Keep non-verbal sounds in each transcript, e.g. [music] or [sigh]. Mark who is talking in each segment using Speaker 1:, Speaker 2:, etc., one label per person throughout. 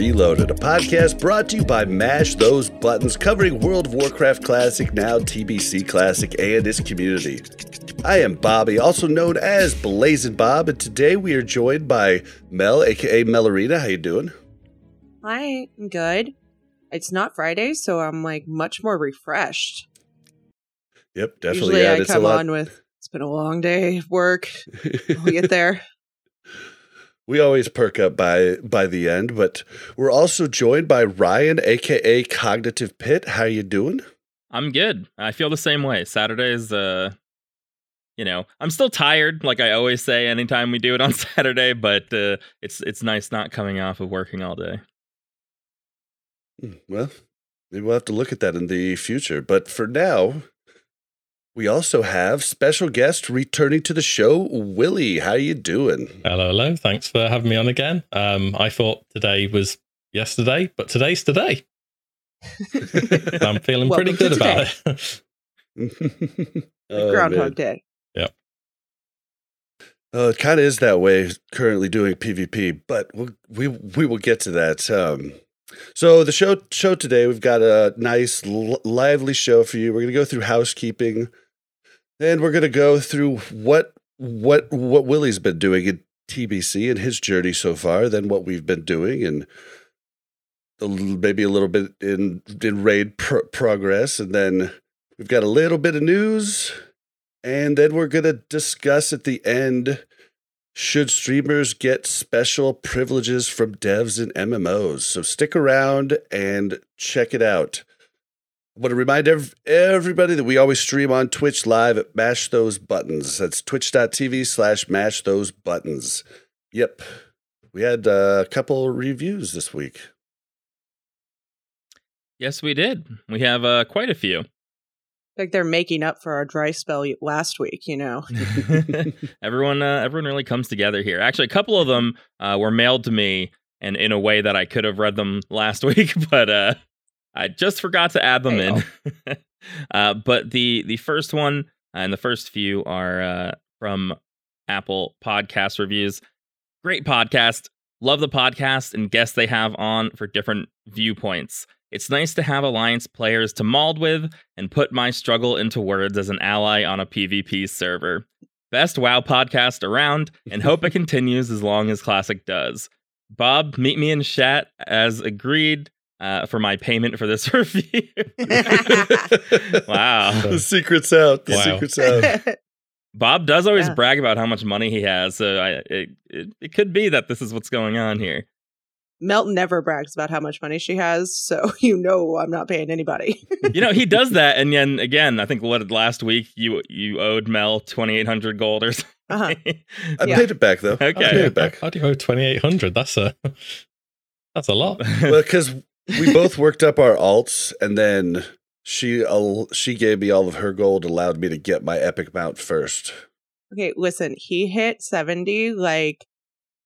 Speaker 1: Reloaded, a podcast brought to you by Mash Those Buttons, covering World of Warcraft Classic, now TBC Classic, and its community. I am Bobby, also known as Blazzin Bob, and today we are joined by Mel, aka Melarina. How you doing?
Speaker 2: Hi, I'm good. It's not Friday, so I'm like much more refreshed.
Speaker 1: Yep, definitely.
Speaker 2: Usually
Speaker 1: yeah,
Speaker 2: I
Speaker 1: it's a
Speaker 2: come
Speaker 1: lot-
Speaker 2: on with it's been a long day of work. We get there. [laughs]
Speaker 1: we always perk up by by the end, but we're also joined by Ryan, aka Cognitive Pit. How you doing?
Speaker 3: I'm good. I feel the same way. Saturdays, uh, you know, I'm still tired, like I always say anytime we do it on [laughs] Saturday, but uh, it's it's nice not coming off of working all day.
Speaker 1: Hmm, Well, maybe we'll have to look at that in the future. But for now, we also have special guest returning to the show, Willie. How you doing?
Speaker 4: Hello, hello. Thanks for having me on again. Um, I thought today was yesterday, but today's today. [laughs] I'm feeling pretty good about it. [laughs] [laughs]
Speaker 1: Oh,
Speaker 2: Groundhog
Speaker 1: man.
Speaker 2: Day.
Speaker 1: Oh, it kind of is that way currently doing PvP, but we'll, we we will get to that. Um, so the show show today, we've got a nice l- lively show for you. We're gonna go through housekeeping, and we're gonna go through what what what Willie's been doing in TBC and his journey so far, then what we've been doing, and a little, maybe a little bit in in raid pro- progress, and then we've got a little bit of news. And then we're going to discuss at the end should streamers get special privileges from devs and MMOs. So stick around and check it out. I want to remind ev- everybody that we always stream on Twitch live at Mash Those Buttons. That's twitch.tv slash mash those buttons. Yep. We had uh, a couple reviews this week.
Speaker 3: Yes, we did. We have uh, quite a few.
Speaker 2: Like they're making up for our dry spell last week, you know. [laughs] [laughs]
Speaker 3: everyone, uh, everyone really comes together here. Actually, a couple of them uh, were mailed to me, and in a way that I could have read them [laughs] last week, but uh, I just forgot to add them
Speaker 2: Hey,
Speaker 3: in. uh, but the the first one and the first few are uh, from Apple Podcast reviews. Great podcast. Love the podcast and guests they have on for different viewpoints. It's nice to have Alliance players to mauled with and put my struggle into words as an ally on a PvP server. Best WoW podcast around, and hope it [laughs] continues as long as Classic does. Bob, meet me in chat as agreed uh, for my payment for this [laughs] review. [laughs] wow.
Speaker 1: the secret's out. The
Speaker 4: Wow.
Speaker 1: secret's out.
Speaker 3: Bob does always
Speaker 2: Yeah.
Speaker 3: brag about how much money he has, so I, it, it, it could be that this is what's going on here.
Speaker 2: Melton never brags about how much money she has, so [laughs] you know I'm not paying anybody. [laughs]
Speaker 3: You know, he does that, and then again, I think what last week you you owed Mel twenty eight hundred gold or something.
Speaker 2: Uh-huh.
Speaker 1: I [laughs]
Speaker 2: Yeah.
Speaker 1: paid it back, though.
Speaker 3: Okay, I
Speaker 1: paid it back.
Speaker 4: How do you owe 2800 That's a that's a lot.
Speaker 1: well, because we both worked up our alts, and then she al- she gave me all of her gold, allowed me to get my epic mount first.
Speaker 2: okay, listen, he hit 70 like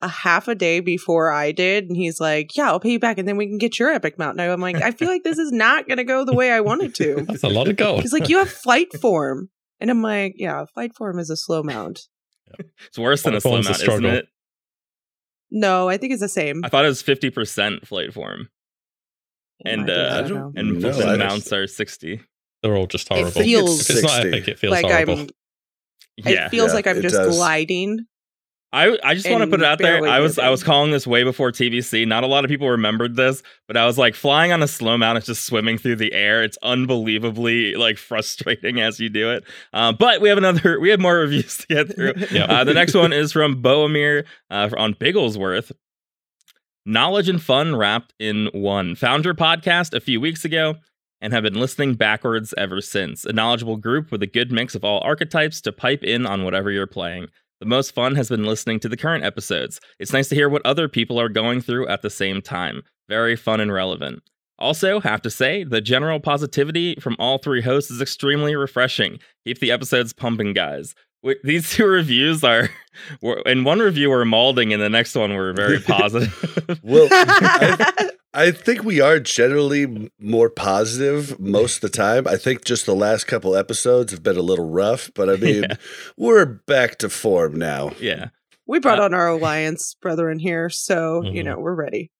Speaker 2: a half a day before I did, and he's like, Yeah, I'll pay you back, and then we can get your epic mount. Now I'm like, I feel like this is not gonna go the way I want it to. [laughs]
Speaker 4: That's a lot of gold.
Speaker 2: He's like, You have flight form. And I'm like, Yeah, flight form is a slow mount.
Speaker 3: it's worse than a slow
Speaker 4: Platform's a
Speaker 3: mount, isn't it?
Speaker 2: No, I think it's the same.
Speaker 3: I thought it was fifty percent flight form, and,
Speaker 2: I
Speaker 3: uh, and
Speaker 1: No,
Speaker 3: full mounts are sixty.
Speaker 4: They're all just horrible.
Speaker 2: feels-
Speaker 4: if it's not epic, it feels
Speaker 2: like
Speaker 4: horrible.
Speaker 2: I'm
Speaker 3: Yeah,
Speaker 2: it feels
Speaker 1: Yeah,
Speaker 2: like I'm just
Speaker 1: does.
Speaker 2: gliding.
Speaker 3: I I just want to put it out there. I was I was calling this way before TBC. Not a lot of people remembered this, but I was like flying on a slow mount. It's just swimming through the air. It's unbelievably like frustrating as you do it. Uh, but we have another. We have more reviews to get through. [laughs]
Speaker 4: Yeah.
Speaker 3: Uh, the next one is from Boemir uh, on Bigglesworth. Knowledge and fun wrapped in one. Found your podcast a few weeks ago. and have been listening backwards ever since. A knowledgeable group with a good mix of all archetypes to pipe in on whatever you're playing. The most fun has been listening to the current episodes. It's nice to hear what other people are going through at the same time. Very fun and relevant. Also, have to say, the general positivity from all three hosts is extremely refreshing. Keep the episodes pumping, guys. Wait, These [laughs] two reviews are, were- in one review we're malding, and the next one we're very [laughs] positive.
Speaker 1: Well, [laughs] I, I think we are generally more positive most of the time. I think just the last couple episodes have been a little rough, but I mean,
Speaker 3: Yeah.
Speaker 1: we're back to form now.
Speaker 3: yeah.
Speaker 2: we brought
Speaker 3: Uh,
Speaker 2: on our alliance brethren here, so you
Speaker 4: Mhm.
Speaker 2: know we're ready.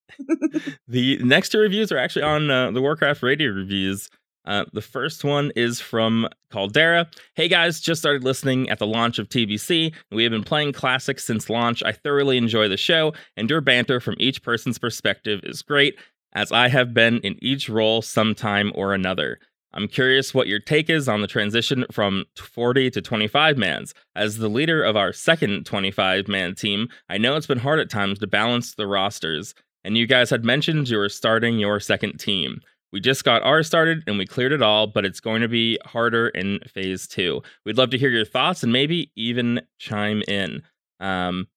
Speaker 3: The next two reviews are actually on uh, the Warcraft Radio reviews. Uh, the first one is from Caldera. Hey guys, just started listening at the launch of TBC. We have been playing classics since launch. I thoroughly enjoy the show, and your banter from each person's perspective is great, as I have been in each role sometime or another. I'm curious what your take is on the transition from 40 to 25 mans. As the leader of our second 25 man team, I know it's been hard at times to balance the rosters and you guys had mentioned you were starting your second team. We just got ours started and we cleared it all, but it's going to be harder in phase two. We'd love to hear your thoughts and maybe even chime in. Um,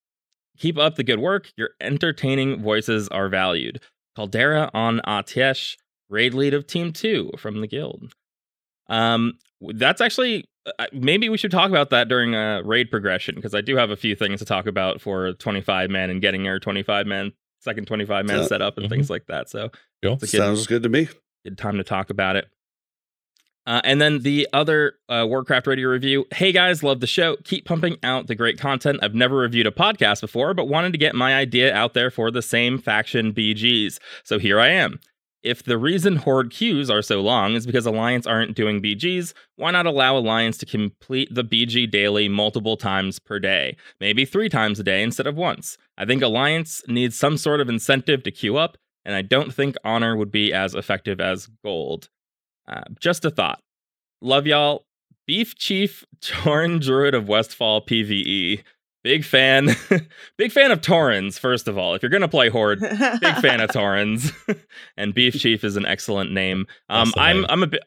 Speaker 3: keep up the good work. Your entertaining voices are valued. Caldera on Atiesh, raid lead of Team Two from the guild. Um, that's actually uh, maybe we should talk about that during uh, raid progression because I do have a few things to talk about for 25 man and getting your 25 man second 25 man
Speaker 1: Yeah.
Speaker 3: set up and
Speaker 4: Mhm.
Speaker 3: things like that. So it's good,
Speaker 1: Sounds good to me.
Speaker 3: Time to talk about it. Uh, and then the other uh, Warcraft radio review. Hey guys, love the show. Keep pumping out the great content. I've never reviewed a podcast before, but wanted to get my idea out there for the same faction BGs. So here I am. If the reason Horde queues are so long is because Alliance aren't doing BGs, why not allow Alliance to complete the BG daily multiple times per day? Maybe three times a day instead of once. I think Alliance needs some sort of incentive to queue up, and I don't think Honor would be as effective as Gold. Uh, just a thought. Love y'all. Beef Chief [laughs] Tauren Druid of Westfall PvE. Big fan. [laughs] big fan of Taurens, first of all. If you're going to play Horde, big fan of [laughs] Taurens. and Beef Chief is an excellent name. Um, I'm
Speaker 4: name.
Speaker 3: I'm a bi-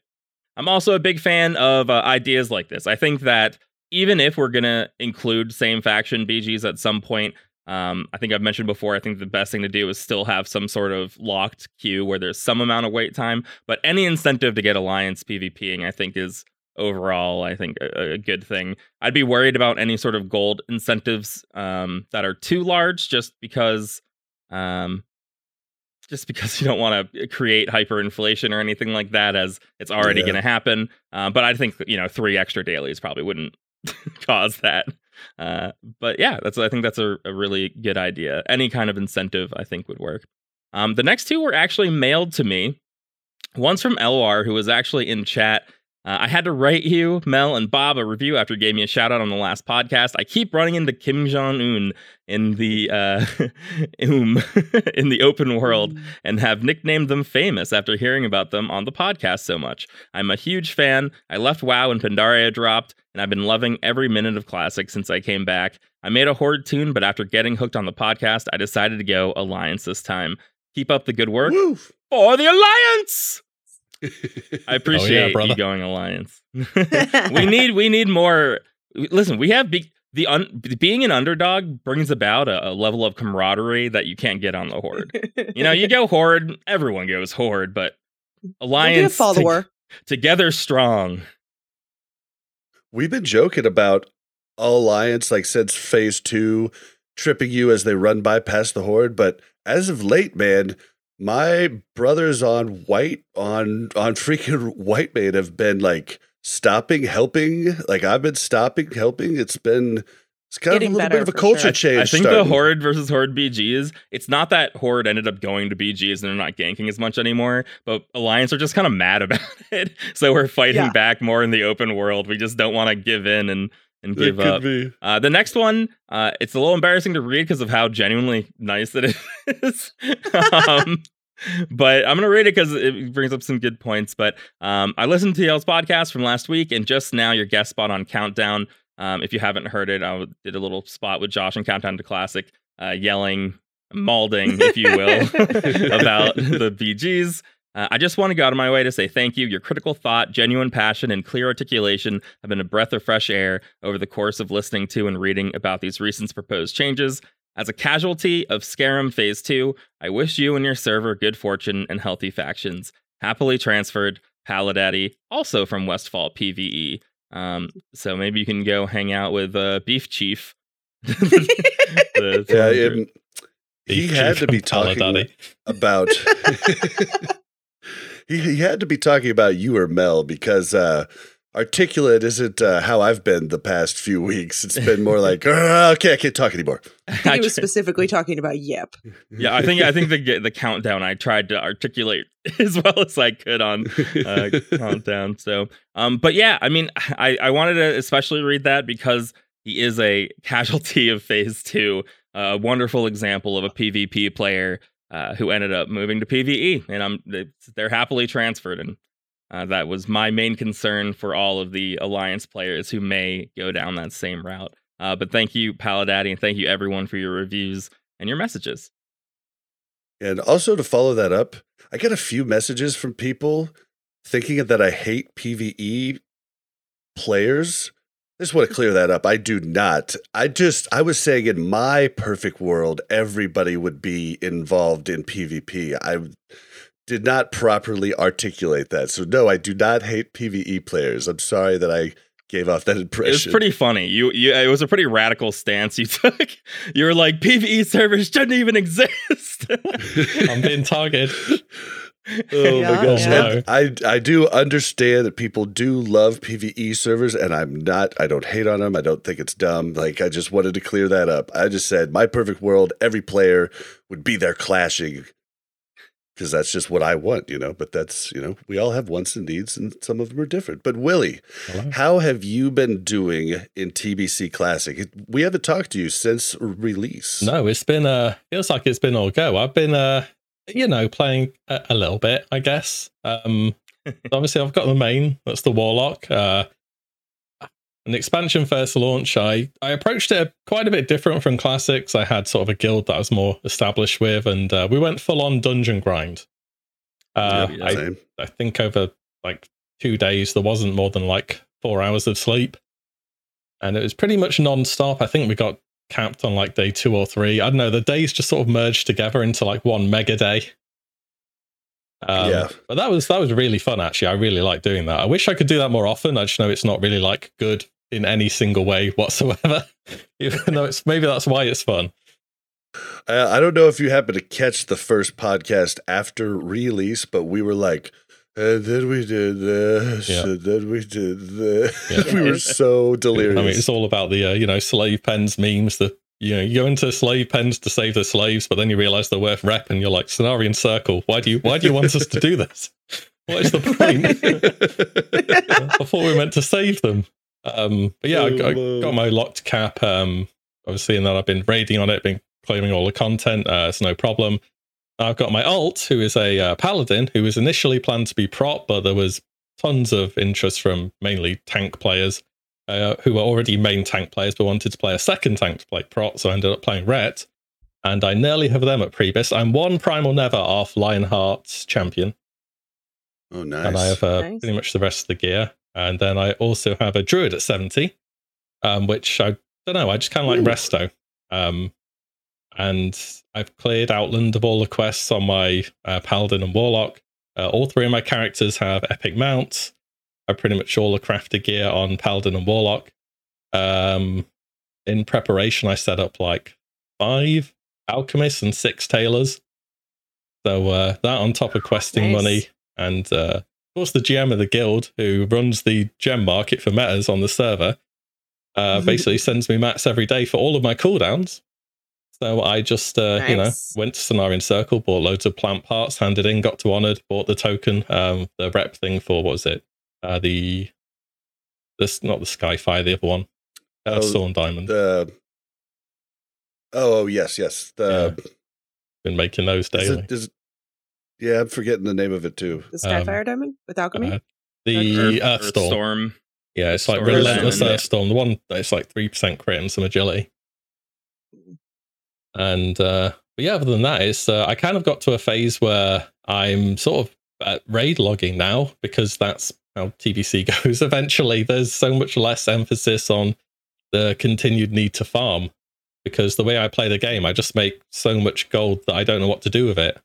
Speaker 3: I'm also a big fan of uh, ideas like this. I think that even if we're gonna include same faction BGs at some point, um, I think I've mentioned before. I think the best thing to do is still have some sort of locked queue where there's some amount of wait time. But any incentive to get alliance PvPing, I think, is overall, I think, a, a good thing. I'd be worried about any sort of gold incentives um, that are too large, just because. Um, just because [laughs] you don't want to create hyperinflation or anything like that, as it's already
Speaker 1: Yeah.
Speaker 3: going to happen. Uh, but I think you know three extra dailies probably wouldn't [laughs] cause that. Uh, but yeah, that's I think that's a, a really good idea. Any kind of incentive I think would work. Um, the next two were actually mailed to me. One's from Elwar, who was actually in chat. Uh, I had to write you, Mel, and Bob a review after you gave me a shout out on the last podcast. I keep running into Kim Jong Un in the uh, [laughs] um, [laughs] in the open world and have nicknamed them famous after hearing about them on the podcast so much. I'm a huge fan. I left WoW when Pandaria dropped, and I've been loving every minute of Classic since I came back. I made a Horde tune, but after getting hooked on the podcast, I decided to go Alliance this time. Keep up the good work
Speaker 1: Woo!
Speaker 3: for the Alliance. [laughs] I oh, appreciate you going Alliance. [laughs] [laughs] we need we need more. Listen, we have be, the un, being an underdog brings about a, a level of camaraderie that you can't get on the Horde. You know, you go Horde, everyone goes Horde, but
Speaker 2: We'll be a
Speaker 3: Alliance to-
Speaker 2: follower.
Speaker 3: together strong.
Speaker 1: We've been joking about Alliance like since phase two, tripping you as they run by past the horde. But as of late, man, my brothers on white on on freaking white man have been like stopping, helping. Like I've been stopping, helping. It's been it's kind
Speaker 2: Getting
Speaker 1: of a little bit of a culture
Speaker 2: sure.
Speaker 1: Change.
Speaker 3: I think the. Horde versus Horde BGs, it's not that Horde ended up going to BGs and they're not ganking as much anymore, but Alliance are just kind of mad [laughs] about it. So we're fighting
Speaker 2: Yeah.
Speaker 3: back more in the open world. We just don't want to give in and, and give up. Uh, the next one, uh, it's a little embarrassing to read because of how genuinely nice it [laughs] is. um, but I'm gonna read it because it brings up some good points. But um, I listened to y'all's podcast from last week, and just now your guest spot on Countdown. Um, if you haven't heard it, I did a little spot with Josh and Countdown to Classic, uh, yelling, malding, if you will, [laughs] about the BGs. Uh, I just want to go out of my way to say thank you. Your critical thought, genuine passion, and clear articulation have been a breath of fresh air over the course of listening to and reading about these recent proposed changes. As a casualty of Scarum Phase 2, I wish you and your server good fortune and healthy factions. Happily transferred, Paladaddy, also from Westfall PvE. Um, so maybe you can go hang out with uh, Beef Chief. [laughs] The- [laughs]
Speaker 1: Yeah,
Speaker 3: the-
Speaker 1: it- he
Speaker 4: Beef
Speaker 1: had
Speaker 4: Chief
Speaker 1: to be [laughs] talking about. he, he had to be talking about you or Mel because uh, articulate isn't uh, how I've been the past few weeks. It's been more like, "Ah, okay, I can't talk anymore.
Speaker 2: I think he was specifically talking about yep.
Speaker 3: yeah, I think I think the the countdown I tried to articulate [laughs] as well as I could on uh, countdown. So, um, but yeah, I mean, I I wanted to especially read that because he is a casualty of Phase Two, a wonderful example of a PvP player uh, who ended up moving to PVE, and I'm they're happily transferred, and uh, that was my main concern for all of the Alliance players who may go down that same route. Uh, but thank you, Paladaddy, and thank you everyone for your reviews and your messages.
Speaker 1: And also to follow that up, I got a few messages from people thinking that I hate PvE players. I just want to clear that up. I do not. I just, I was saying in my perfect world, everybody would be involved in PvP. I did not properly articulate that. So, no, I do not hate PvE players. I'm sorry that I gave off that
Speaker 3: It was pretty funny. You, you, it was a pretty radical stance you [laughs] took. You were like, PVE servers shouldn't even exist. [laughs] [laughs]
Speaker 4: I'm being targeted.
Speaker 1: Oh
Speaker 2: Yeah,
Speaker 1: my gosh.
Speaker 4: yeah.
Speaker 1: I I do understand that people do love PvE servers and I'm not I don't hate on them. I don't think it's dumb. Like I just wanted to clear that up. I just said my perfect world every player would be there clashing because that's just what I want, you know, but that's, you know, we all have wants and needs and some of them are different. But Willie,
Speaker 4: Hello.
Speaker 1: how have you been doing in TBC Classic? We haven't talked to you since release.
Speaker 4: No, it's been uh feels like it's been all go. I've been uh you know playing a, a little bit, I guess. Um [laughs] obviously I've got the main, that's the Warlock. Uh an expansion first launch, I I approached it quite a bit different from classics. I had sort of a guild that I was more established with, and uh, we went full on dungeon grind. Uh,
Speaker 3: Yeah,
Speaker 4: I I think over like two days there wasn't more than like four hours of sleep, and it was pretty much non-stop. I think we got capped on like day two or three. I don't know. The days just sort of merged together into like one mega day. Um,
Speaker 1: Yeah.
Speaker 4: but that was that was really fun. Actually, I really like doing that. I wish I could do that more often. I just know it's not really like good in any single way whatsoever. [laughs] Even though it's maybe that's why it's fun.
Speaker 1: Uh, I don't know if you happened to catch the first podcast after release, but we were like, and then we did this,
Speaker 4: Yeah.
Speaker 1: and then we did this.
Speaker 4: Yeah. [laughs]
Speaker 1: we were [laughs] so delirious.
Speaker 4: I mean, it's all about the uh, you know slave pens memes. The you know you go into slave pens to save the slaves, but then you realize they're worth rep, and you're like Cenarion Circle. Why do you why do you want us to do this? What is the point? I thought we were meant to save them. Um, but yeah, I, I got my locked cap. Um, obviously, and then I've been raiding on it, been claiming all the content. Uh, it's no problem. I've got my alt, who is a uh, paladin, who was initially planned to be prot, but there was tons of interest from mainly tank players uh, who were already main tank players but wanted to play a second tank to play prot. So I ended up playing Ret, and I nearly have them at Prebis. I'm one Primal Nether off Lionheart's champion
Speaker 1: oh, nice.
Speaker 4: and I have uh,
Speaker 2: Nice.
Speaker 4: pretty much the rest of the gear. And then I also have a druid at 70, um, which I don't know, I just kind of like
Speaker 1: Ooh.
Speaker 4: resto. Um, and I've cleared Outland of all the quests on my uh, Paladin and Warlock. Uh, all three of my characters have epic mounts. I pretty much all the crafted gear on Paladin and Warlock. Um, in preparation, I set up like five alchemists and six tailors. So uh, that on top of [gasps] questing
Speaker 2: Nice.
Speaker 4: money and uh, course the GM of the guild who runs the gem market for metas on the server uh, basically sends me mats every day for all of my cooldowns. So I just uh, you know went to Cenarion Circle, bought loads of plant parts, handed in, got to Honored, bought the token, um, the rep thing for what was it? Uh, the this not the Skyfire, the other one, uh,
Speaker 1: Oh,
Speaker 4: Storm Diamond.
Speaker 1: the oh, oh yes, yes. The
Speaker 4: Been making those
Speaker 1: is
Speaker 4: daily.
Speaker 1: it, is it- yeah, I'm forgetting the name of it too.
Speaker 2: The Skyfire Diamond with alchemy.
Speaker 4: Uh, the
Speaker 3: Earth-
Speaker 4: Earth Storm.
Speaker 3: Storm.
Speaker 4: Yeah, it's like
Speaker 3: Storm
Speaker 4: relentless
Speaker 3: Diamond.
Speaker 4: Earth Storm. The one that's like three percent crit and some agility. And uh but yeah, other than that, it's uh, I kind of got to a phase where I'm sort of at raid logging now because that's how TBC [laughs] goes. Eventually, there's so much less emphasis on the continued need to farm because the way I play the game, I just make so much gold that I don't know what to do with it.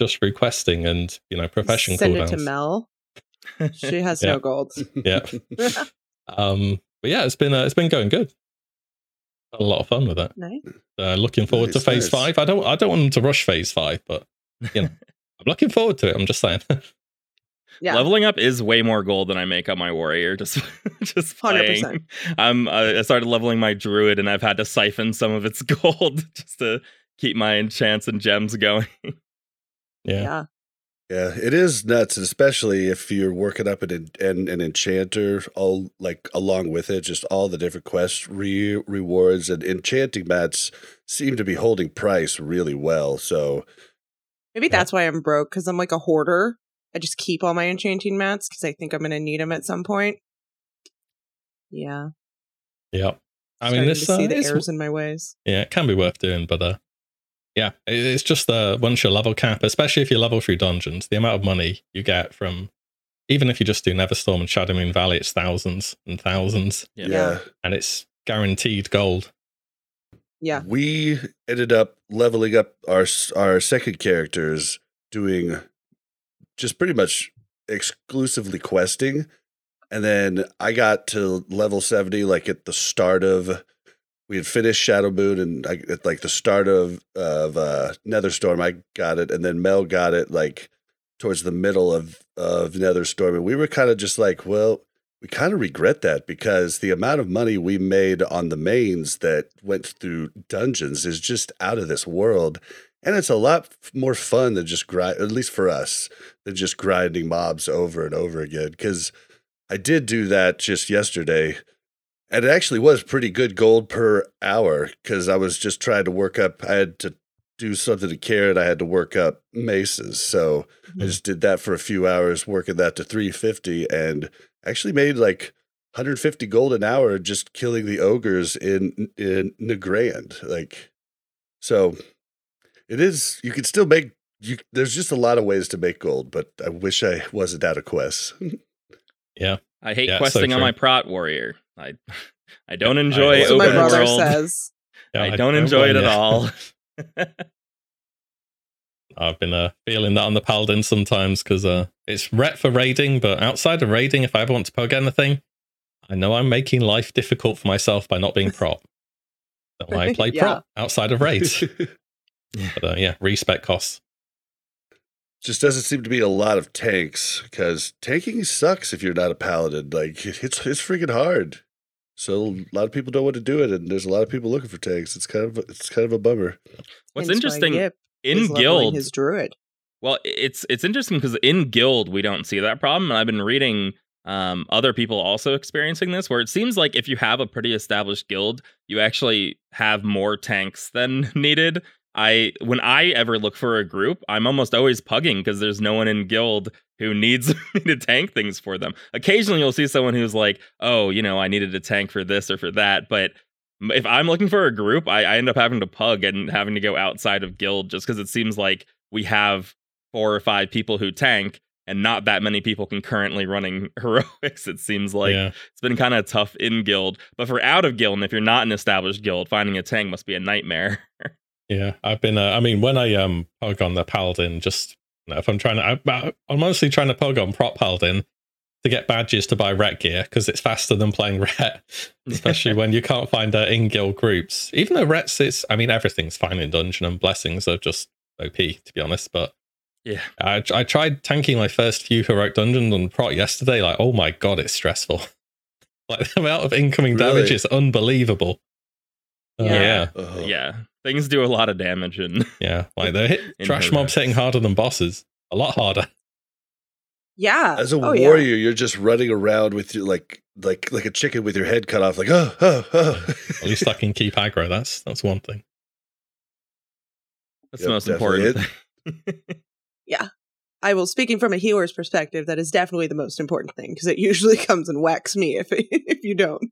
Speaker 4: Just requesting and you know profession
Speaker 2: Send
Speaker 4: cooldowns.
Speaker 2: it to Mel. She has
Speaker 4: Yeah.
Speaker 2: no gold.
Speaker 4: yeah. [laughs] Um, but yeah, it's been uh, it's been going good. Had a lot of fun with it.
Speaker 2: nice.
Speaker 4: Uh, looking forward to phase
Speaker 1: nice.
Speaker 4: five. I don't I don't want them to rush phase five, but you know, [laughs] I'm looking forward to it. I'm just saying. [laughs]
Speaker 2: Yeah.
Speaker 3: Leveling up is way more gold than I make on my warrior. Just, just
Speaker 2: 100%.
Speaker 3: I'm. Uh, I started leveling my druid, and I've had to siphon some of its gold just to keep my enchants and gems going.
Speaker 4: Yeah.
Speaker 2: yeah.
Speaker 1: Yeah, it is nuts, especially if you're working up an an, an enchanter all like along with it, just all the different quest re- rewards and enchanting mats seem to be holding price really well. So
Speaker 2: Maybe
Speaker 4: Yeah.
Speaker 2: that's why I'm broke because I'm like a hoarder. I just keep all my enchanting mats because I think I'm going to need them at some point. Yeah.
Speaker 4: Yeah. I
Speaker 2: Starting
Speaker 4: mean, this
Speaker 2: to see
Speaker 4: uh,
Speaker 2: the errors in my ways.
Speaker 4: yeah, it can be worth doing, but uh, yeah, it's just the once your level cap, especially if you level through dungeons, the amount of money you get from even if you just do Netherstorm and Shadow Moon Valley, it's thousands and thousands,
Speaker 3: Yeah.
Speaker 1: yeah.
Speaker 4: and it's guaranteed gold.
Speaker 2: Yeah.
Speaker 1: we ended up leveling up our our second characters doing just pretty much exclusively questing and then i got to level 70 like at the start of we had finished shadow moon and I, at like the start of of uh netherstorm i got it and then mel got it like towards the middle of of netherstorm and we were kind of just like well we kind of regret that because the amount of money we made on the mains that went through dungeons is just out of this world. And it's a lot more fun than just grind, at least for us, than just grinding mobs over and over again. Because I did do that just yesterday. And it actually was pretty good gold per hour because I was just trying to work up. I had to do something to carrot. I had to work up maces. So I mm-hmm. just did that for a few hours, working that to 350 and actually made like 150 gold an hour just killing the ogres in in Nagrand. Like so it is you can still make you there's just a lot of ways to make gold, but I wish I wasn't out of quests. [laughs] Yeah.
Speaker 3: I hate
Speaker 4: Yeah, so
Speaker 3: questing on my prot warrior. [laughs] [laughs] I I don't enjoy
Speaker 4: That's
Speaker 2: That's what my brother
Speaker 3: world.
Speaker 2: says.
Speaker 4: Yeah,
Speaker 3: I don't enjoy it at all. [laughs]
Speaker 4: I've been uh, feeling that on the paladin sometimes because uh, it's ret for raiding, but outside of raiding, if I ever want to pug anything, I know I'm making life difficult for myself by not being prot. So I play
Speaker 2: Yeah.
Speaker 4: prot outside of raids. but uh, yeah, respect costs.
Speaker 1: Just doesn't seem to be a lot of tanks because tanking sucks if you're not a paladin. Like [laughs] it's it's freaking hard. So a lot of people don't want to do it, and there's a lot of people looking for tanks. It's kind of it's kind of a bummer.
Speaker 3: What's
Speaker 2: Hence
Speaker 3: interesting
Speaker 2: Yip
Speaker 3: in guild,
Speaker 2: his druid.
Speaker 3: Well, it's it's interesting because in guild we don't see that problem, and I've been reading um, other people also experiencing this, where it seems like if you have a pretty established guild, you actually have more tanks than [laughs] needed. I when I ever look for a group, I'm almost always pugging because there's no one in guild who needs [laughs] me to tank things for them. Occasionally, you'll see someone who's like, "Oh, you know, I needed a tank for this or for that," but if I'm looking for a group, I, I end up having to pug and having to go outside of guild just because it seems like we have four or five people who tank and not that many people concurrently running [laughs] heroics. It seems like
Speaker 4: yeah,
Speaker 3: it's been kind of tough in guild, but for out of guild, and if you're not an established guild, finding a tank must be a nightmare. [laughs]
Speaker 4: yeah. I've been. Uh, I mean, when I um pug on the paladin, just you know, if I'm trying to, I, I'm mostly trying to pug on prot paladin to get badges to buy ret gear because it's faster than playing ret, [laughs] especially when you can't find uh, in guild groups. Even though rets, it's. I mean, everything's fine in dungeon and blessings are just OP to be honest, but.
Speaker 3: yeah,
Speaker 4: I, I tried tanking my first few heroic dungeons on prot yesterday. Like, oh my god, it's stressful. [laughs] like the amount of incoming damage is unbelievable. Uh,
Speaker 2: Yeah.
Speaker 4: yeah,
Speaker 1: Uh-huh.
Speaker 3: yeah, things do a lot of damage, and
Speaker 4: yeah. [laughs] Like the hit
Speaker 3: In
Speaker 4: trash
Speaker 3: heroics.
Speaker 4: mobs hitting harder than bosses. A lot harder.
Speaker 2: Yeah.
Speaker 1: As a
Speaker 2: oh, yeah.
Speaker 1: warrior, you're just running around with your like like like a chicken with your head cut off, like oh oh oh.
Speaker 4: At least I can keep aggro. That's that's one thing.
Speaker 3: that's
Speaker 1: Yep,
Speaker 3: the most important. thing. [laughs]
Speaker 2: I will, speaking from a healer's perspective, that is definitely the most important thing because it usually [laughs] comes and whacks me if if you don't.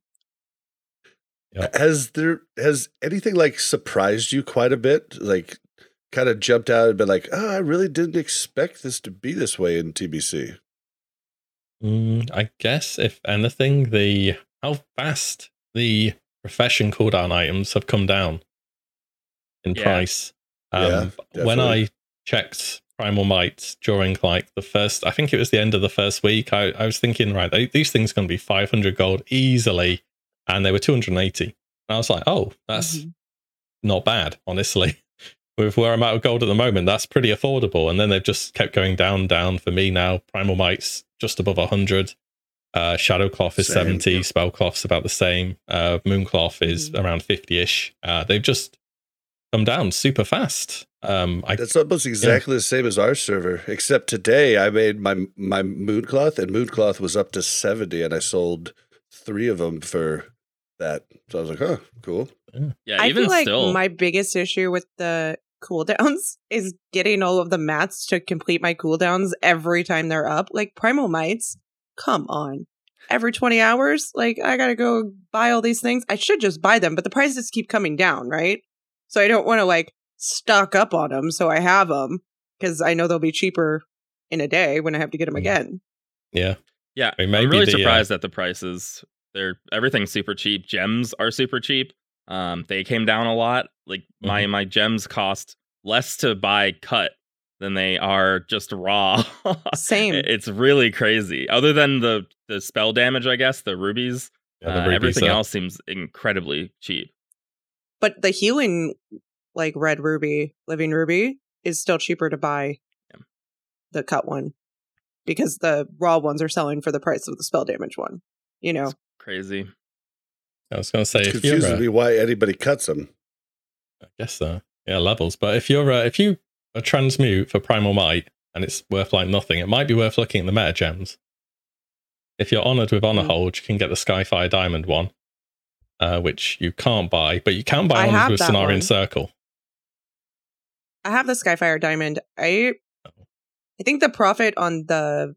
Speaker 1: Has there has anything like surprised you quite a bit? Like kind of jumped out and been like, oh, I really didn't expect this to be this way in TBC?
Speaker 4: Mm, I guess if anything, the how fast the profession cooldown items have come down in
Speaker 3: Yeah.
Speaker 4: price. Um,
Speaker 1: Yeah,
Speaker 4: when. I checked Primal Might during like the first, I think it was the end of the first week, I, I was thinking, right, these things going to be 500 gold easily, and they were 280. And I was like, oh, that's
Speaker 2: Mhm.
Speaker 4: not bad, honestly. [laughs] With where I'm at with gold at the moment, that's pretty affordable. And then they've just kept going down, down for me now. Primal Might's just above 100. Uh, Shadow Cloth is
Speaker 1: Same.
Speaker 4: 70. Spell Cloth's about the same. Uh, Mooncloth is
Speaker 2: Mhm.
Speaker 4: around 50 ish. Uh, they've just come down super fast. Um, I,
Speaker 1: That's almost exactly the same as our server, except today I made my my mooncloth, and mooncloth was up to seventy, and I sold three of them for that. So I was like, "Huh, cool."
Speaker 3: Yeah,
Speaker 2: I
Speaker 3: even
Speaker 2: feel like
Speaker 3: still,
Speaker 2: my biggest issue with the cooldowns [laughs] is getting all of the mats to complete my cooldowns every time they're up. Like Primal Mights, come on. Every 20 hours, like I gotta go buy all these things. I should just buy them, but the prices keep coming down, right? So I don't want to like stock up on them. So I have them because I know they'll be cheaper in a day when I have to get them again.
Speaker 4: yeah.
Speaker 3: yeah,
Speaker 4: I mean,
Speaker 3: I'm really
Speaker 4: the, uh,
Speaker 3: surprised at the prices. They're everything's super cheap. Gems are super cheap. Um, they came down a lot. Like my
Speaker 4: Mm-hmm.
Speaker 3: my gems cost less to buy cut than they are just raw. [laughs]
Speaker 2: Same.
Speaker 3: It's really crazy. Other than the the spell damage, I guess the rubies,
Speaker 4: Yeah, the
Speaker 3: uh, everything
Speaker 4: are-
Speaker 3: else seems incredibly cheap.
Speaker 2: But the healing, like red ruby, living ruby, is still cheaper to buy
Speaker 3: Yeah.
Speaker 2: the cut one because the raw ones are selling for the price of the spell damage one. You know,
Speaker 3: Crazy.
Speaker 4: I was going to say,
Speaker 1: It
Speaker 4: if you're,
Speaker 1: confuses
Speaker 4: uh,
Speaker 1: me why anybody cuts them.
Speaker 4: I guess so. Yeah, levels. But if you're uh, if you a transmute for Primal Might and it's worth like nothing, it might be worth looking at the meta gems. If you're honored with honor
Speaker 2: Mm.
Speaker 4: hold, you can get the Skyfire Diamond one, uh, which you can't buy, but you can buy
Speaker 2: I
Speaker 4: honored
Speaker 2: have
Speaker 4: with
Speaker 2: that
Speaker 4: Cenarion
Speaker 2: one.
Speaker 4: Circle.
Speaker 2: I have the Skyfire Diamond. I, I think the profit on the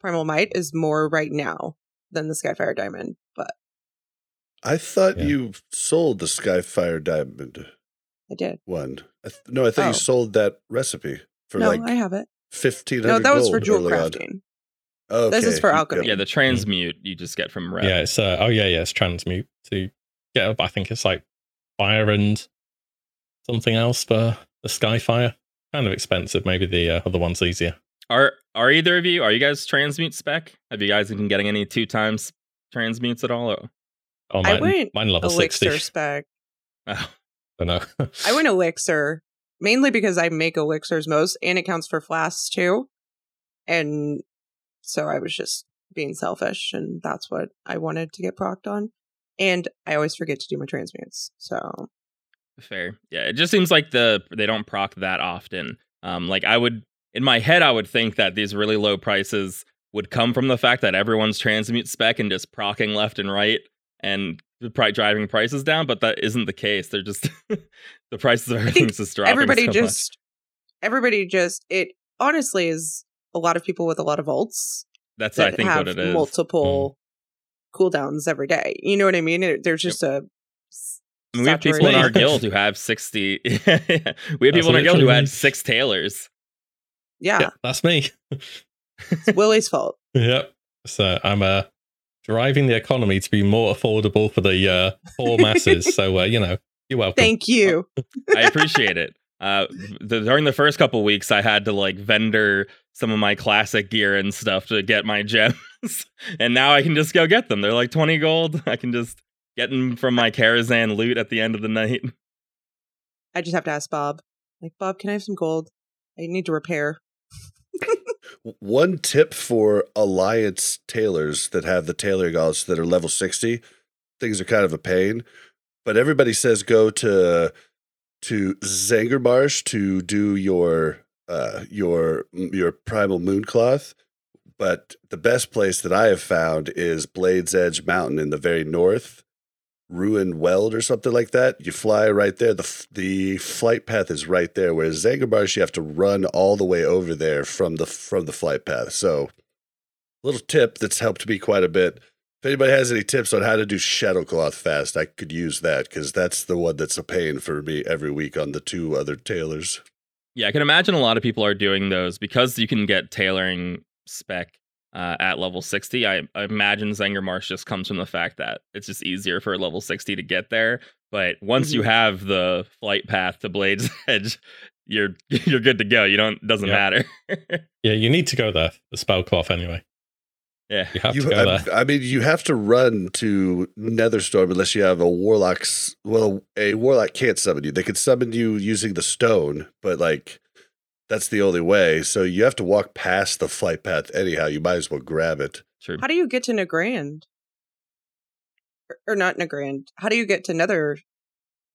Speaker 2: Primal Might is more right now than the Skyfire Diamond, but
Speaker 1: I thought
Speaker 4: Yeah.
Speaker 1: you sold the Skyfire Diamond
Speaker 2: I did.
Speaker 1: one. I th- no, I thought
Speaker 2: Oh.
Speaker 1: you sold that recipe for
Speaker 2: no,
Speaker 1: like
Speaker 2: I have it.
Speaker 1: fifteen
Speaker 2: No, that was for jewel crafting.
Speaker 1: Okay.
Speaker 2: This is for alchemy.
Speaker 3: Yeah, the transmute you just get from red.
Speaker 4: Yeah, it's uh, oh yeah, yeah, it's transmute to get up. I think it's like fire and something else for the Skyfire. Kind of expensive. Maybe the uh, other one's easier.
Speaker 3: Are are either of you are you guys transmute spec? Have you guys been getting any two times transmutes at all? Or-
Speaker 4: Oh,
Speaker 2: I
Speaker 4: mine,
Speaker 2: went
Speaker 4: mine level
Speaker 2: Elixir
Speaker 4: sixty.
Speaker 2: spec.
Speaker 3: Oh, [laughs]
Speaker 4: I don't know.
Speaker 2: I went elixir mainly because I make elixirs most, and it counts for flasks too. And so I was just being selfish, and that's what I wanted to get procced on. And I always forget to do my transmutes. So
Speaker 3: fair. Yeah, it just seems like the they don't proc that often. Um, like I would in my head, I would think that these really low prices would come from the fact that everyone's transmute spec and just procking left and right and probably driving prices down, but that isn't the case. They're just [laughs] the prices of everything's just dropping.
Speaker 2: everybody
Speaker 3: so much.
Speaker 2: just, everybody just, it honestly is a lot of people with a lot of ults
Speaker 3: That's
Speaker 2: that
Speaker 3: I think
Speaker 2: have
Speaker 3: what it is.
Speaker 2: multiple mm-hmm. cooldowns every day. You know what I mean? It- There's just a.
Speaker 3: I mean, we have people in our guild who have sixty. [laughs] we have people in our guild who had six tailors.
Speaker 2: Yeah,
Speaker 4: yeah, that's me.
Speaker 2: it's Willie's fault. [laughs]
Speaker 4: Yep. So I'm uh, driving the economy to be more affordable for the uh, poor masses. so uh, you know, you're welcome.
Speaker 2: Thank you. [laughs]
Speaker 3: I appreciate it. Uh, the, during the first couple weeks, I had to like vendor some of my classic gear and stuff to get my gems, [laughs] and now I can just go get them. They're like twenty gold. I can just get them from my Karazhan loot at the end of the night.
Speaker 2: I just have to ask Bob. Like, Bob, can I have some gold? I need to repair.
Speaker 1: One tip for Alliance tailors that have the tailor galls that are level 60, things are kind of a pain. But everybody says go to to Zangarmarsh to do your uh your your primal mooncloth. But the best place that I have found is Blades Edge Mountain in the very north. Ruuan Weald or something like that. You fly right there. The the flight path is right there. Whereas Zangarmarsh, you have to run all the way over there from the from the flight path. So, little tip that's helped me quite a bit. If anybody has any tips on how to do shadow cloth fast, I could use that because that's the one that's a pain for me every week on the two other tailors.
Speaker 3: Yeah, I can imagine a lot of people are doing those because you can get tailoring spec uh, at level 60. I, I imagine Zangarmarsh just comes from the fact that it's just easier for level 60 to get there. But once you
Speaker 2: Mhm.
Speaker 3: have the flight path to Blade's [laughs] Edge, you're [laughs] you're good to go. You don't doesn't
Speaker 4: Yeah.
Speaker 3: matter. [laughs]
Speaker 4: Yeah, you need to go there. The spell cloth anyway.
Speaker 3: yeah.
Speaker 4: You have
Speaker 1: You,
Speaker 4: to go
Speaker 1: I,
Speaker 4: there.
Speaker 1: I mean, you have to run to Netherstorm unless you have a warlock's. Well, a warlock can't summon you. They can summon you using the stone, but like that's the only way. So you have to walk past the flight path anyhow. You might as well grab it.
Speaker 3: True.
Speaker 2: How do you get to Nagrand? Or, or not Nagrand. How do you get to Nether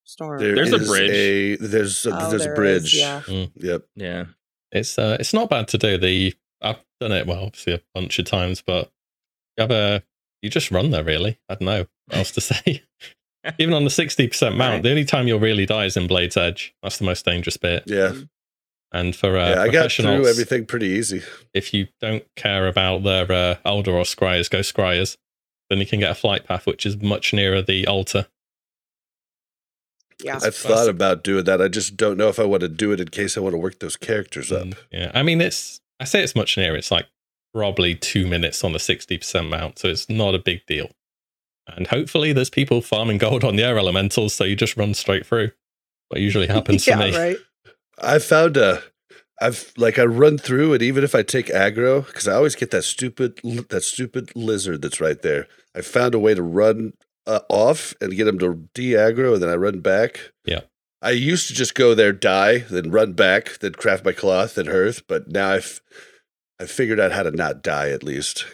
Speaker 2: Storm?
Speaker 1: There
Speaker 3: There's a bridge.
Speaker 1: A, there's a,
Speaker 2: Oh,
Speaker 1: there's
Speaker 2: there
Speaker 1: a
Speaker 2: is,
Speaker 1: bridge.
Speaker 2: yeah.
Speaker 1: Yep.
Speaker 3: Yeah.
Speaker 4: It's uh, it's not bad to do. The I've done it well, obviously a bunch of times, but you have a you just run there. Really, I don't know what else to [laughs] say. [laughs] Even on the sixty percent mount,
Speaker 2: Right.
Speaker 4: the only time you'll really die is in Blade's Edge. That's the most dangerous bit.
Speaker 1: Yeah.
Speaker 4: And for uh,
Speaker 1: yeah. I got through everything pretty easy.
Speaker 4: if you don't care about their uh, Aldor or Scryers, go Scryers. Then you can get a flight path, which is much nearer the altar.
Speaker 2: yeah.
Speaker 1: I've
Speaker 4: That's-
Speaker 1: thought about doing that. I just don't know if I want to do it in case I want to work those characters up.
Speaker 4: And, yeah, I mean, it's I say it's much nearer. It's like probably two minutes on the sixty percent mount, so it's not a big deal. And hopefully, there's people farming gold on the air elementals, so you just run straight through. What usually [laughs] happens
Speaker 2: yeah,
Speaker 4: for me.
Speaker 2: right.
Speaker 1: I found a, I've like I run through it even if I take aggro because I always get that stupid that stupid lizard that's right there. I found a way to run uh, off and get him to de aggro and then I run back.
Speaker 4: Yeah.
Speaker 1: I used to just go there, die, then run back, then craft my cloth, then hearth. But now I've I figured out how to not die at least.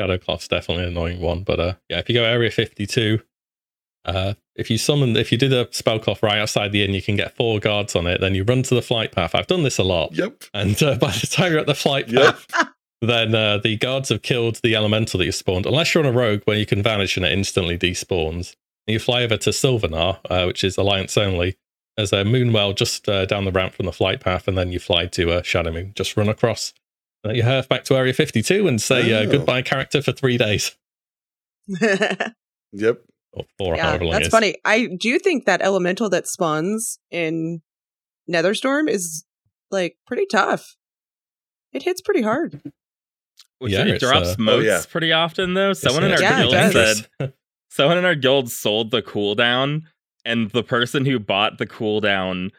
Speaker 4: Shadow Cloth's definitely an annoying one, but uh, yeah, if you go area fifty-two, uh, if you summon, if you do the spell cloth right outside the inn, you can get four guards on it. Then you run to the flight path. I've done this a lot,
Speaker 1: Yep.
Speaker 4: and uh, [laughs] by the time you're at the flight
Speaker 1: Yep.
Speaker 4: path, then uh, the guards have killed the elemental that you spawned. Unless you're on a rogue where you can vanish and it instantly despawns. And you fly over to Sylvanar, uh, which is alliance only. There's a moonwell just uh, down the ramp from the flight path, and then you fly to uh, Shadow Moon. Just run across. And you hearth back to Area 52 and say uh,
Speaker 1: Oh.
Speaker 4: goodbye, character, for three days. [laughs] [laughs]
Speaker 1: Yep.
Speaker 4: Or four,
Speaker 2: yeah,
Speaker 4: however long
Speaker 2: that's
Speaker 4: it is.
Speaker 2: funny. I do think that elemental that spawns in Netherstorm is like pretty tough. It hits pretty hard.
Speaker 3: Which
Speaker 4: Yeah,
Speaker 3: it drops
Speaker 4: uh,
Speaker 1: oh, yeah.
Speaker 3: pretty often though. Someone in our
Speaker 2: Yeah,
Speaker 3: guild said [laughs] someone in our guild sold the cooldown, and the person who bought the cooldown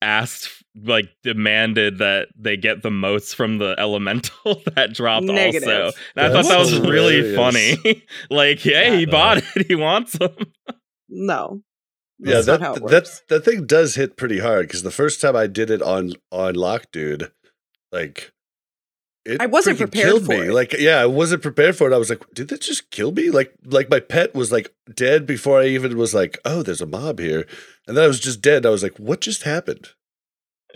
Speaker 3: asked, like, demanded that they get the motes from the elemental [laughs] that dropped
Speaker 2: Negative.
Speaker 3: also. And I thought that was really funny. [laughs] like, yeah, he
Speaker 4: Yeah.
Speaker 3: bought it. [laughs] He wants them.
Speaker 2: No.
Speaker 1: Yeah,
Speaker 2: That's
Speaker 1: that
Speaker 2: not how it
Speaker 1: that
Speaker 2: works.
Speaker 1: that thing does hit pretty hard because the first time I did it on on Lock Dude, like it
Speaker 2: I wasn't prepared for
Speaker 1: me.
Speaker 2: it.
Speaker 1: Like, yeah, I wasn't prepared for it. I was like, did that just kill me? Like, like my pet was like dead before I even was like, oh, there's a mob here, and then I was just dead. I was like, what just happened?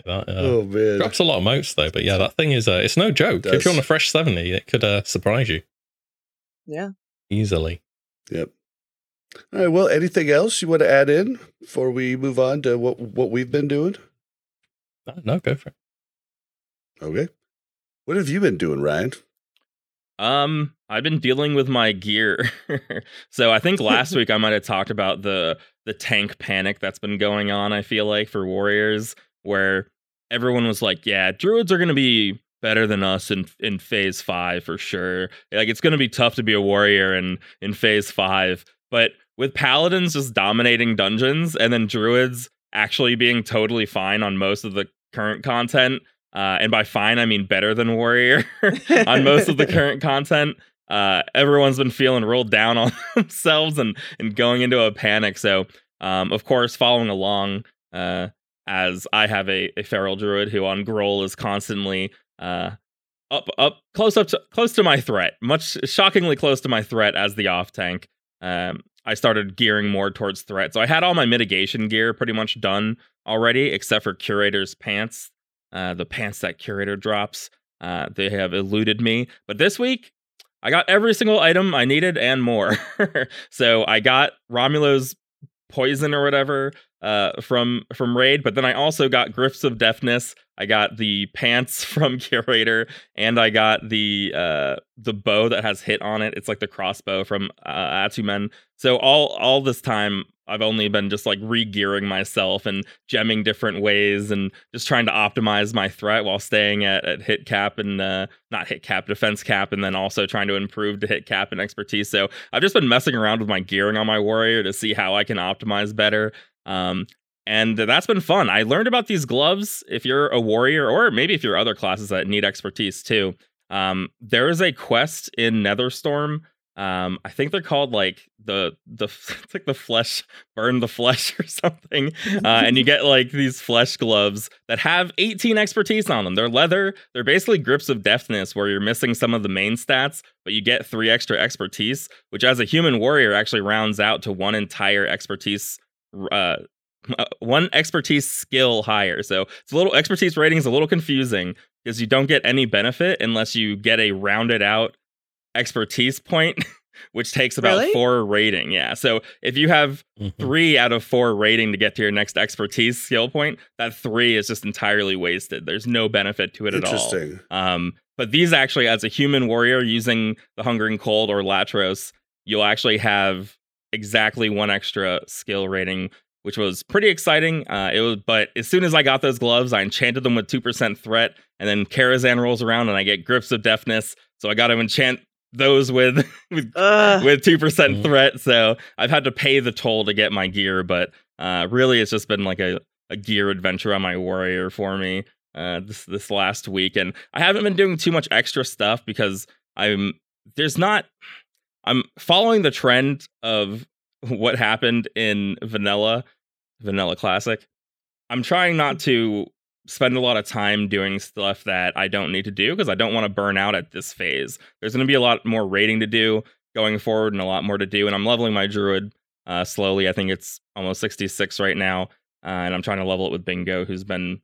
Speaker 4: That, uh,
Speaker 1: oh man,
Speaker 4: drops a lot of motes though, but yeah, that thing is uh, it's no joke.
Speaker 1: It
Speaker 4: If you're on a fresh 70, it could uh, surprise you
Speaker 2: Yeah.
Speaker 4: easily.
Speaker 1: Yep. All right. Well, anything else you want to add in before we move on to what what we've been doing?
Speaker 4: No, no, go for it.
Speaker 1: Okay. What have you been doing, Ryan?
Speaker 3: Um, I've been dealing with my gear. [laughs] so I think last [laughs] week I might have talked about the the tank panic that's been going on, I feel like, for warriors, where everyone was like, Yeah, druids are gonna be better than us in in phase five for sure. Like it's gonna be tough to be a warrior in in phase five. But with paladins just dominating dungeons and then druids actually being totally fine on most of the current content, uh, and by fine I mean better than warrior [laughs] on most of the [laughs] current content. Uh, everyone's been feeling real down on [laughs] themselves and and going into a panic. So, um, of course, following along, uh, as I have a, a feral druid who on Gruul is constantly uh up up close up to close to my threat, much shockingly close to my threat as the off tank. Um, I started gearing more towards threat, so I had all my mitigation gear pretty much done already, except for curator's pants. Uh, the pants that curator drops. Uh, they have eluded me. But this week, I got every single item I needed and more. [laughs] so I got Romulo's poison or whatever uh, from from raid, but then I also got Grips of Deftness. I got the pants [laughs] from Curator, and I got the uh, the bow that has hit on it. It's like the crossbow from uh, Attumen. So all all this time, I've only been just like re-gearing myself and gemming different ways and just trying to optimize my threat while staying at, at hit cap and uh, not hit cap, defense cap, and then also trying to improve to hit cap and expertise. So I've just been messing around with my gearing on my warrior to see how I can optimize better. Um, and that's been fun. I learned about these gloves if you're a warrior, or maybe if you're other classes that need expertise too. Um, there is a quest in Netherstorm um i think they're called like the the [laughs] it's like the flesh burn the flesh [laughs] or something uh, and you get [laughs] like these flesh gloves that have 18 expertise on them. They're leather they're basically grips of deftness where you're missing some of the main stats but you get three extra expertise which as a human warrior actually rounds out to one entire expertise uh, uh one expertise skill higher. So it's a little expertise rating is a little confusing because you don't get any benefit unless you get a rounded out expertise point, [laughs] which takes about
Speaker 2: Really?
Speaker 3: four rating. Yeah. So if you have
Speaker 4: Mhm.
Speaker 3: three out of four rating to get to your next expertise skill point, that three is just entirely wasted. There's no benefit to it at all.
Speaker 1: Interesting.
Speaker 3: Um, but these actually, as a human warrior using the Hungering Cold or Latros, you'll actually have exactly one extra skill rating, which was pretty exciting. Uh, it was, but as soon as I got those gloves, I enchanted them with two percent threat, and then Karazhan rolls around and I get grips of deftness. So I got to enchant those with [laughs] with
Speaker 2: Ugh.
Speaker 3: with two percent
Speaker 4: Mhm.
Speaker 3: threat. So I've had to pay the toll to get my gear, but uh, really, it's just been like a, a gear adventure on my warrior for me uh, this this last week, and I haven't been doing too much extra stuff because I'm there's not I'm following the trend of [laughs] what happened in Vanilla Vanilla Classic. I'm trying not to spend a lot of time doing stuff that I don't need to do because I don't want to burn out at this phase. There's going to be a lot more rating to do going forward and a lot more to do. And I'm leveling my druid uh, slowly. I think it's almost 66 right now. Uh, and I'm trying to level it with Bingo, who's been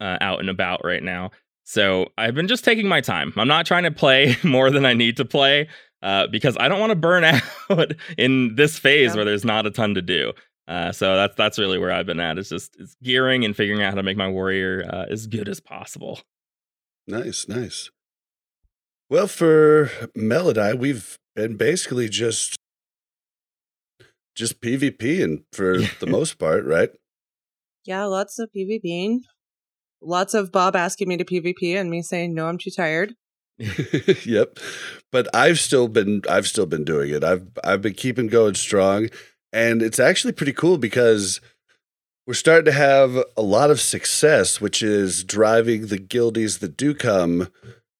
Speaker 3: uh, out and about right now. So I've been just taking my time. I'm not trying to play [laughs] more than I need to play uh, because I don't want to burn [laughs] out in this phase
Speaker 2: Yeah.
Speaker 3: where there's not a ton to do. Uh, so that's that's really where I've been at. It's just it's gearing and figuring out how to make my warrior uh, as good as possible.
Speaker 1: Nice, nice. Well, for Melody, we've been basically just just PvP and for the most part, right?
Speaker 2: Yeah, lots of PvPing. Lots of Bob asking me to PvP and me saying, no, I'm too tired. [laughs]
Speaker 1: yep. But I've still been I've still been doing it. I've I've been keeping going strong and it's actually pretty cool because we're starting to have a lot of success, which is driving the guildies that do come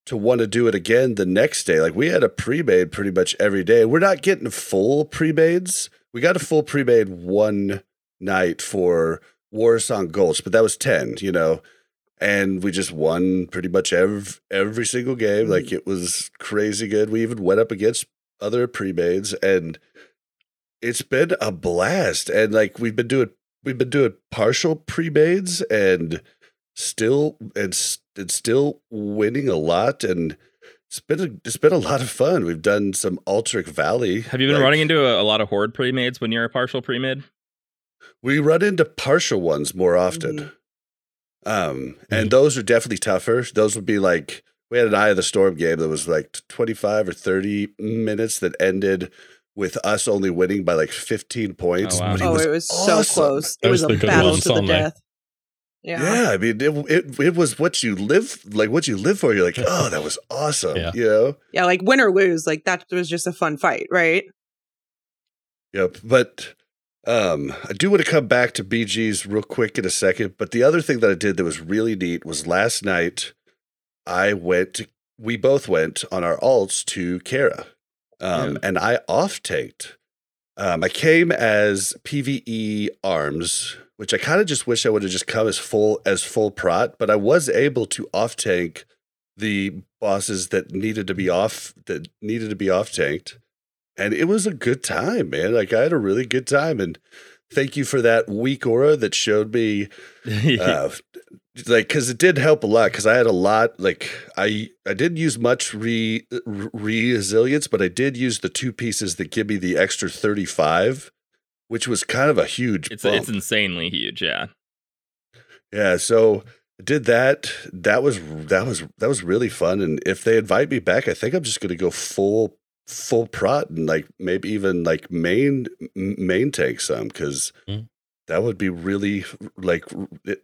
Speaker 1: to want to do it again the next day. Like we had a pre-made pretty much every day. We're not getting full pre-mades. We got a full pre-made one night for Warsong Gulch, but that was 10, you know and we just won pretty much every every single game. Like mm. it was crazy good. We even went up against other pre-mades, and it's been a blast. And like we've been doing, we've been doing partial pre-mades, and still and, and still winning a lot. And it's been a, it's been a lot of fun. We've done some Alterac Valley.
Speaker 3: Have you been
Speaker 1: like-
Speaker 3: running into a, a lot of horde pre-mades when you're a partial pre-mid?
Speaker 1: We run into partial ones more often.
Speaker 2: Mhm.
Speaker 1: Um, and those are definitely tougher. Those would be like we had an Eye of the Storm game that was like 25 or 30 minutes that ended with us only winning by like 15 points.
Speaker 3: Oh, wow.
Speaker 1: but
Speaker 2: Oh, it was so
Speaker 1: awesome.
Speaker 2: close. It
Speaker 4: Those
Speaker 2: was
Speaker 4: are
Speaker 2: a battle to the
Speaker 4: aren't
Speaker 2: death. Yeah.
Speaker 1: Yeah, I mean, it, it it was what you live like, what you live for. You're like, [laughs] oh, that was awesome.
Speaker 4: Yeah.
Speaker 1: You know,
Speaker 2: Yeah, like win or lose, like that was just a fun fight, right?
Speaker 1: Yep. But um, I do want to come back to BG's real quick in a second. But the other thing that I did that was really neat was last night I went, to, we both went on our alts to Kara. Um,
Speaker 3: Yeah.
Speaker 1: And I off tanked. Um, I came as PVE arms, which I kind of just wish I would have just come as full as full prot, but I was able to off tank the bosses that needed to be off that needed to be off tanked and it was a good time, man. Like I had a really good time, and thank you for that weak aura that showed me, [laughs] uh, like, because it did help a lot. Because I had a lot, like I I didn't use much re, re resilience, but I did use the two pieces that give me the extra thirty five, which was kind of a huge.
Speaker 3: it's it's insanely huge. Yeah.
Speaker 1: Yeah, so I did that. That was that was that was really fun. And if they invite me back, I think I'm just gonna go full full prot and like maybe even like main main tank some because
Speaker 4: Mm.
Speaker 1: that would be really like it,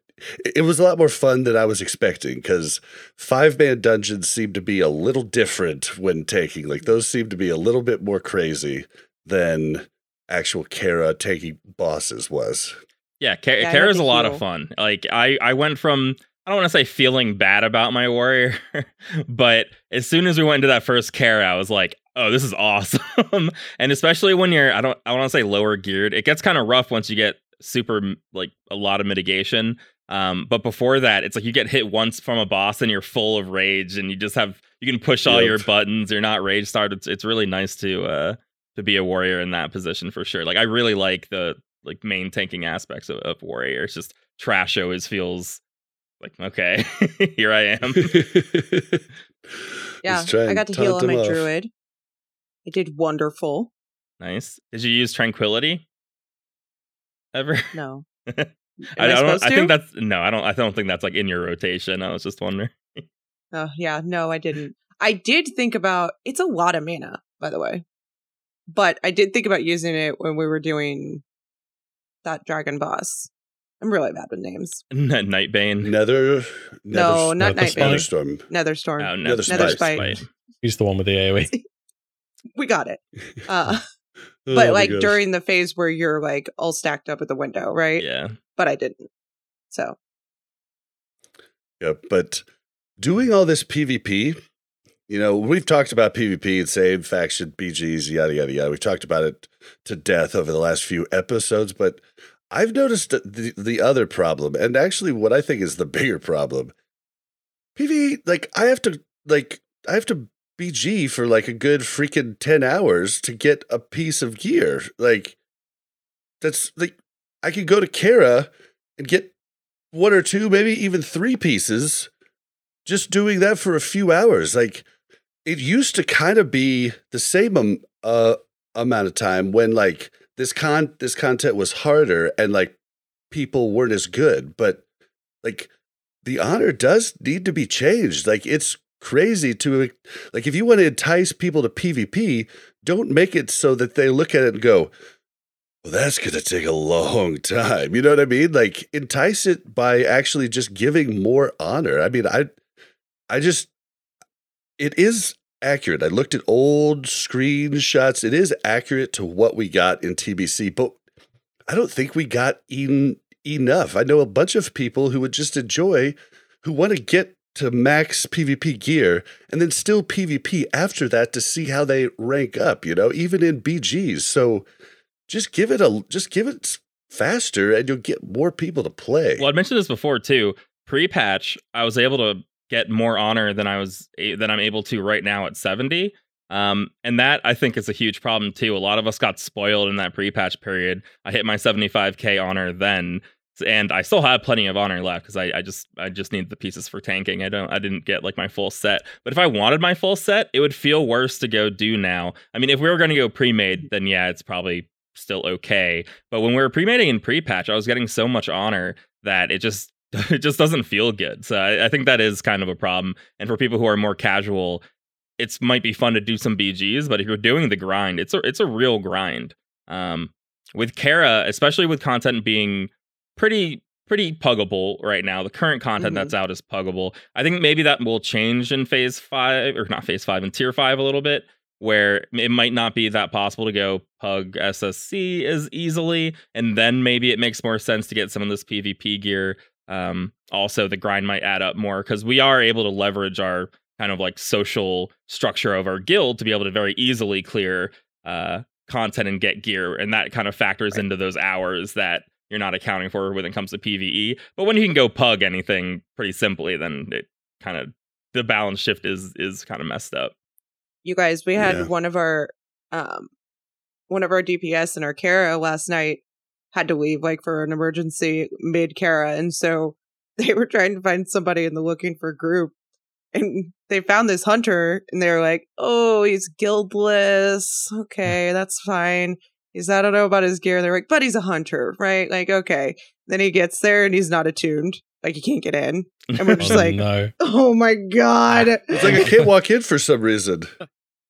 Speaker 1: it was a lot more fun than I was expecting because five man dungeons seem to be a little different when taking like those seem to be a little bit more crazy than actual Kara taking bosses was.
Speaker 3: Yeah, Ka-
Speaker 2: Yeah,
Speaker 3: Kara's a
Speaker 2: to
Speaker 3: lot of fun. Like I, I went from I don't want to say feeling bad about my warrior, [laughs] but as soon as we went into that first Kara, I was like, oh, this is awesome. [laughs] and especially when you're I don't I want to say lower geared, it gets kind of rough once you get super like a lot of mitigation. Um, but before that, it's like you get hit once from a boss and you're full of rage, and you just have you can push all
Speaker 1: Yep.
Speaker 3: your buttons. You're not rage started. It's, it's really nice to uh to be a warrior in that position for sure. Like I really like the like main tanking aspects of, of warrior. It's just trash always feels like okay, [laughs] here I am. [laughs]
Speaker 2: Yeah, I got to heal on my
Speaker 1: off.
Speaker 2: druid. I did wonderful.
Speaker 3: nice. Did you use tranquility ever?
Speaker 2: No. [laughs]
Speaker 3: I,
Speaker 2: I,
Speaker 3: I don't.
Speaker 2: supposed
Speaker 3: I think that's no. I don't. I don't think that's like in your rotation. I was just wondering.
Speaker 2: Oh, [laughs] yeah, no, I didn't. I did think about it's a lot of mana, by the way. But I did think about using it when we were doing that dragon boss. I'm really bad with names. [laughs]
Speaker 3: Nightbane.
Speaker 1: Nether,
Speaker 2: No, not
Speaker 4: Nether
Speaker 2: Nightbane.
Speaker 1: Storm.
Speaker 2: Netherstorm.
Speaker 3: Oh,
Speaker 1: Nether
Speaker 2: Nether
Speaker 1: Spite.
Speaker 2: Spite.
Speaker 4: He's the one with the AoE.
Speaker 2: We got it. [laughs] Uh,
Speaker 1: Oh [laughs]
Speaker 2: but like during the phase where you're like all stacked up at the window, right?
Speaker 3: Yeah.
Speaker 2: But I didn't. So
Speaker 1: Yeah, but doing all this PvP, you know, we've talked about PvP and same faction, BGs, yada yada yada. We've talked about it to death over the last few episodes, but I've noticed the the other problem, and actually what I think is the bigger problem. PvE, like I have to like I have to BG for like a good freaking 10 hours to get a piece of gear. Like that's like I could go to Kara and get one or two, maybe even three pieces, just doing that for a few hours. Like it used to kind of be the same uh, amount of time when like this con this content was harder and like people weren't as good. But like the honor does need to be changed. Like it's crazy to like if you want to entice people to PvP, don't make it so that they look at it and go, well, that's going to take a long time. You know what I mean? Like entice it by actually just giving more honor. I mean, I, I just, it is accurate. I looked at old screenshots. It is accurate to what we got in TBC, but I don't think we got en- enough. I know a bunch of people who would just enjoy, who want to get to max PvP gear and then still PvP after that to see how they rank up, you know, even in BGs. So just give it a just give it faster and you'll get more people to play.
Speaker 3: Well, I mentioned this before too. Pre-patch, I was able to get more honor than I was than I'm able to right now at 70. Um, and that I think is a huge problem too. A lot of us got spoiled in that pre-patch period. I hit my 75k honor then, and I still have plenty of honor left because I, I just I just need the pieces for tanking. I don't I didn't get like my full set. But if I wanted my full set, it would feel worse to go do now. I mean, if we were going to go pre-made, then yeah, it's probably still okay. But when we were pre-mating in pre-patch, I was getting so much honor that it just [laughs] it just doesn't feel good. So I, I think that is kind of a problem. And for people who are more casual, it's might be fun to do some BGs, but if you're doing the grind, it's a it's a real grind. Um, with Kara, especially with content being pretty pretty puggable right now. The current content
Speaker 2: Mhm.
Speaker 3: that's out is puggable. I think maybe that will change in phase five or not phase five in tier five a little bit, where it might not be that possible to go pug SSC as easily, and then maybe it makes more sense to get some of this PvP gear. Um, also, the grind might add up more because we are able to leverage our kind of like social structure of our guild to be able to very easily clear uh, content and get gear, and that kind of factors into those hours that you're not accounting for when it comes to PVE. But when you can go pug anything pretty simply, then it kind of the balance shift is is kind of messed up.
Speaker 2: you guys, we had
Speaker 1: Yeah.
Speaker 2: one of our um one of our DPS and our Kara last night had to leave like for an emergency mid Kara, and so [laughs] they were trying to find somebody in the looking for group, and they found this hunter, and they were like, "Oh, he's guildless. [laughs] Okay, that's fine." He's I don't know about his gear. They're like, but he's a hunter, right? Like, okay. Then he gets there and he's not attuned. Like he can't get in. And we're just [laughs]
Speaker 4: Oh,
Speaker 2: like,
Speaker 4: no.
Speaker 2: oh my god. [laughs]
Speaker 1: It's like I can't walk in for some reason.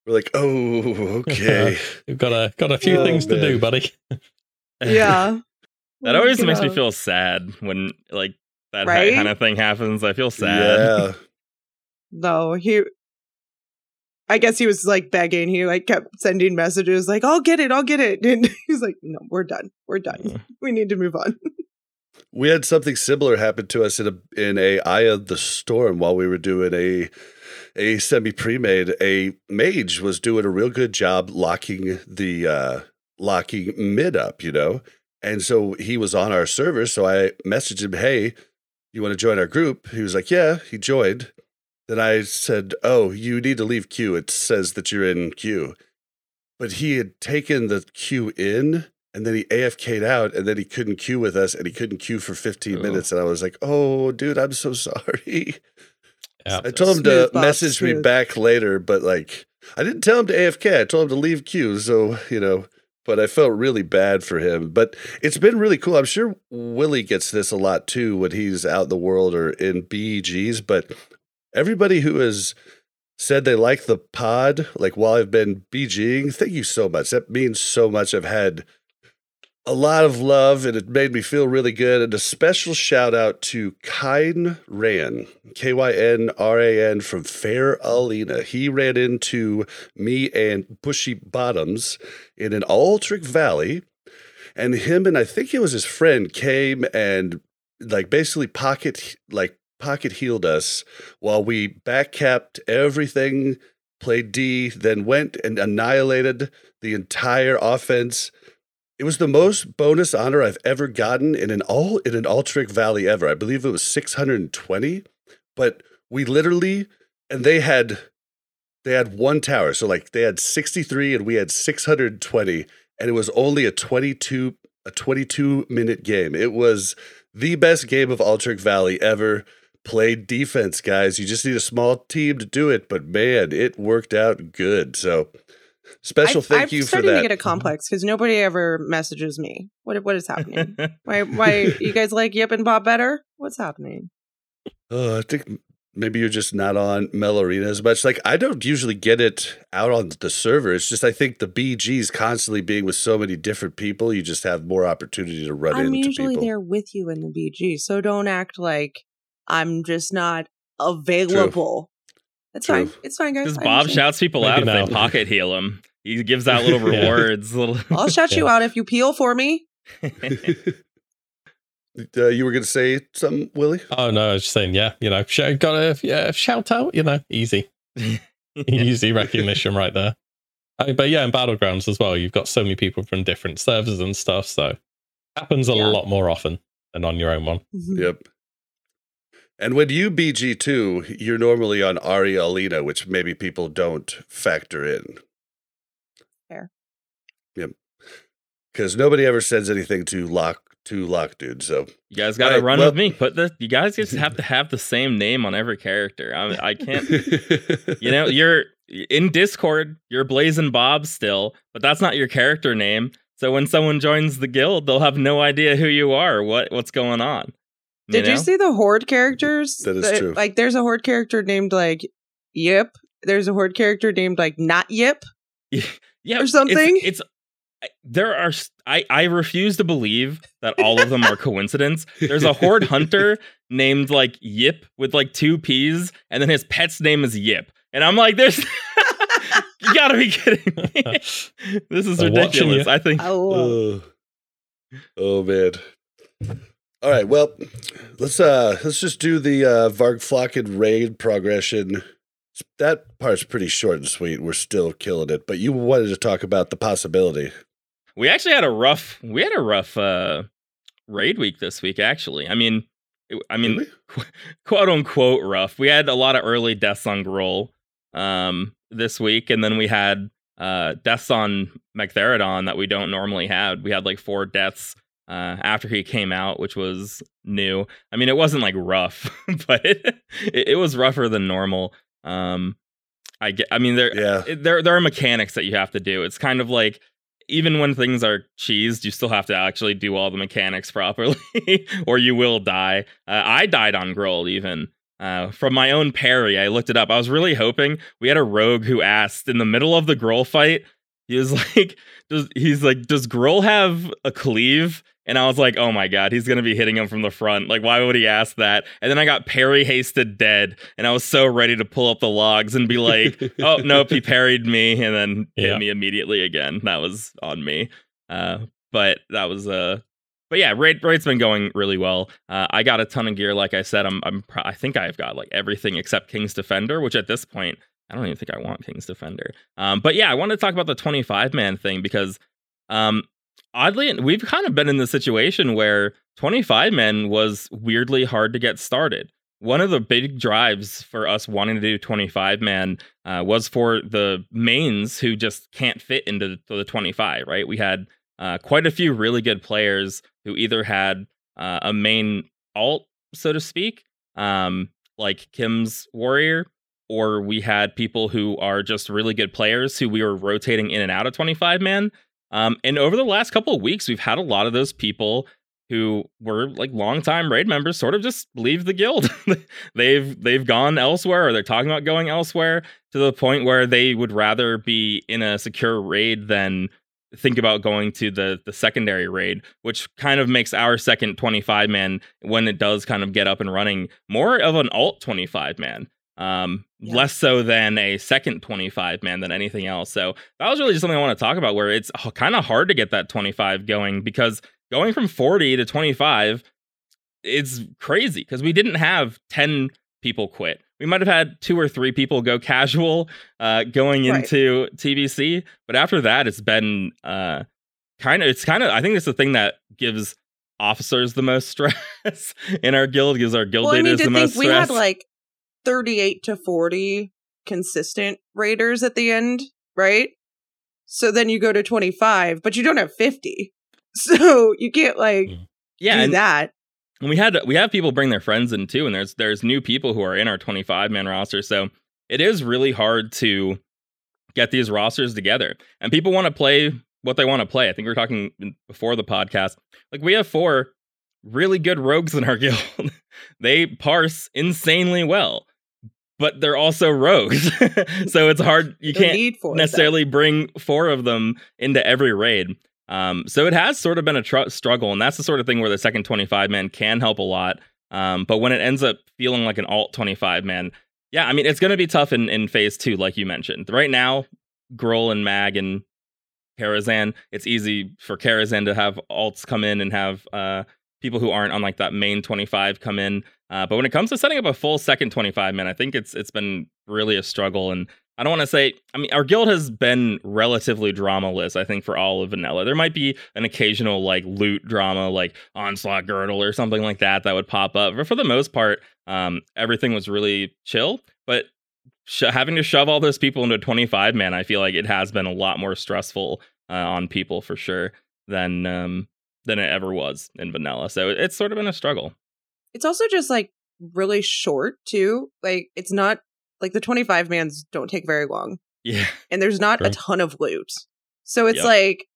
Speaker 1: We're like, oh, okay. [laughs]
Speaker 4: You've got a got a few
Speaker 1: Oh,
Speaker 4: things to do, buddy.
Speaker 2: Yeah.
Speaker 3: that always makes me feel sad when like that
Speaker 2: Right?
Speaker 3: kind of thing happens. I feel sad.
Speaker 1: Yeah.
Speaker 2: No, he. I guess he was like begging. He like kept sending messages like, "I'll get it, I'll get it," [laughs] and he's like, "No, we're done. We're done. We need to move on." [laughs]
Speaker 1: We had something similar happen to us in a in a Eye of the Storm while we were doing a a semi pre made. A mage was doing a real good job locking the uh locking mid up, you know. And so he was on our server. So I messaged him, Hey, you want to join our group? He was like, Yeah, he joined. Then I said, Oh, you need to leave queue. It says that you're in queue. But he had taken the queue in and then he AFK'd out and then he couldn't queue with us and he couldn't queue for 15
Speaker 3: Oh.
Speaker 1: minutes. And I was like, Oh, dude, I'm so [laughs] sorry.
Speaker 4: Yeah.
Speaker 1: I told him to
Speaker 2: Smooth, boss,
Speaker 1: message me back later, but like I didn't tell him to AFK. I told him to leave queue. So, you know, but I felt really bad for him. But it's been really cool. I'm sure WillE gets this a lot too when he's out in the world or in BGs. But everybody who has said they like the pod, like while I've been BGing, thank you so much. That means so much. I've had a lot of love and it made me feel really good. And a special shout out to Kyn Ran, K Y N R A N from Faerlina. He ran into me and Bushy Bottoms in an Alterac Valley. And him and I think it was his friend came and like basically pocket like pocket healed us while we back capped everything, played D, then went and annihilated the entire offense. It was the most bonus honor I've ever gotten in an all in an Alterac Valley ever. I believe it was 620, but we literally and they had they had one tower. So like they had 63 and we had 620 and it was only a 22 a 22 minute game. It was the best game of Alterac Valley ever. Played defense, guys. You just need a small team to do it, but man, it worked out good. So special
Speaker 2: I-
Speaker 1: thank
Speaker 2: I'm
Speaker 1: you for
Speaker 2: starting
Speaker 1: that.
Speaker 2: to get a complex because nobody ever messages me. What what is happening? [laughs] why why you guys like Yip and Bob better? What's happening?
Speaker 1: Uh, I think maybe you're just not on Melarina as much. Like I don't usually get it out on the server. It's just I think the BGs constantly being with so many different people, you just have more opportunity to run
Speaker 2: I'm
Speaker 1: into
Speaker 2: usually
Speaker 1: people.
Speaker 2: there with you in the BG, so don't act like I'm just not available. It's
Speaker 1: True.
Speaker 2: fine. It's fine, guys.
Speaker 3: Because Bob shouts people
Speaker 4: Maybe
Speaker 3: out if
Speaker 4: now.
Speaker 3: they [laughs] pocket heal him. He gives out little [laughs]
Speaker 4: Yeah.
Speaker 3: rewards. Little. [laughs]
Speaker 2: I'll shout you out if you peel for me.
Speaker 1: uh, you were going to say something, WillE?
Speaker 4: Oh no, I was just saying, yeah, you know, sh- got a yeah, shout out, you know, easy, easy recognition right there. I mean, but yeah, in battlegrounds as well, you've got so many people from different servers and stuff, so happens a
Speaker 2: Yeah.
Speaker 4: lot more often than on your own one.
Speaker 1: Yep. And when you BG two, you're normally on Ari Alina, which maybe people don't factor in.
Speaker 2: Fair.
Speaker 1: Yep. Because nobody ever sends anything to lock to lock dude. So
Speaker 3: You guys got to
Speaker 1: Alright,
Speaker 3: run
Speaker 1: well-
Speaker 3: with me. Put the. You guys just have to [laughs] have the same name on every character. I, I can't. You know, [laughs] you're in Discord. You're Blazzin Bob still, but that's not your character name. So when someone joins the guild, they'll have no idea who you are, what what's going on.
Speaker 2: Did you
Speaker 3: know?
Speaker 2: see the horde characters?
Speaker 1: That is true.
Speaker 2: Like, there's a horde character named like Yip. There's a horde character named like not Yip.
Speaker 3: yeah,
Speaker 2: or something?
Speaker 3: It's, I- there are. I I refuse to believe that all of them are [laughs] coincidence. There's a horde hunter named like Yip with like two P's, and then his pet's name is Yip, and I'm like, there's. [laughs] you gotta be kidding me. this is
Speaker 4: They're watching
Speaker 3: ridiculous. I think.
Speaker 1: Oh, oh man. All right, well, let's uh let's just do the uh Vargflocken raid progression. That part's pretty short and sweet. We're still killing it, but you wanted to talk about the possibility.
Speaker 3: We actually had a rough. We had a rough uh, raid week this week. Actually, I mean, I mean, qu- [laughs] quote unquote rough. We had a lot of early deaths on Gruul um, this week, and then we had uh, deaths on Magtheridon that we don't normally have. We had like four deaths uh, after he came out, which was new. I mean, it wasn't like rough, [laughs] but it, it was rougher than normal. Um, I get. I mean, there
Speaker 1: Yeah.
Speaker 3: it- there there are mechanics that you have to do. It's kind of like even when things are cheesed, you still have to actually do all the mechanics [laughs] properly, or you will die. Uh, I died on Gruul even, uh, from my own parry. I looked it up. I was really hoping we had a rogue who asked in the middle of the Gruul fight. He was [laughs] like, does, he's like, does Gruul have a cleave? And I was like, oh my god, he's gonna be hitting him from the front. Like, why would he ask that? And then I got parry hasted dead, and I was so ready to pull up the logs and be like, [laughs] oh nope, he parried me, and then
Speaker 4: Yeah.
Speaker 3: hit me immediately again. That was on me. Uh, but that was uh but yeah, raid raid's been going really well. Uh, I got a ton of gear, like I said. I'm I'm pro- I think I've got like everything except King's Defender, which at this point I don't even think I want King's Defender. Um, but yeah, I want to talk about the 25 man thing because um, oddly, we've kind of been in the situation where 25 men was weirdly hard to get started. One of the big drives for us wanting to do 25 man uh, was for the mains who just can't fit into the 25, right? We had uh, quite a few really good players who either had uh, a main alt, so to speak, um, like Kim's Warrior, or we had people who are just really good players who we were rotating in and out of 25 man. Um, and over the last couple of weeks, we've had a lot of those people who were like longtime raid members sort of just leave the guild. [laughs] they've they've gone elsewhere or they're talking about going elsewhere to the point where they would rather be in a secure raid than think about going to the the secondary raid, which kind of makes our second 25 man when it does kind of get up and running more of an alt 25 man. Um,
Speaker 2: Yeah.
Speaker 3: less so than a second 25 man than anything else. So that was really just something I want to talk about where it's kind of hard to get that 25 going because going from 40 to 25 it's crazy because we didn't have 10 people quit. We might have had two or three people go casual uh, going
Speaker 2: Right.
Speaker 3: into TBC, but after that, it's been uh, kind of. It's kind of. I think it's the thing that gives officers the most [laughs] stress in our guild. Gives our guild
Speaker 2: well, I mean,
Speaker 3: the
Speaker 2: think
Speaker 3: most
Speaker 2: we
Speaker 3: stress.
Speaker 2: had like 38 to 40 consistent raiders at the end, right? So then you go to 25, but you don't have 50. [laughs] So you can't like
Speaker 4: Mm.
Speaker 3: yeah,
Speaker 2: do
Speaker 3: and,
Speaker 2: that.
Speaker 3: and we had we have people bring their friends in too, and there's there's new people who are in our 25 man roster. So it is really hard to get these rosters together, and people want to play what they want to play. I think we were talking before the podcast. Like we have four really good rogues in our [laughs] guild. they parse insanely well, but they're also rogues. [laughs] so it's hard. You can't
Speaker 2: need
Speaker 3: necessarily bring four of them into every raid. Um, so it has sort of been a tr- struggle, and that's the sort of thing where the second 25 man can help a lot. Um, but when it ends up feeling like an alt 25 man, yeah, I mean, it's going to be tough in, in phase two, like you mentioned. Right now, Gruul and Mag and Karazhan, it's easy for Karazhan to have alts come in and have uh, people who aren't on like that main 25 come in. Uh, but when it comes to setting up a full second 25 man, I think it's it's been really a struggle. And I don't want to say, I mean, our guild has been relatively dramaless, I think, for all of vanilla. There might be an occasional like loot drama, like onslaught girdle or something like that, that would pop up. But for the most part, um, everything was really chill. But sh- having to shove all those people into a 25 man, I feel like it has been a lot more stressful uh, on people for sure than um, than it ever was in vanilla. So it's sort of been a struggle.
Speaker 2: It's also just like really short too. Like it's not like the 25 mans don't take very long
Speaker 3: Yeah.
Speaker 2: and there's not
Speaker 4: True.
Speaker 2: a ton of loot. So it's
Speaker 3: Yep.
Speaker 2: like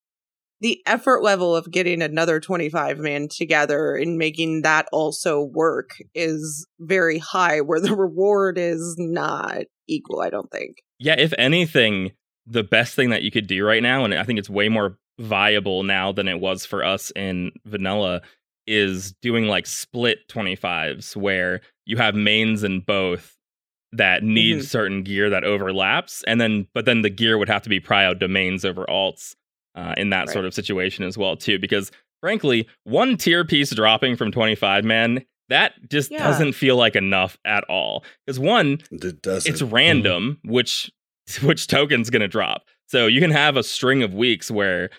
Speaker 2: the effort level of getting another 25 man together and making that also work is very high where the [laughs] reward is not equal, I don't think.
Speaker 3: Yeah, if anything, the best thing that you could do right now, and I think it's way more viable now than it was for us in vanilla, is doing like split 25s where you have mains in both that need
Speaker 2: Mhm.
Speaker 3: certain gear that overlaps, and then but then the gear would have to be prio domains over alts uh, in that sort of situation as well too. Because frankly, one tier piece dropping from 25 man that just
Speaker 2: Yeah.
Speaker 3: doesn't feel like enough at all. Because one,
Speaker 1: It doesn't.
Speaker 3: it's random which [laughs] which token's going to drop so you can have a string of weeks where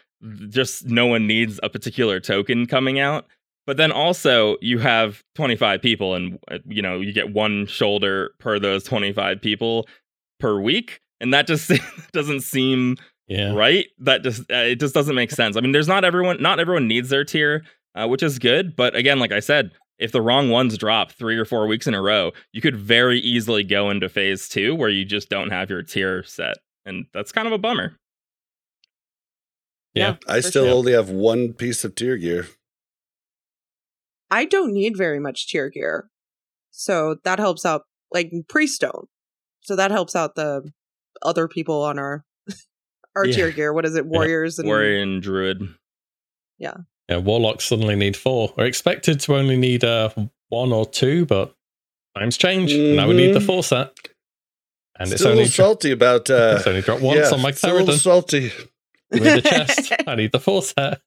Speaker 3: just no one needs a particular token coming out but then also you have 25 people and uh, you know you get one shoulder per those 25 people per week and that just [laughs] doesn't seem
Speaker 4: Yeah.
Speaker 3: right. That just uh, it just doesn't make sense. I mean there's not everyone not everyone needs their tier uh, which is good but again like i said if the wrong ones drop three or four weeks in a row you could very easily go into phase two where you just don't have your tier set and that's kind of a bummer
Speaker 4: Yeah.
Speaker 1: I still
Speaker 2: sure.
Speaker 1: only have one piece of tier gear.
Speaker 2: I don't need very much tier gear. So that helps out like priest don't. So that helps out the other people on our [laughs] our
Speaker 3: Yeah.
Speaker 2: tier gear. What is it? [laughs] Warriors and
Speaker 3: Warrior and druid.
Speaker 4: Yeah, yeah. warlocks suddenly need four. We're expected to only need uh, one or two, but times change. Now we need the
Speaker 1: Mhm.
Speaker 4: four set. And it's
Speaker 1: Still a
Speaker 4: only,
Speaker 1: little salty about uh [laughs]
Speaker 4: it's only dropped once
Speaker 1: yeah,
Speaker 4: on my
Speaker 1: still a little
Speaker 4: Theridon
Speaker 1: salty.
Speaker 4: with the chest. [laughs] I need the four set.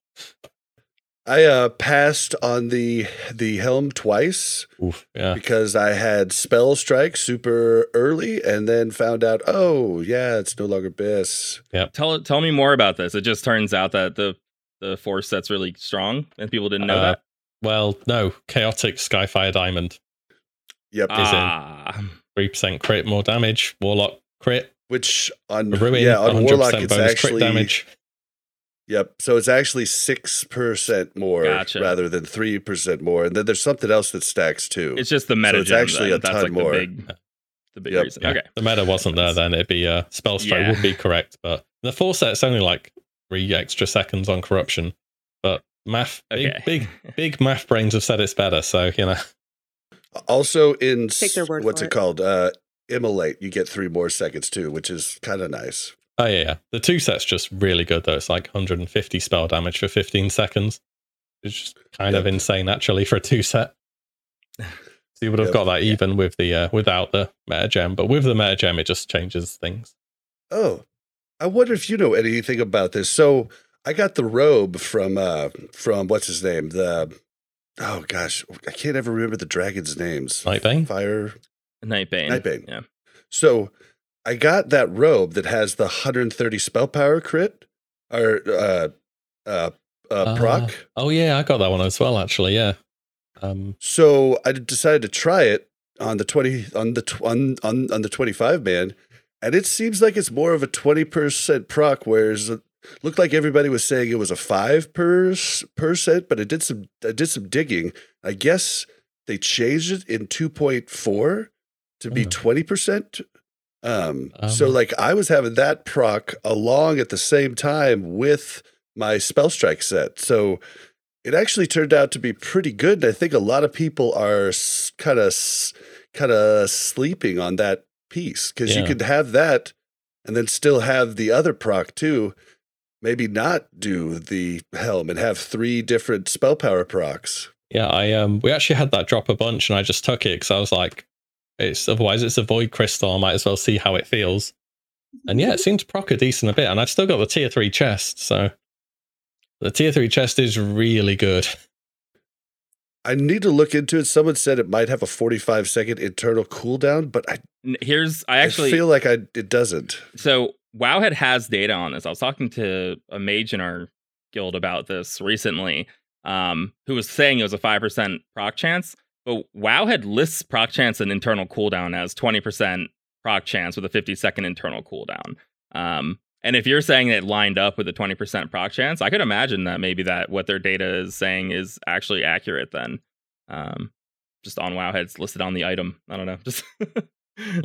Speaker 1: I uh passed on the the helm twice
Speaker 4: Oof, yeah.
Speaker 1: because I had spell strike super early and then found out, oh yeah, it's no longer BiS. Yeah.
Speaker 3: Tell tell me more about this. It just turns out that the the force set's really strong, and people didn't know
Speaker 4: Uh,
Speaker 3: that.
Speaker 4: Well, no, chaotic Skyfire Diamond.
Speaker 1: Yep.
Speaker 4: is in.
Speaker 3: Ah,
Speaker 4: 3% crit more damage. Warlock crit.
Speaker 1: Which on
Speaker 4: Ruin.
Speaker 1: yeah, on
Speaker 4: 100%
Speaker 1: Warlock it's
Speaker 4: bonus
Speaker 1: actually
Speaker 4: crit damage.
Speaker 1: Yep. So it's actually six percent more
Speaker 3: Gotcha.
Speaker 1: rather than three percent more. And then there's something else that stacks too.
Speaker 3: it's just the meta.
Speaker 1: So
Speaker 3: it's
Speaker 1: actually
Speaker 3: then.
Speaker 1: a
Speaker 3: That's
Speaker 1: ton
Speaker 3: like
Speaker 1: more.
Speaker 3: the big, the big
Speaker 1: Yep.
Speaker 3: reason.
Speaker 4: Yeah,
Speaker 3: Okay,
Speaker 4: The meta wasn't there then. It'd be uh, spell strike
Speaker 3: Yeah.
Speaker 4: would be correct. But the four set's only like three extra seconds on corruption. But math, big,
Speaker 3: okay.
Speaker 4: big, [laughs] big math brains have said it's better. So, you know,
Speaker 1: also in
Speaker 2: Take their word
Speaker 1: what's it
Speaker 2: it.
Speaker 1: called? Uh immolate, you get three more seconds too, which is kind of nice.
Speaker 4: oh, yeah, yeah. The two set's just really good, though. It's like 150 spell damage for 15 seconds. It's just kind of insane, actually, for a two set. [laughs] So you would have
Speaker 1: Yep.
Speaker 4: got that even with the uh, without the meta gem, but with the meta gem, it just changes things.
Speaker 1: Oh, I wonder if you know anything about this. So I got the robe from uh from what's his name? The oh gosh, I can't ever remember the dragon's names.
Speaker 4: Nightbane?
Speaker 1: Fire.
Speaker 3: Nightbane.
Speaker 1: Nightbane.
Speaker 3: Yeah.
Speaker 1: So I got that robe that has the 130 spell power crit or uh uh uh proc.
Speaker 4: Oh yeah, I got that one as well. Actually, yeah. Um,
Speaker 1: So I decided to try it on the 20 on the tw- on on, on the 25 man and it seems like it's more of a 20% proc whereas it looked like everybody was saying it was a 5 per, percent but I did some I did some digging. I guess they changed it in 2.4 to be
Speaker 4: Oh.
Speaker 1: 20%. Um, so
Speaker 4: Um.
Speaker 1: like I was having that proc along at the same time with my spell strike set. So it actually turned out to be pretty good. And I think a lot of people are kind of kind of sleeping on that piece because you could have that and then still have the other proc too. Maybe not do the helm and have three different spell power procs.
Speaker 4: yeah, I um, we actually had that drop a bunch, and I just took it because I was like, it's otherwise it's a void crystal. I might as well see how it feels. And yeah, it seemed to proc a decent a bit, and I've still got the tier three chest, so the tier three chest is really good. [laughs]
Speaker 1: I need to look into it. Someone said it might have a 45 second internal cooldown, but I
Speaker 3: Here's I actually
Speaker 1: I feel like I it doesn't.
Speaker 3: so Wowhead has data on this. I was talking to a mage in our guild about this recently, um, who was saying it was a five percent proc chance. But Wowhead lists proc chance and internal cooldown as twenty percent proc chance with a fifty second internal cooldown. Um, and if you're saying it lined up with a twenty percent proc chance, I could imagine that maybe that what their data is saying is actually accurate. Then, um, just on Wowhead's listed on the item. I don't know, [laughs] just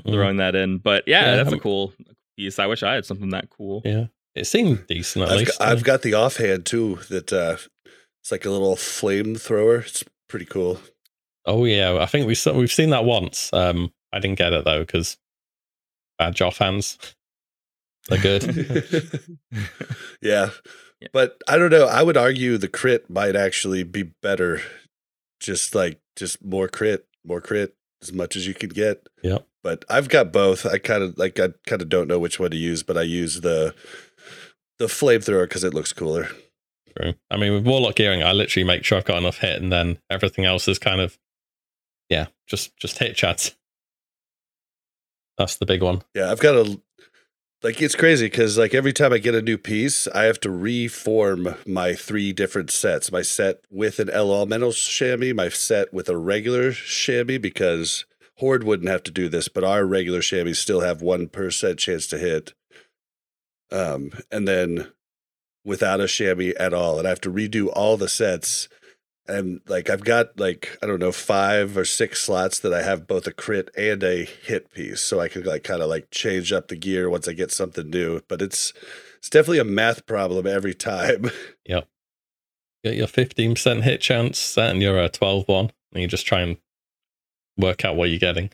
Speaker 3: throwing that in. But yeah,
Speaker 4: Yeah,
Speaker 3: that's a
Speaker 4: um,
Speaker 3: cool piece. I wish I had something that cool.
Speaker 4: Yeah, it seemed decent at
Speaker 1: I've
Speaker 4: least.
Speaker 1: got, I've got the offhand too. That uh, it's like a little flamethrower. It's pretty cool.
Speaker 4: oh yeah, I think we saw, we've seen that once. Um, I didn't get it though because bad offhands. They're good. [laughs] [laughs]
Speaker 1: yeah.
Speaker 3: Yeah.
Speaker 1: But I don't know. I would argue the crit might actually be better. Just like just more crit, more crit, as much as you can get.
Speaker 4: Yep.
Speaker 1: But I've got both. I kind of like I kind of don't know which one to use, but I use the the flamethrower because it looks cooler.
Speaker 4: True. I mean, with warlock gearing, I literally make sure I've got enough hit, and then everything else is kind of, yeah, just just hit chats. That's the big one.
Speaker 1: Yeah, I've got a like it's crazy because like every time I get a new piece, I have to reform my three different sets. My set with an elemental shammy, my set with a regular shammy because Horde wouldn't have to do this, but our regular shammy still have one percent chance to hit. Um, and then without a shammy at all, and I have to redo all the sets. And like I've got like I don't know five or six slots that I have both a crit and a hit piece, so I could like kind of like change up the gear once I get something new. But it's it's definitely a math problem every time. [laughs] Yep.
Speaker 4: Get your fifteen percent hit chance and you're a 12 one, and you just try and work out what you're getting.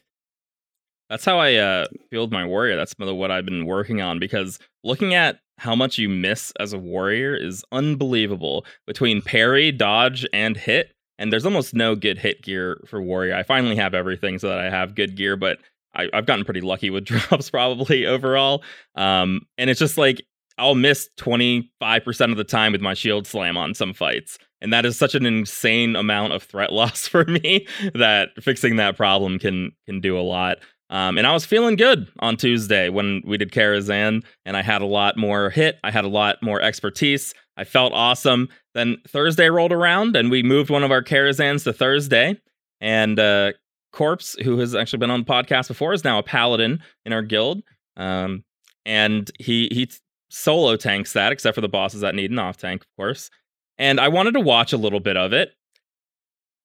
Speaker 3: That's how I uh, field my warrior. That's what I've been working on because looking at how much you miss as a warrior is unbelievable between parry, dodge, and hit. And there's almost no good hit gear for warrior. I finally have everything so that I have good gear, but I, have gotten pretty lucky with [laughs] drops probably overall. Um, and it's just like I'll miss 25% of the time with my shield slam on some fights. And that is such an insane amount of threat [laughs] loss for me that fixing that problem can can do a lot. Um, and I was feeling good on Tuesday when we did Karazhan, and I had a lot more hit. I had a lot more expertise. I felt awesome. Then Thursday rolled around, and we moved one of our Karazhans to Thursday. And uh, Corpse, who has actually been on the podcast before, is now a paladin in our guild. Um, and he he solo tanks that, except for the bosses that need an off tank, of course. And I wanted to watch a little bit of it,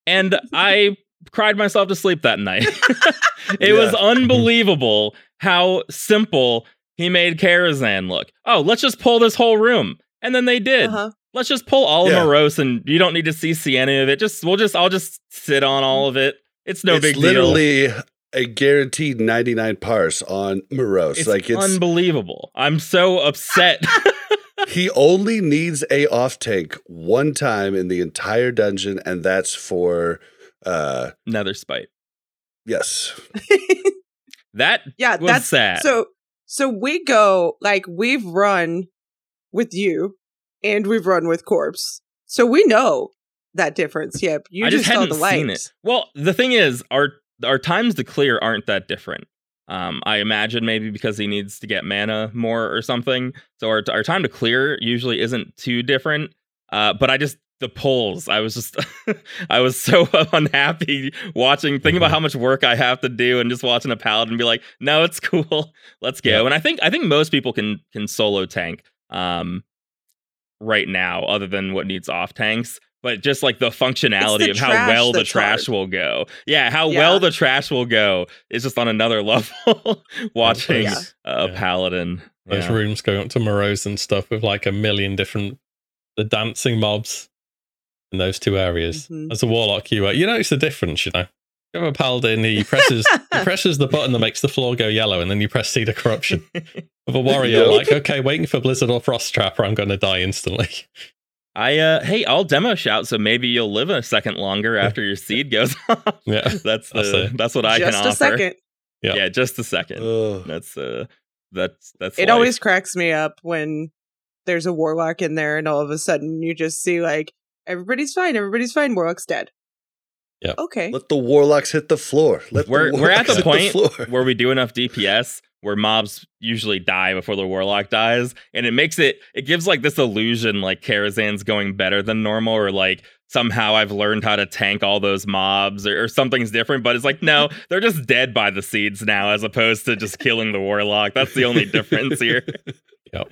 Speaker 3: and [laughs] I cried myself to sleep that night. [laughs] it yeah. was unbelievable how simple he made Karazhan look. Oh, let's just pull this whole room. And then they did. Uh-huh. Let's just pull all yeah. of Moroes and you don't need to see, see any of it. Just we'll just I'll just sit on all of it. It's no
Speaker 1: it's
Speaker 3: big
Speaker 1: literally deal. A guaranteed 99 parse on Moroes.
Speaker 3: It's
Speaker 1: like it's
Speaker 3: unbelievable. I'm so upset. [laughs]
Speaker 1: he only needs a off tank one time in the entire dungeon, and that's for uh
Speaker 3: Netherspite.
Speaker 1: Yes. [laughs]
Speaker 3: that yeah, that's sad.
Speaker 2: So so we go like we've run with you and we've run with Corpse. So we know that difference. Yep. You
Speaker 3: I
Speaker 2: just,
Speaker 3: just
Speaker 2: hadn't
Speaker 3: the seen it. Well, the thing is, our our times to clear aren't that different. Um, I imagine maybe because he needs to get mana more or something. So our our time to clear usually isn't too different. Uh, but I just the pulls. I was just, [laughs] I was so [laughs] unhappy watching, thinking about mm-hmm. how much work I have to do, and just watching a paladin be like, "No, it's [laughs] cool, let's go." Yeah. And I think, I think most people can can solo tank um, right now, other than what needs off tanks. But just like the functionality the of how well the trash hard. will go, yeah, how yeah. well the trash will go is just on another [laughs] level. watching yeah. a paladin,
Speaker 4: those rooms going up to Moroes and stuff with like a million different the dancing mobs in those two areas. Mm-hmm. As a warlock, you uh, you notice the difference, you know. You have a paladin, he presses he [laughs] presses the button that makes the floor go yellow, and then you press Seed of Corruption. [laughs] Of a warrior, like okay, waiting for Blizzard or Frost Trap, or I'm going to die instantly.
Speaker 3: I uh hey, I'll demo shout, so maybe you'll live a second longer after your seed goes [laughs] off.
Speaker 4: Yeah,
Speaker 3: that's the that's what I
Speaker 2: just
Speaker 3: can offer.
Speaker 2: Just a second.
Speaker 3: Yeah. yeah, just a second. Ugh. That's uh that's that's.
Speaker 2: It life. always cracks me up when there's a warlock in there, and all of a sudden you just see like everybody's fine. Everybody's fine. Warlock's dead.
Speaker 4: Yeah.
Speaker 2: Okay.
Speaker 1: Let the warlocks hit the floor. Let
Speaker 3: we're we're at the [laughs] point the where we do enough DPS where mobs usually die before the warlock dies, and it makes it it gives like this illusion like Karazhan's going better than normal, or like somehow I've learned how to tank all those mobs, or, or something's different. But it's like no, [laughs] they're just dead by the seeds now, as opposed to just killing the warlock. That's the only difference here. [laughs]
Speaker 4: Yep.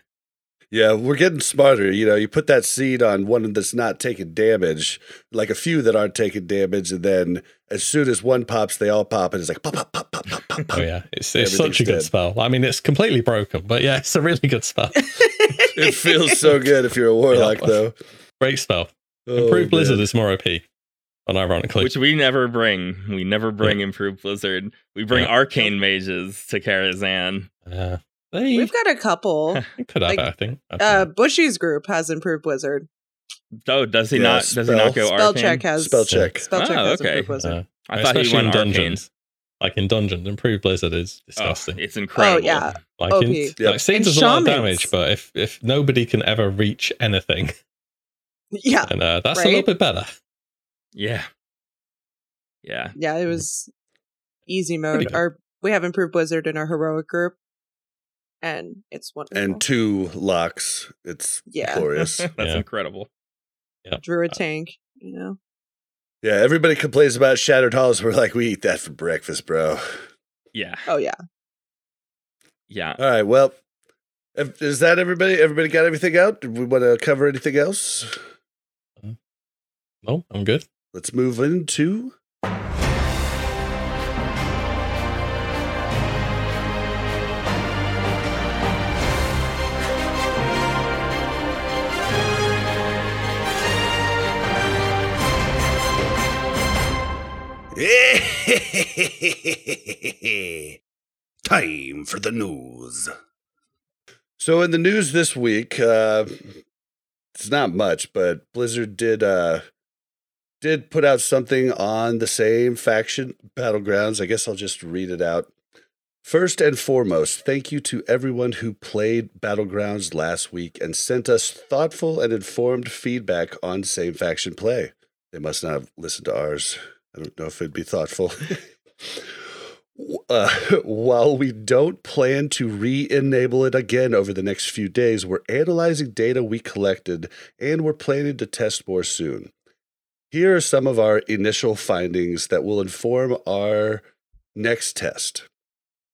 Speaker 1: Yeah, we're getting smarter. You know, you put that seed on one that's not taking damage, like a few that aren't taking damage, and then as soon as one pops, they all pop, and it's like pop, pop, pop, pop, pop, pop.
Speaker 4: Oh yeah, it's, it's such a good dead. spell. I mean, it's completely broken, but yeah, it's a really good spell. [laughs]
Speaker 1: it feels so good if you're a warlock, yeah. though.
Speaker 4: Great spell. Oh, Improved Blizzard man. is more OP. Unironically.
Speaker 3: Which we never bring. We never bring yeah. improved Blizzard. We bring yeah. arcane mages to Karazhan.
Speaker 4: Yeah.
Speaker 2: They, We've got a couple. [laughs]
Speaker 4: could have, like, I think. I
Speaker 2: uh, Bushy's group has improved blizzard.
Speaker 3: Oh, does he yeah, not? Spell, does he not go
Speaker 2: spell
Speaker 3: arcane?
Speaker 2: check has
Speaker 1: spell check.
Speaker 2: Spell check
Speaker 3: oh,
Speaker 2: has
Speaker 3: okay.
Speaker 2: improved blizzard. Uh,
Speaker 3: I thought he went in
Speaker 4: dungeons. Like in dungeons, improved blizzard is disgusting.
Speaker 3: Oh, it's incredible.
Speaker 2: Oh yeah,
Speaker 4: like
Speaker 2: OP.
Speaker 4: in, yeah. like seems a lot of damage, but if if nobody can ever reach anything, [laughs]
Speaker 2: yeah,
Speaker 4: and uh, that's right? a little bit better.
Speaker 3: Yeah, yeah,
Speaker 2: yeah. It was easy mode. Our we have improved blizzard in our heroic group, and it's wonderful.
Speaker 1: And two locks. It's yeah. [laughs] glorious. [laughs]
Speaker 3: That's
Speaker 4: yeah.
Speaker 3: incredible.
Speaker 4: Yeah.
Speaker 2: Druid uh, tank, you know.
Speaker 1: Yeah, everybody complains about Shattered Halls. We're like, we eat that for breakfast, bro.
Speaker 3: Yeah.
Speaker 2: Oh yeah.
Speaker 3: Yeah.
Speaker 1: All right. Well, is that everybody? Everybody got everything out? Did we want to cover anything else?
Speaker 4: Uh, no, I'm good.
Speaker 1: Let's move into [laughs] Time for the news. So, in the news this week, uh, it's not much, but Blizzard did uh, did put out something on the same faction battlegrounds. I guess I'll just read it out. First and foremost, thank you to everyone who played Battlegrounds last week and sent us thoughtful and informed feedback on same faction play. They must not have listened to ours. I don't know if it'd be thoughtful. uh, while we don't plan to re enable it again over the next few days, we're analyzing data we collected and we're planning to test more soon. Here are some of our initial findings that will inform our next test.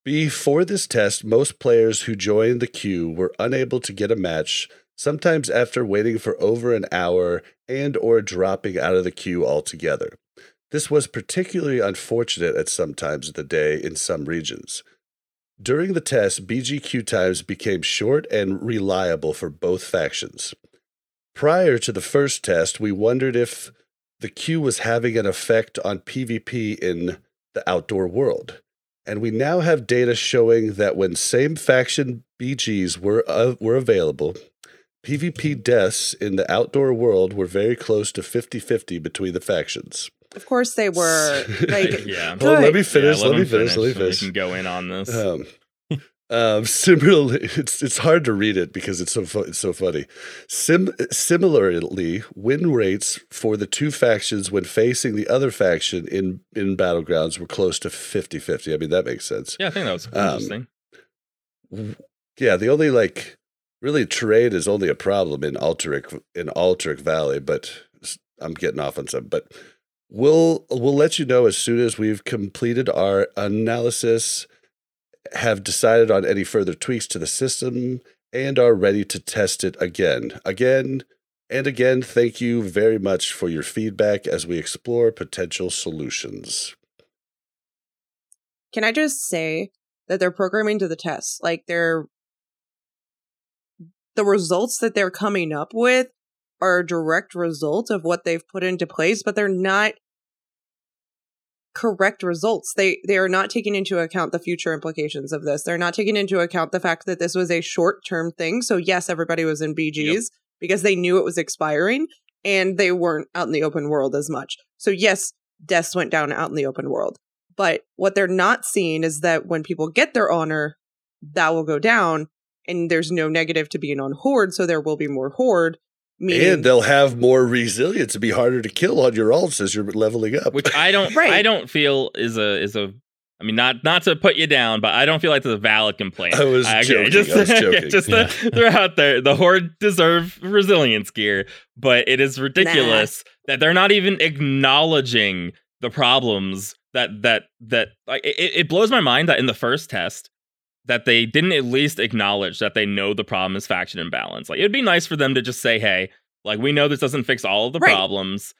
Speaker 1: Before this test, most players who joined the queue were unable to get a match, sometimes after waiting for over an hour and or dropping out of the queue altogether. This was particularly unfortunate at some times of the day in some regions. During the test, BGQ times became short and reliable for both factions. Prior to the first test, we wondered if the queue was having an effect on PvP in the outdoor world. And we now have data showing that when same faction BGs were, uh, were available, PvP deaths in the outdoor world were very close to 50 50 between the factions.
Speaker 2: Of course they were. [laughs] Like, [laughs]
Speaker 3: yeah.
Speaker 1: Well, let me finish.
Speaker 3: Yeah,
Speaker 1: let, me
Speaker 3: him
Speaker 1: finish. Let me
Speaker 3: and we
Speaker 1: finish.
Speaker 3: can go in on this.
Speaker 1: Um, [laughs] um, similarly, it's it's hard to read it because it's so fu- it's so funny. Sim- similarly, win rates for the two factions when facing the other faction in in battlegrounds were close to 50-50. I mean, that makes sense.
Speaker 3: yeah, I think that was
Speaker 1: um,
Speaker 3: interesting.
Speaker 1: Yeah, the only like really trade is only a problem in Alterac in Alterac Valley, but I'm getting off on some. But we'll we'll let you know as soon as we've completed our analysis, have decided on any further tweaks to the system, and are ready to test it again, again, and again. Thank you very much for your feedback as we explore potential solutions.
Speaker 2: Can I just say that they're programming to the test? Like they're the results that they're coming up with are a direct result of what they've put into place, but they're not correct results. They they are not taking into account the future implications of this. They're not taking into account the fact that this was a short-term thing. So yes, everybody was in BGs
Speaker 3: Yep.
Speaker 2: because they knew it was expiring and they weren't out in the open world as much. So yes, deaths went down out in the open world. But what they're not seeing is that when people get their honor, that will go down and there's no negative to being on horde, so there will be more horde. Meaning,
Speaker 1: And they'll have more resilience and be harder to kill on your alts as you're leveling up.
Speaker 3: Which I don't [laughs]
Speaker 2: Right.
Speaker 3: I don't feel is a is a I mean not not to put you down, but I don't feel like that's a valid complaint.
Speaker 1: I was joking, I was [laughs] joking.
Speaker 3: just
Speaker 4: Yeah.
Speaker 3: to throw out there, the horde deserve resilience gear, but it is ridiculous that they're not even acknowledging the problems that that that like it, it blows my mind that in the first test that they didn't at least acknowledge that they know the problem is faction imbalance. Like it'd be nice for them to just say, "Hey, like we know this doesn't fix all of the
Speaker 2: Right.
Speaker 3: problems,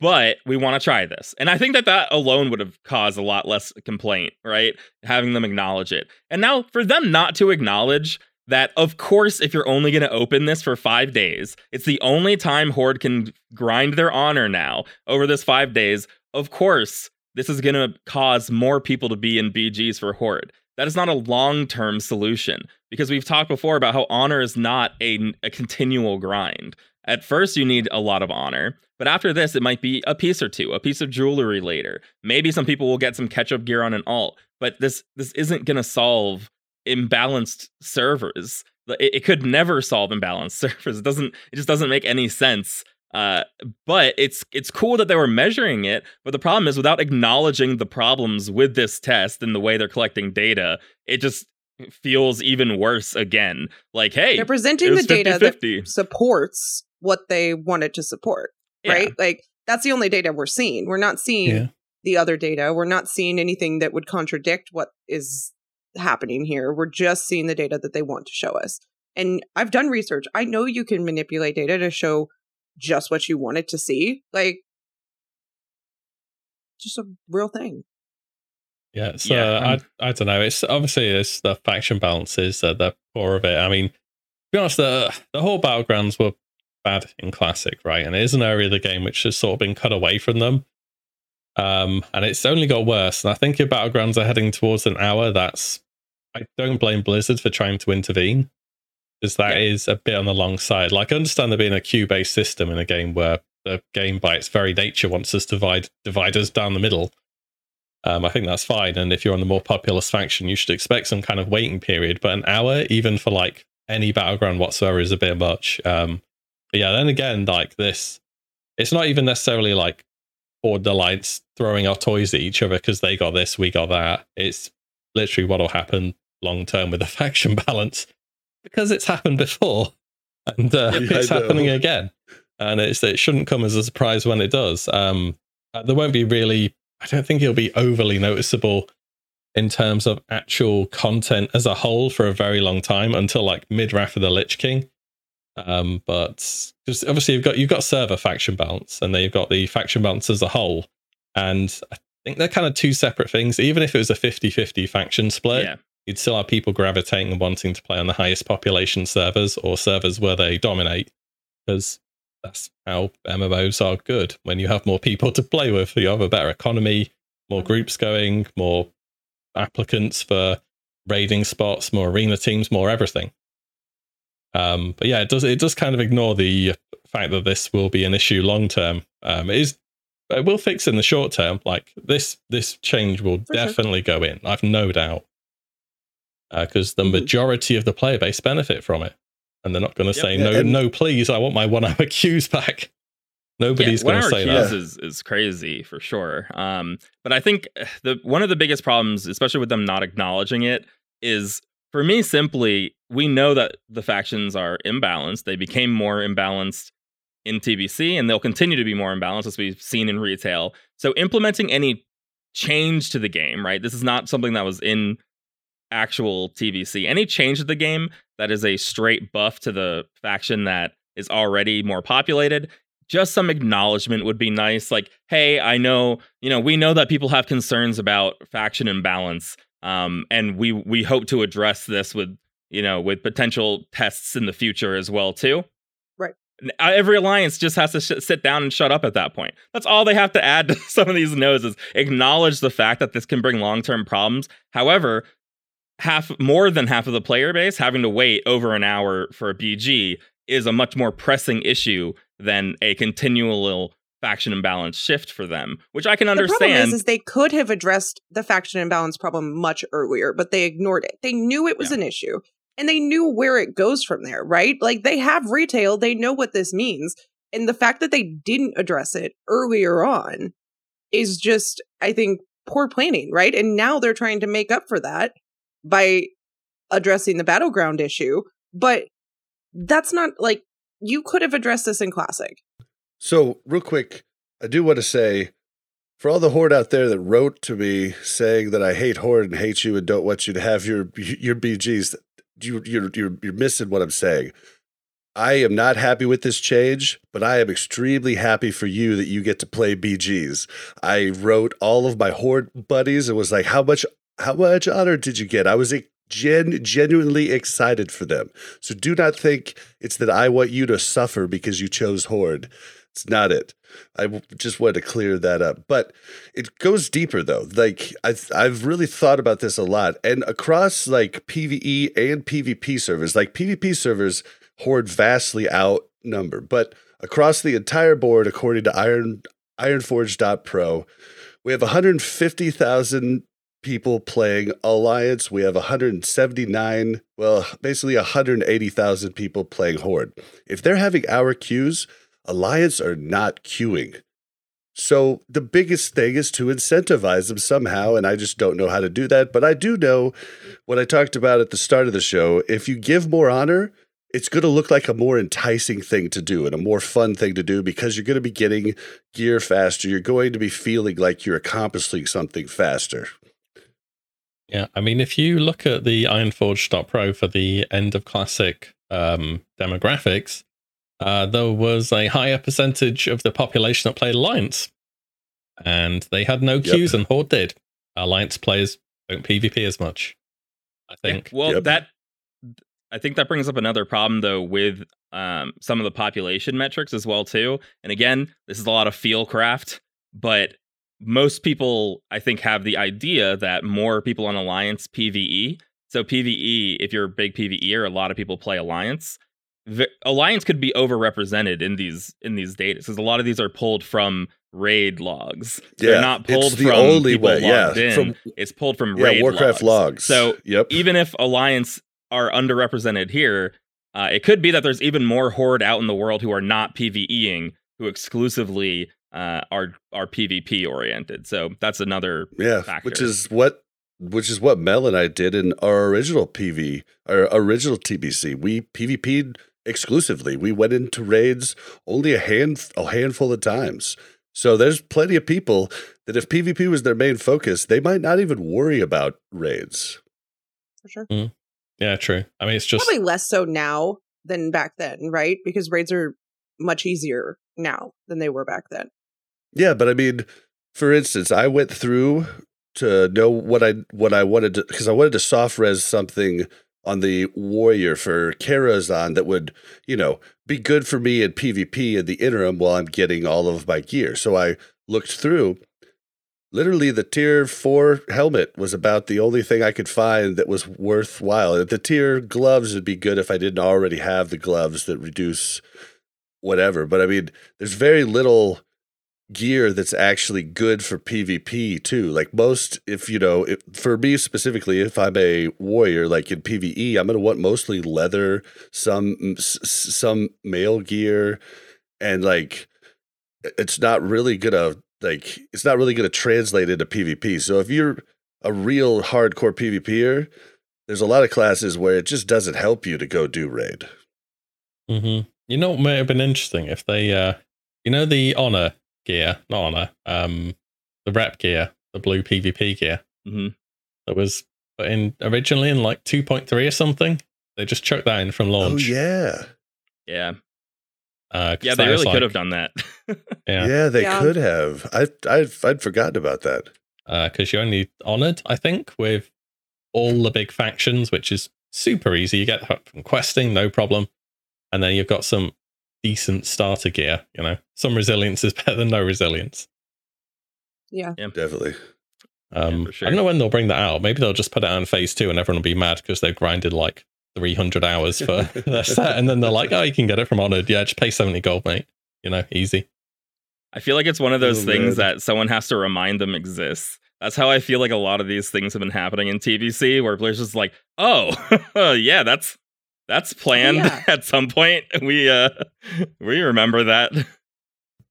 Speaker 3: but we want to try this." And I think that that alone would have caused a lot less complaint, right? Having them acknowledge it. And now for them not to acknowledge that of course if you're only going to open this for 5 days, it's the only time horde can grind their honor now over this 5 days. Of course, this is going to cause more people to be in BGs for horde. That is not a long term solution because we've talked before about how honor is not a, a continual grind. At first, you need a lot of honor, but after this, it might be a piece or two, a piece of jewelry later. Maybe some people will get some catch up gear on an alt, but this this isn't going to solve imbalanced servers. It, it could never solve imbalanced [laughs] servers. It doesn't. It just doesn't make any sense. Uh, but it's it's cool that they were measuring it. But the problem is, without acknowledging the problems with this test and the way they're collecting data, it just feels even worse again. Like, hey,
Speaker 2: they're presenting the
Speaker 3: was
Speaker 2: data
Speaker 3: 50-50.
Speaker 2: that supports what they wanted to support,
Speaker 3: Yeah.
Speaker 2: right? Like that's the only data we're seeing. We're not seeing
Speaker 4: Yeah.
Speaker 2: the other data. We're not seeing anything that would contradict what is happening here. We're just seeing the data that they want to show us. And I've done research. I know you can manipulate data to show just what you wanted to see. Like just a real thing.
Speaker 4: Yeah, so
Speaker 3: Yeah, I'm-
Speaker 4: I I don't know. It's obviously it's the faction balances at the core of it. I mean, to be honest, the the whole battlegrounds were bad in classic, right? And it is an area of the game which has sort of been cut away from them. Um, and it's only got worse. And I think if battlegrounds are heading towards an hour, that's I don't blame Blizzard for trying to intervene because that
Speaker 3: Yeah.
Speaker 4: is a bit on the long side. Like I understand there being a queue based system in a game where the game by its very nature wants us to divide divide us down the middle. Um, I think that's fine. And if you're on the more populous faction, you should expect some kind of waiting period. But an hour, even for like any battleground whatsoever, is a bit much. Um, but yeah, then again, like this, it's not even necessarily like Horde Alliance throwing our toys at each other because they got this, we got that. It's literally what will happen long term with the [laughs] faction balance because it's happened before and uh,
Speaker 1: Yeah,
Speaker 4: it's happening again. And it's it shouldn't come as a surprise when it does. Um, uh, there won't be really. I don't think it'll be overly noticeable in terms of actual content as a whole for a very long time until like mid Wrath of the Lich King. Um, but because obviously you've got you've got server faction balance and then you've got the faction balance as a whole. And I think they're kind of two separate things. Even if it was a 50-50 faction split,
Speaker 3: yeah.
Speaker 4: You'd still have people gravitating and wanting to play on the highest population servers or servers where they dominate because that's how MMOs are good. When you have more people [laughs] to play with, you have a better economy, more groups going, more applicants for raiding spots, more arena teams, more everything. Um, but yeah, it does it does kind of ignore the fact that this will be an issue long term. Um, it is it will fix in the short term. Like this this change will
Speaker 2: For sure.
Speaker 4: definitely go in. I've no doubt because the
Speaker 2: Mhm.
Speaker 4: majority of the player base benefit from it, and they're not going to
Speaker 3: Yep.
Speaker 4: say
Speaker 1: Yeah,
Speaker 4: no,
Speaker 1: and-
Speaker 4: no, please. I want my one hour [laughs] queues back. Nobody's
Speaker 3: yeah,
Speaker 4: going to say
Speaker 3: hour
Speaker 4: that.
Speaker 3: queues is, is crazy for sure. Um, but I think uh, the one of the biggest problems, especially with them not acknowledging it, is for me simply we know that the factions are imbalanced. They became more imbalanced in TBC, and they'll continue to be more imbalanced as we've seen in retail. So implementing any change to the game, right? This is not something that was in actual TBC. Any change to the game that is a straight buff to the faction that is already more populated just some acknowledgement would be nice. Like hey i know you know we know that people have concerns about faction imbalance um, and we we hope to address this with you know with potential tests in the future as well too.
Speaker 2: Right.
Speaker 3: Uh, every alliance just has to sh- sit down and shut up at that point. That's all they have to add [laughs] to some of these no's is acknowledge the fact that this can bring long-term problems. However half more than half of the player base having to wait over an hour for a bg is a much more pressing issue than a continual faction imbalance shift for them, which I can understand.
Speaker 2: The problem is, is they could have addressed the faction imbalance problem much earlier, but they ignored it. They knew it was
Speaker 3: Yeah.
Speaker 2: an issue and they knew where it goes from there, right? Like they have retail, they know what this means. And the fact that they didn't address it earlier on is just, I think, poor planning, right? And now they're trying to make up for that by addressing the battleground issue. But that's not like you could have addressed this in Classic.
Speaker 1: So, real quick, I do want to say for all the horde out there that wrote to me saying that I hate horde and hate you and don't want you to have your your BGs, you you're you're, you're missing what I'm saying. I am not happy with this change, but I am extremely happy for you that you get to play BGs. I wrote all of my horde buddies and was like, "How much how much honor did you get?" I was gen- genuinely excited for them. So do not think it's that I want you to suffer because you chose horde. It's not it. I just wanted to clear that up. But it goes deeper though. Like I've I've really thought about this a lot. And across like PvE and PvP servers, like PvP servers horde vastly outnumber. But across the entire board, according to Iron Ironforge.pro, we have 150,000 people playing Alliance. We have 179, well, basically 180,000 people playing Horde. If they're having our queues, Alliance are not queuing. So the biggest thing is to incentivize them somehow, and I just don't know how to do that. But I do know what I talked about at the start of the show. If you give more honor, it's going to look like a more enticing thing to do and a more fun thing to do because you're going to be getting gear faster. You're going to be feeling like you're accomplishing something faster.
Speaker 4: Yeah, I mean, if you look at the Ironforge.pro for the end of classic um, demographics, uh, there was a higher percentage of the population that played Alliance, and they had no
Speaker 1: Yep.
Speaker 4: queues, and Horde did. Alliance players don't PvP as much. I
Speaker 3: Yeah,
Speaker 4: think.
Speaker 3: well,
Speaker 1: Yep.
Speaker 3: that I think that brings up another problem though with um, some of the population metrics as well too. And again, this is a lot of feel craft, but most people I think have the idea that more people on Alliance PVE. So PVE, if you're a big PVEer, a lot of people play Alliance. V- Alliance could be overrepresented in these in these data because a lot of these are pulled from raid logs. They're
Speaker 1: Yeah,
Speaker 3: not pulled
Speaker 1: it's the
Speaker 3: from
Speaker 1: only
Speaker 3: people
Speaker 1: way. Yeah,
Speaker 3: in.
Speaker 1: from
Speaker 3: it's pulled from
Speaker 1: yeah,
Speaker 3: raid
Speaker 1: Warcraft logs.
Speaker 3: So
Speaker 1: yep,
Speaker 3: even if Alliance are underrepresented here, uh, it could be that there's even more Horde out in the world who are not PVEing, who exclusively uh, are are PvP oriented. So that's another
Speaker 1: yeah,
Speaker 3: factor.
Speaker 1: which is what which is what Mel and I did in our original PV, our original TBC. We PvP'd exclusively. We went into raids only a hand a handful of times. So there's plenty of people that if PvP was their main focus, they might not even worry about raids.
Speaker 2: For sure.
Speaker 4: Yeah, true. I mean, it's just
Speaker 2: Probably less so now than back then, right? Because raids are much easier now than they were back then.
Speaker 1: Yeah, but I mean, for instance, I went through to know what I what I wanted to because I wanted to soft res something on the warrior for Karazhan that would, you know, be good for me in PvP in the interim while I'm getting all of my gear. So I looked through. Literally, the tier four helmet was about the only thing I could find that was worthwhile. The tier gloves would be good if I didn't already have the gloves that reduce whatever. But I mean, there's very little gear that's actually good for PvP too. Like most, if you know, if, for me specifically, if I'm a warrior, like in PvE, I'm gonna want mostly leather, some s- some mail gear, and like it's not really gonna like it's not really gonna translate into PvP. So if you're a real hardcore PvPer, there's a lot of classes where it just doesn't help you to go do raid.
Speaker 4: hmm You know what may have been interesting if they, uh, you know, the honor gear, not honor, um, the rep gear, the blue PvP gear
Speaker 3: Mhm.
Speaker 4: that was put in originally in like 2.3 or something. They just chucked that in from launch.
Speaker 1: Oh
Speaker 4: launch.
Speaker 1: yeah,
Speaker 3: yeah
Speaker 4: Uh, 'cause
Speaker 3: yeah they
Speaker 4: was
Speaker 3: really could have done that. [laughs]
Speaker 4: Yeah,
Speaker 1: yeah, they
Speaker 2: Yeah.
Speaker 1: could have. I I I'd forgotten about that.
Speaker 4: because you're only honored, I think, with all the big factions, which is super easy. You get that from questing, no problem. And then you've got some decent starter gear, you know. Some resilience is [laughs] better than no resilience.
Speaker 2: Yeah.
Speaker 1: Definitely.
Speaker 4: Um,
Speaker 3: for
Speaker 4: I don't know when they'll bring that out. Maybe they'll just put it out in phase two and everyone will be mad because they've grinded like 300 hours for [laughs] [laughs] their set. And then they're like, oh, you can get it from Honored. Yeah, just pay 70 gold, mate. You know, easy.
Speaker 3: I feel like it's one of those
Speaker 1: Oh,
Speaker 3: things
Speaker 1: man.
Speaker 3: that someone has to remind them exists. That's how I feel like a lot of these things have been happening in TBC, where players just like, oh, yeah, that's that's planned
Speaker 2: yeah. [laughs]
Speaker 3: at some point. We uh we remember that.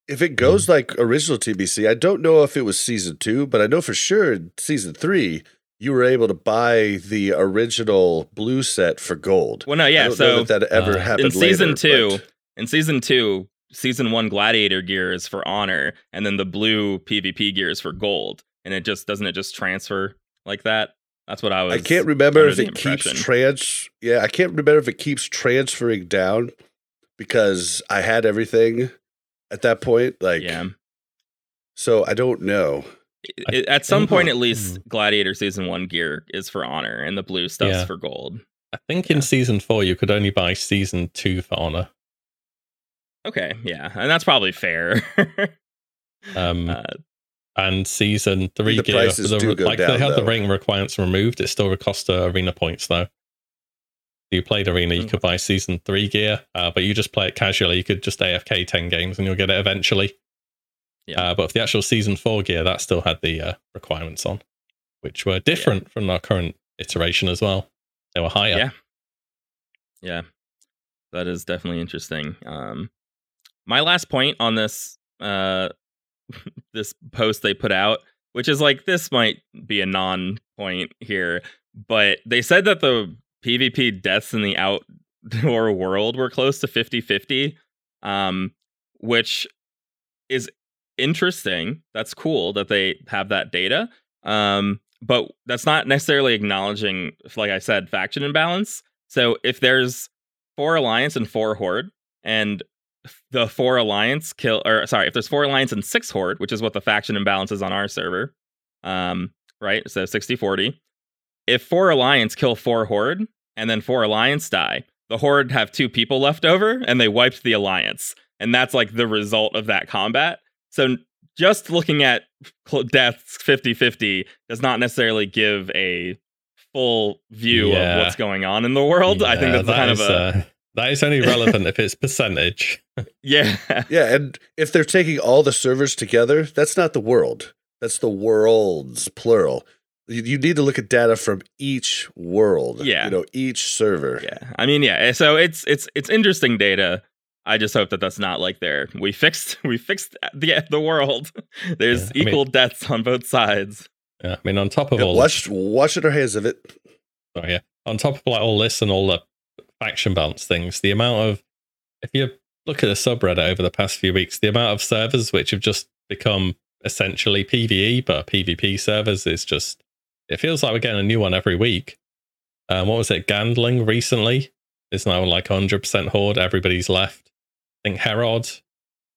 Speaker 1: If it goes like original TBC, I don't know if it was season two, but I know for sure in season three, you were able to buy the original blue set for gold.
Speaker 3: Well, no,
Speaker 1: I
Speaker 3: yeah.
Speaker 1: don't know
Speaker 3: So
Speaker 1: that, that ever
Speaker 4: uh,
Speaker 1: happened
Speaker 3: in season
Speaker 1: later,
Speaker 3: two,
Speaker 1: but-
Speaker 3: in season two, season one gladiator gear is for honor, and then the blue PvP gear is for gold. And it just doesn't it just transfer like that? That's what I was.
Speaker 1: I can't remember if
Speaker 3: the
Speaker 1: it keeps trans. Yeah, I can't remember if it keeps transferring down because I had everything at that point. Like,
Speaker 3: Yeah.
Speaker 1: so I don't know.
Speaker 4: I
Speaker 3: It- at some point, at [laughs] least. Gladiator season one gear is for honor, and the blue stuff's
Speaker 4: Yeah.
Speaker 3: for gold.
Speaker 4: I think in season four, you could only buy season two for Honor.
Speaker 3: Okay, yeah, and that's probably fair. [laughs]
Speaker 4: Um,
Speaker 3: uh,
Speaker 4: and season three
Speaker 1: The
Speaker 4: gear, the-
Speaker 1: do go
Speaker 4: like they
Speaker 1: down,
Speaker 4: have the
Speaker 1: though.
Speaker 4: rating requirements removed, it still would cost uh, arena points though. You played arena, you
Speaker 3: Mm.
Speaker 4: could buy season three gear, uh, but you just play it casually. You could just AFK ten games and you'll get it eventually.
Speaker 3: Yeah.
Speaker 4: Uh, but for the actual season four gear, that still had the uh, requirements on, which were different from our current iteration as well. They were higher.
Speaker 3: Yeah. yeah, that is definitely interesting. Um, my last point on this uh, [laughs] this post they put out, which is like this might be a non-point here, but they said that the PvP deaths in the outdoor [laughs] world were close to 50-50, um, which is interesting. That's cool that they have that data. Um, but that's not necessarily acknowledging, like I said, faction imbalance. So if there's four alliance and four horde, and the four alliance kill, or sorry, if there's four alliance and six horde, which is what the faction imbalance is on our server, um, right? So 60 40. If four alliance kill four horde and then four alliance die, the horde have two people left over and they wiped the alliance. And that's like the result of that combat. So just looking at deaths 50-50 does not necessarily give a full view
Speaker 4: Yeah.
Speaker 3: of what's going on in the world. I think that's
Speaker 4: that
Speaker 3: kind of a
Speaker 4: uh, that is only relevant if it's percentage. [laughs]
Speaker 3: yeah.
Speaker 1: Yeah, and if they're taking all the servers together, that's not the world. That's the worlds plural. You, you need to look at data from each world.
Speaker 3: Yeah.
Speaker 1: you know, each server.
Speaker 3: Yeah. I mean, yeah. Eh, so it's it's it's interesting data. I just hope that that's not like there. We fixed [laughs] we fixed the the world. [laughs] There's
Speaker 4: Yeah, I mean-
Speaker 3: equal deaths on both sides.
Speaker 4: Yeah, I mean, on top of
Speaker 1: Yeah,
Speaker 4: all
Speaker 1: watch watch our hands of it.
Speaker 4: Oh yeah. On top of like all this and all the faction balance things, the amount of if you look at the subreddit over the past few weeks, the amount of servers which have just become essentially PvE but PvP servers is just it feels like we're getting a new one every week. Um, what was it? Gandling recently is now like 100% horde. Everybody's left. I think Herod.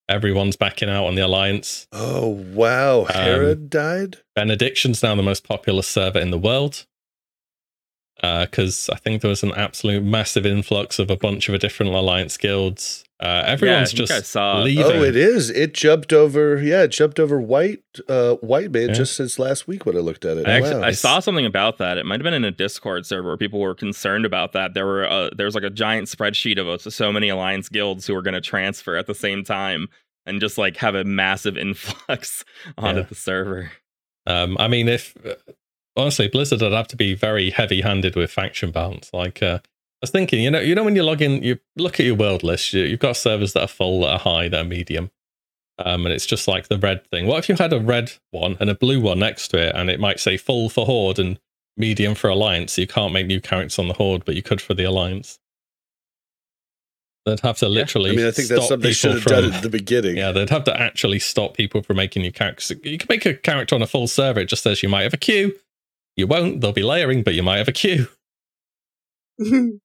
Speaker 4: Everyone's backing out on the alliance.
Speaker 1: Oh wow, Herod died.
Speaker 4: Benediction's now the most popular server in the world. Because I think there was an absolute massive influx of a bunch of different alliance guilds. Uh, everyone's
Speaker 3: yeah, I
Speaker 4: just
Speaker 3: saw
Speaker 4: leaving.
Speaker 1: Oh, it is. It jumped over. Yeah, it jumped over white. Uh, Whitemane
Speaker 4: Yeah.
Speaker 1: just since last week when I looked at it.
Speaker 3: I actually
Speaker 1: wow.
Speaker 3: I saw something about that. It might have been in a Discord server where people were concerned about that. There were uh, there was like a giant spreadsheet of uh, so many alliance guilds who were going to transfer at the same time and just like have a massive [laughs] influx onto
Speaker 4: Yeah.
Speaker 3: the server.
Speaker 4: Um, I mean, if uh, honestly, Blizzard would have to be very heavy-handed with faction balance. Like, uh, I was thinking, you know, you know, when you log in, you look at your world list. You, you've got servers that are full, that are high, that are medium, um, and it's just like the red thing. What if you had a red one and a blue one next to it, and it might say full for Horde and medium for Alliance? So you can't make new characters on the Horde, but you could for the Alliance. They'd have to literally.
Speaker 1: I mean, I think that's something they should have done
Speaker 4: from-
Speaker 1: at the beginning.
Speaker 4: yeah, they'd have to actually stop people from making new characters. You can make a character on a full server. It just says you might have a queue. You won't. They'll be layering, but you might have a queue. [laughs]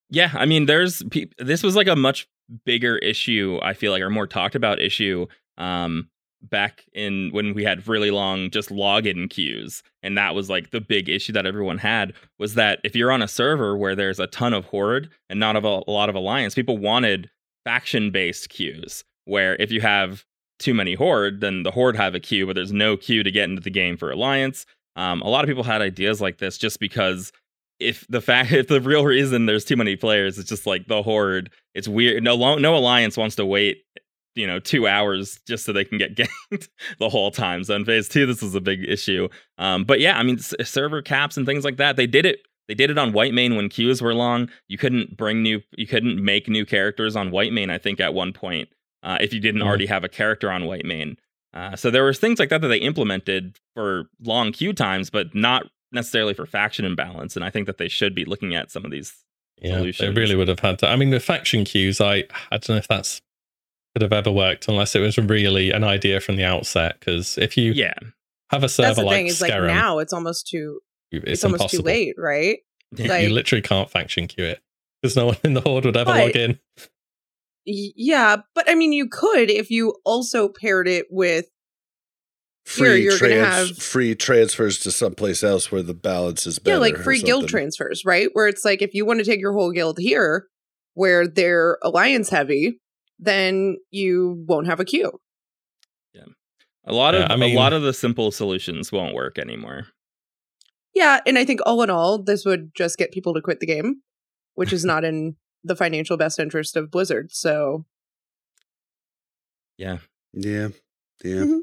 Speaker 3: Yeah, I mean, there's pe- this was like a much bigger issue. I feel like, or more talked about issue. Um, back in when we had really long just login queues, and that was like the big issue that everyone had was that if you're on a server where there's a ton of horde and not of a, a lot of alliance, people wanted faction based queues. Where if you have too many horde, then the horde have a queue, but there's no queue to get into the game for alliance. Um, a lot of people had ideas like this just because if the fact [laughs] if the real reason there's too many players it's just like the horde. It's weird no lo- no alliance wants to wait you know two hours just so they can get [laughs] ganked the whole time. So in phase two this is a big issue. Um but yeah i mean s- server caps and things like that they did it they did it on Whitemane when queues were long. You couldn't bring new you couldn't make new characters on Whitemane i think at one point uh, if you didn't
Speaker 4: Mhm.
Speaker 3: already have a character on Whitemane uh, so there was things like that that they implemented for long queue times but not necessarily for faction imbalance and i think that they should be looking at some of these
Speaker 4: Yeah, they really would have had to. I mean, the faction queues, I I don't know if that's could have ever worked unless it was really an idea from the outset. Because if you
Speaker 3: yeah
Speaker 4: have a server
Speaker 2: That's the
Speaker 4: like
Speaker 2: thing. Is like now it's almost too. It's,
Speaker 4: it's,
Speaker 2: almost too late, right? [laughs]
Speaker 3: Yeah.
Speaker 2: Like-
Speaker 4: you literally can't faction queue it because no one in the horde would ever
Speaker 2: But-
Speaker 4: log in.
Speaker 2: Y- Yeah, but I mean, you could if you also paired it with
Speaker 1: free
Speaker 2: you're gonna
Speaker 1: trans,
Speaker 2: have-
Speaker 1: free transfers to someplace else where the balance is better.
Speaker 2: yeah, like free guild transfers, right? Where it's like if you want to take your whole guild here, where they're alliance heavy, then you won't have a queue.
Speaker 3: Yeah, a lot of
Speaker 4: I mean-
Speaker 3: a lot of the simple solutions won't work anymore
Speaker 2: Yeah, and I think all in all, this would just get people to quit the game, which is not in the financial best interest of Blizzard. So
Speaker 3: yeah
Speaker 1: Yeah, yeah.
Speaker 2: Mhm.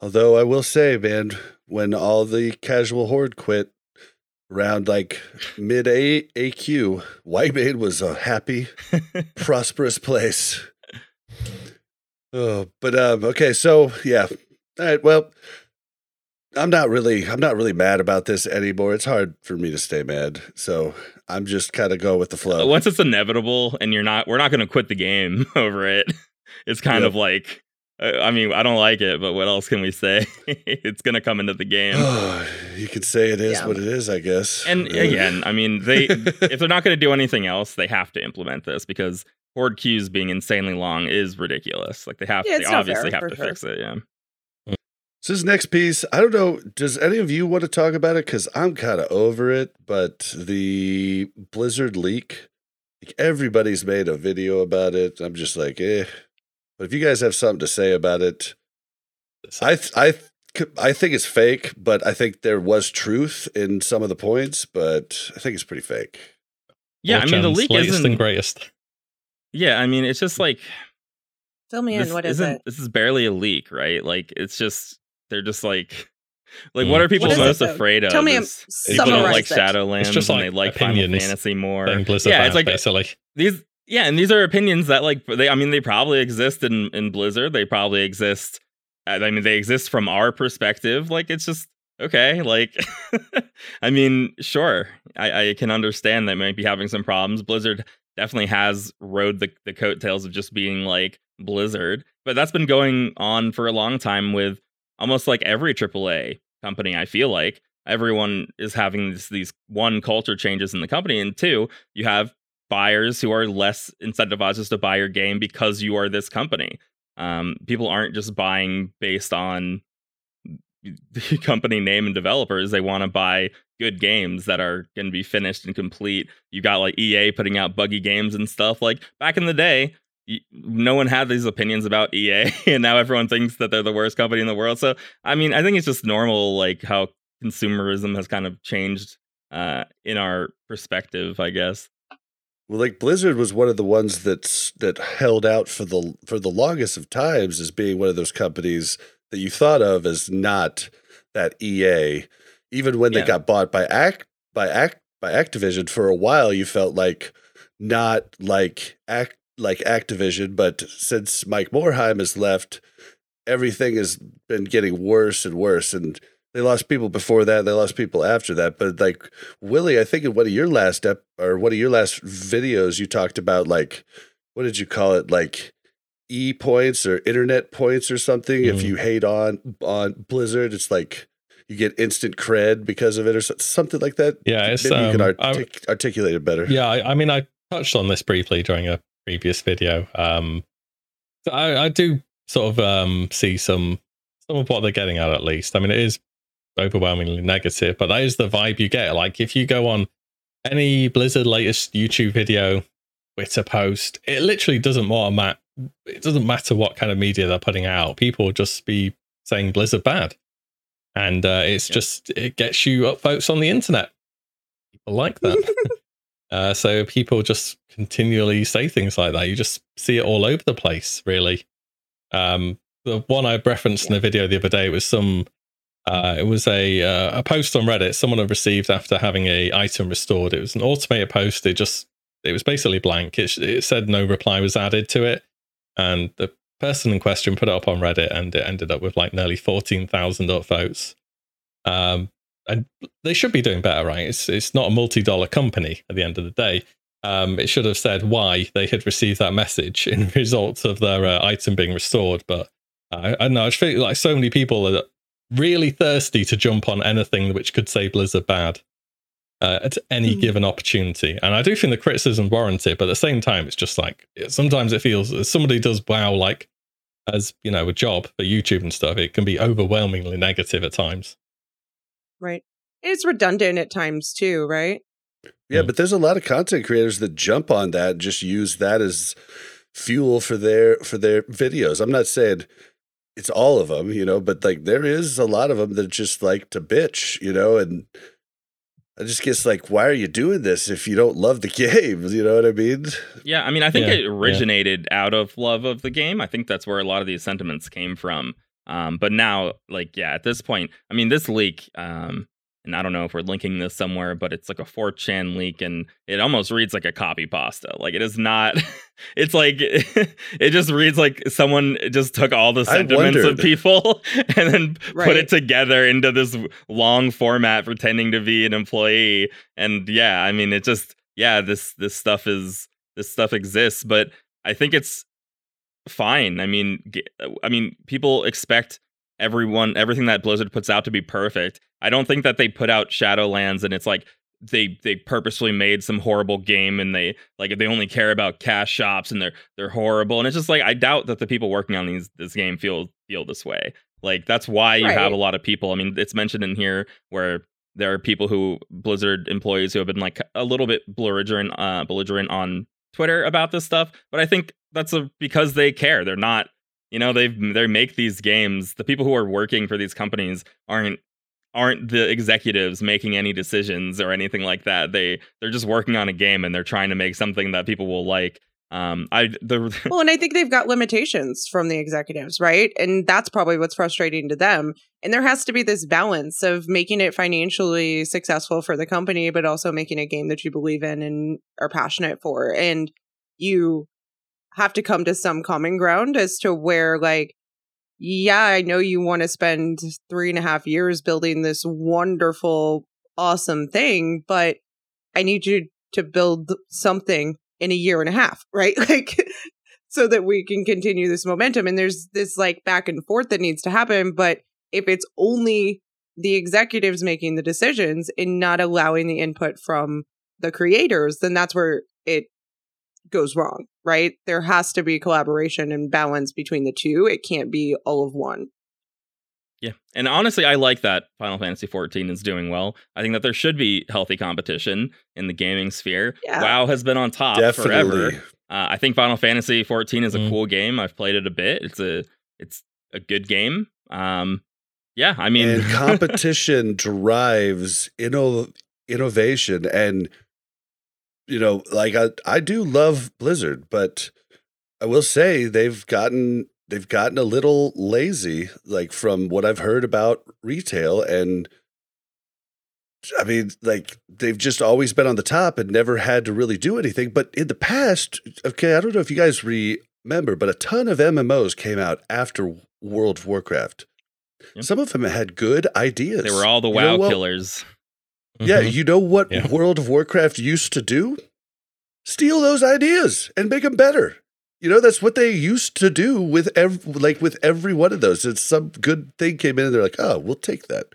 Speaker 1: Although I will say, man, when all the casual horde quit around like mid A AQ, Whitemane was a happy, [laughs] prosperous place. Oh, but um, okay, so yeah, all right. Well, I'm not really, I'm not really mad about this anymore. It's hard for me to stay mad, so I'm just kind of go with the flow.
Speaker 3: once it's inevitable and you're not we're not going to quit the game [laughs] over it it's kind
Speaker 1: Yep.
Speaker 3: of like uh, i mean i don't like it but what else can we say [laughs] it's going to come into the [sighs] game
Speaker 1: you could say it is
Speaker 2: Yeah.
Speaker 1: what it is, I guess.
Speaker 3: and
Speaker 1: Uh,
Speaker 3: again i mean they [laughs] if they're not going to do anything else they have to implement this because horde queues being insanely long is ridiculous like they have
Speaker 2: Yeah,
Speaker 3: they obviously
Speaker 2: fair,
Speaker 3: have to
Speaker 2: sure.
Speaker 3: fix it yeah
Speaker 1: So this next piece, I don't know. Does any of you want to talk about it? Because I'm kind of over it. But the Blizzard leak, like everybody's made a video about it. I'm just like, eh. But if you guys have something to say about it, I th- I th- I think it's fake, but I think there was truth in some of the points, but I think it's pretty fake.
Speaker 3: Yeah, I mean the leak isn't
Speaker 4: and greatest.
Speaker 3: Yeah, I mean it's just like
Speaker 2: Fill me in. What is
Speaker 3: isn't-
Speaker 2: it?
Speaker 3: This is barely a leak, right? Like it's just they're just like like
Speaker 4: Mm.
Speaker 3: what are people
Speaker 2: What is it,
Speaker 3: most
Speaker 2: though?
Speaker 3: afraid of?
Speaker 2: Tell me,
Speaker 3: Is
Speaker 4: People
Speaker 3: people don't like
Speaker 2: it.
Speaker 3: Shadowlands
Speaker 4: It's just
Speaker 3: and
Speaker 4: like
Speaker 3: they like Final Fantasy more.
Speaker 4: Saying
Speaker 3: yeah, it's like
Speaker 4: basically.
Speaker 3: these yeah and these are opinions that like they i mean they probably exist in in blizzard they probably exist i mean they exist from our perspective like it's just okay like [laughs] i mean sure i i can understand they might be having some problems blizzard definitely has rode the, the coattails of just being like blizzard but that's been going on for a long time with almost like every aaa company i feel like everyone is having this, these one culture changes in the company and two you have buyers who are less incentivized just to buy your game because you are this company. Um, people aren't just buying based on the [laughs] company name and developers. They want to buy good games that are going to be finished and complete. You got like EA putting out buggy games and stuff. Like back in the day, no one had these opinions about EA, [laughs] and now everyone thinks that they're the worst company in the world. So, I mean, I think it's just normal, like how consumerism has kind of changed uh, in our perspective, I guess.
Speaker 1: Well, like Blizzard was one of the ones that's that held out for the for the longest of times as being one of those companies that you thought of as not that EA. Even when
Speaker 3: Yeah.
Speaker 1: they got bought by Act by Act by Activision for a while, you felt like not like act like Activision, but since Mike Morhaime has left, everything has been getting worse and worse. And they lost people before that, they lost people after that. But like WillE, I think in one of your last ep or one of your last videos, you talked about like what did you call it? Like e points or internet points or something. If
Speaker 4: Mhm.
Speaker 1: you hate on on Blizzard, it's like you get instant cred because of it or something like that.
Speaker 4: Yeah, it's,
Speaker 1: Maybe you can
Speaker 4: um,
Speaker 1: artic- articulate it better.
Speaker 4: Yeah, I, I mean, I touched on this briefly during a previous video. Um, so I, I do sort of um, see some some of what they're getting at. At least, I mean, it is overwhelmingly negative, but that is the vibe you get. Like if you go on any Blizzard latest YouTube video, Twitter post, it literally doesn't matter. ma- It doesn't matter what kind of media they're putting out. People just be saying Blizzard bad, and uh, it's
Speaker 3: Yeah.
Speaker 4: just it gets you up, upvotes on the internet. People like that. [laughs] Uh, so people just continually say things like that. You just see it all over the place, really. Um, the one I referenced in the video the other day was some. Uh, it was a uh, a post on Reddit someone had received after having a item restored. It was an automated post. It just it was basically blank. It, it said no reply was added to it, and the person in question put it up on Reddit, and it ended up with like nearly fourteen thousand upvotes. Um, and they should be doing better, right? It's it's not a multi-dollar company at the end of the day. Um, it should have said why they had received that message in [laughs] result of their uh, item being restored. But I, I don't know. I just feel like so many people are really thirsty to jump on anything which could say Blizzard bad uh, at any
Speaker 2: Hmm.
Speaker 4: given opportunity. And I do think the criticism warranted, but at the same time, it's just like sometimes it feels as somebody does wow, like as you know, a job for YouTube and stuff. It can be overwhelmingly negative at times.
Speaker 2: Right. It's redundant at times too, right?
Speaker 1: Yeah,
Speaker 4: Mm.
Speaker 1: but there's a lot of content creators that jump on that and just use that as fuel for their for their videos. I'm not saying it's all of them, you know, but like there is a lot of them that just like to bitch, you know, and I just guess like, why are you doing this if you don't love the [laughs] game? You know what I mean?
Speaker 3: Yeah, I mean, I think
Speaker 4: Yeah,
Speaker 3: it
Speaker 4: yeah.
Speaker 3: originated out of love of the game. I think that's where a lot of these sentiments came from. Um, but now, like, yeah, at this point, I mean, this leak, um, and I don't know if we're linking this somewhere, but it's like a 4chan leak, and it almost reads like a copy pasta. Like, it is not. [laughs] it's like [laughs] it just reads like someone just took all the sentiments of people [laughs] and then put it together into this long format, pretending to be an employee. And yeah, I mean, it just yeah, this this stuff is this stuff exists, but I think it's fine. I mean, I mean, people expect everyone everything that Blizzard puts out to be perfect. I don't think that they put out Shadowlands and it's like they they purposely made some horrible game and they like they only care about cash shops and they're they're horrible and it's just like I doubt that the people working on these this game feel feel this way. Like that's why you have a lot of people. I mean, it's mentioned in here where there are people who Blizzard employees who have been like a little bit belligerent uh belligerent on Twitter about this stuff, but I think that's a, because they care. They're not You know, they they make these games. The people who are working for these companies aren't aren't the executives making any decisions or anything like that. They they're just working on a game and they're trying to make something that people will like. Um, I the [laughs]
Speaker 2: well, and I think they've got limitations from the executives, right? And that's probably what's frustrating to them. And there has to be this balance of making it financially successful for the company, but also making a game that you believe in and are passionate for. And you have to come to some common ground as to where, like, yeah, I know you want to spend three and a half years building this wonderful, awesome thing, but I need you to build something in a year and a half, [laughs] right? Like, so that we can continue this momentum. And there's this like back and forth that needs to happen. But if it's only the executives making the decisions and not allowing the input from the creators, then that's where it goes wrong, right? There has to be collaboration and balance between the two. It can't be all of one.
Speaker 3: Yeah. And honestly, I like that Final Fantasy 14 is doing well. I think that there should be healthy competition in the gaming sphere.
Speaker 2: Yeah.
Speaker 3: WoW has been on top
Speaker 1: Definitely.
Speaker 3: forever. Uh, I think Final Fantasy 14 is a
Speaker 4: Mm.
Speaker 3: cool game. I've played it a bit. It's a it's a good game. Um yeah, I mean
Speaker 1: and [laughs] competition drives inno- innovation and you know like I, I do love blizzard but i will say they've gotten they've gotten a little lazy like from what i've heard about retail and i mean like they've just always been on the top and never had to really do anything but in the past okay i don't know if you guys remember but a ton of mmos came out after world of warcraft.
Speaker 3: Yep.
Speaker 1: some of them had good ideas
Speaker 3: they were all the
Speaker 1: You know
Speaker 3: WoW
Speaker 1: what-
Speaker 3: killers.
Speaker 1: yeah, you know what
Speaker 4: Yeah.
Speaker 1: World of Warcraft used to do? Steal those ideas and make them better. You know, that's what they used to do with every, like with every one of those. It's some good thing came in and they're like, oh, we'll take that.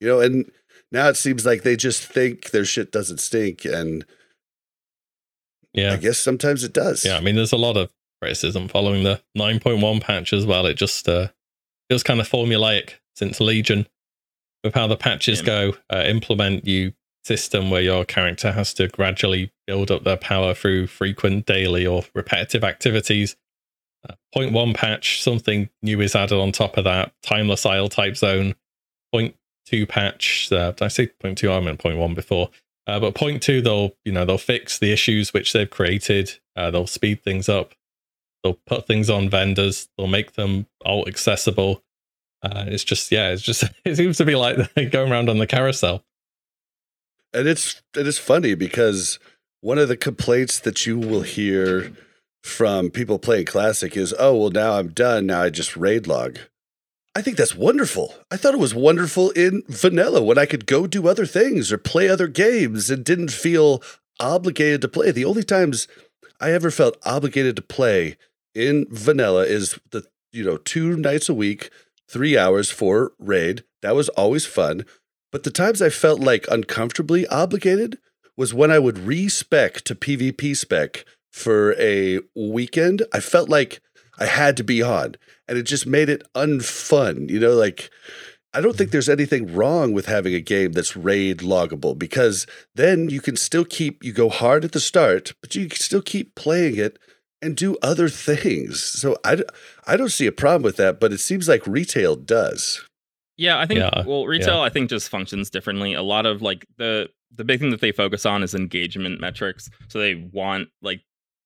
Speaker 1: You know, and now it seems like they just think their shit doesn't stink. And
Speaker 4: yeah.
Speaker 1: I guess sometimes it does.
Speaker 4: Yeah, I mean, there's a lot of criticism following the 9.1 patch as well. It just uh, feels kind of formulaic since Legion with how the patches
Speaker 3: Yeah.
Speaker 4: go. Uh, implement you system where your character has to gradually build up their power through frequent daily or repetitive activities. Uh, point one patch, something new is added on top of that. Timeless Isle type zone. Point two patch. Uh, did I say point two? I meant point one before. Uh, but point two, they'll you know they'll fix the issues which they've created. Uh, they'll speed things up. They'll put things on vendors. They'll make them all accessible. Uh, it's just yeah, it's just [laughs] it seems to be like [laughs] going around on the carousel.
Speaker 1: And it's it is funny because one of the complaints that you will hear from people playing classic is, "Oh, well now I'm done. Now I just raid log." I think that's wonderful. I thought it was wonderful in vanilla when I could go do other things or play other games and didn't feel obligated to play. The only times I ever felt obligated to play in vanilla is the you know two nights a week, three hours for raid. That was always fun. But the times I felt like uncomfortably obligated was when I would respec to PvP spec for a weekend. I felt like I had to be on, and it just made it unfun. You know, like I don't think there's anything wrong with having a game that's raid loggable because then you can still keep you go hard at the start, but you can still keep playing it and do other things. So I, I don't see a problem with that, but it seems like retail does.
Speaker 3: Yeah, I think
Speaker 4: Yeah,
Speaker 3: well, retail I think just functions differently. A lot of like the the big thing that they focus on is engagement metrics. So they want like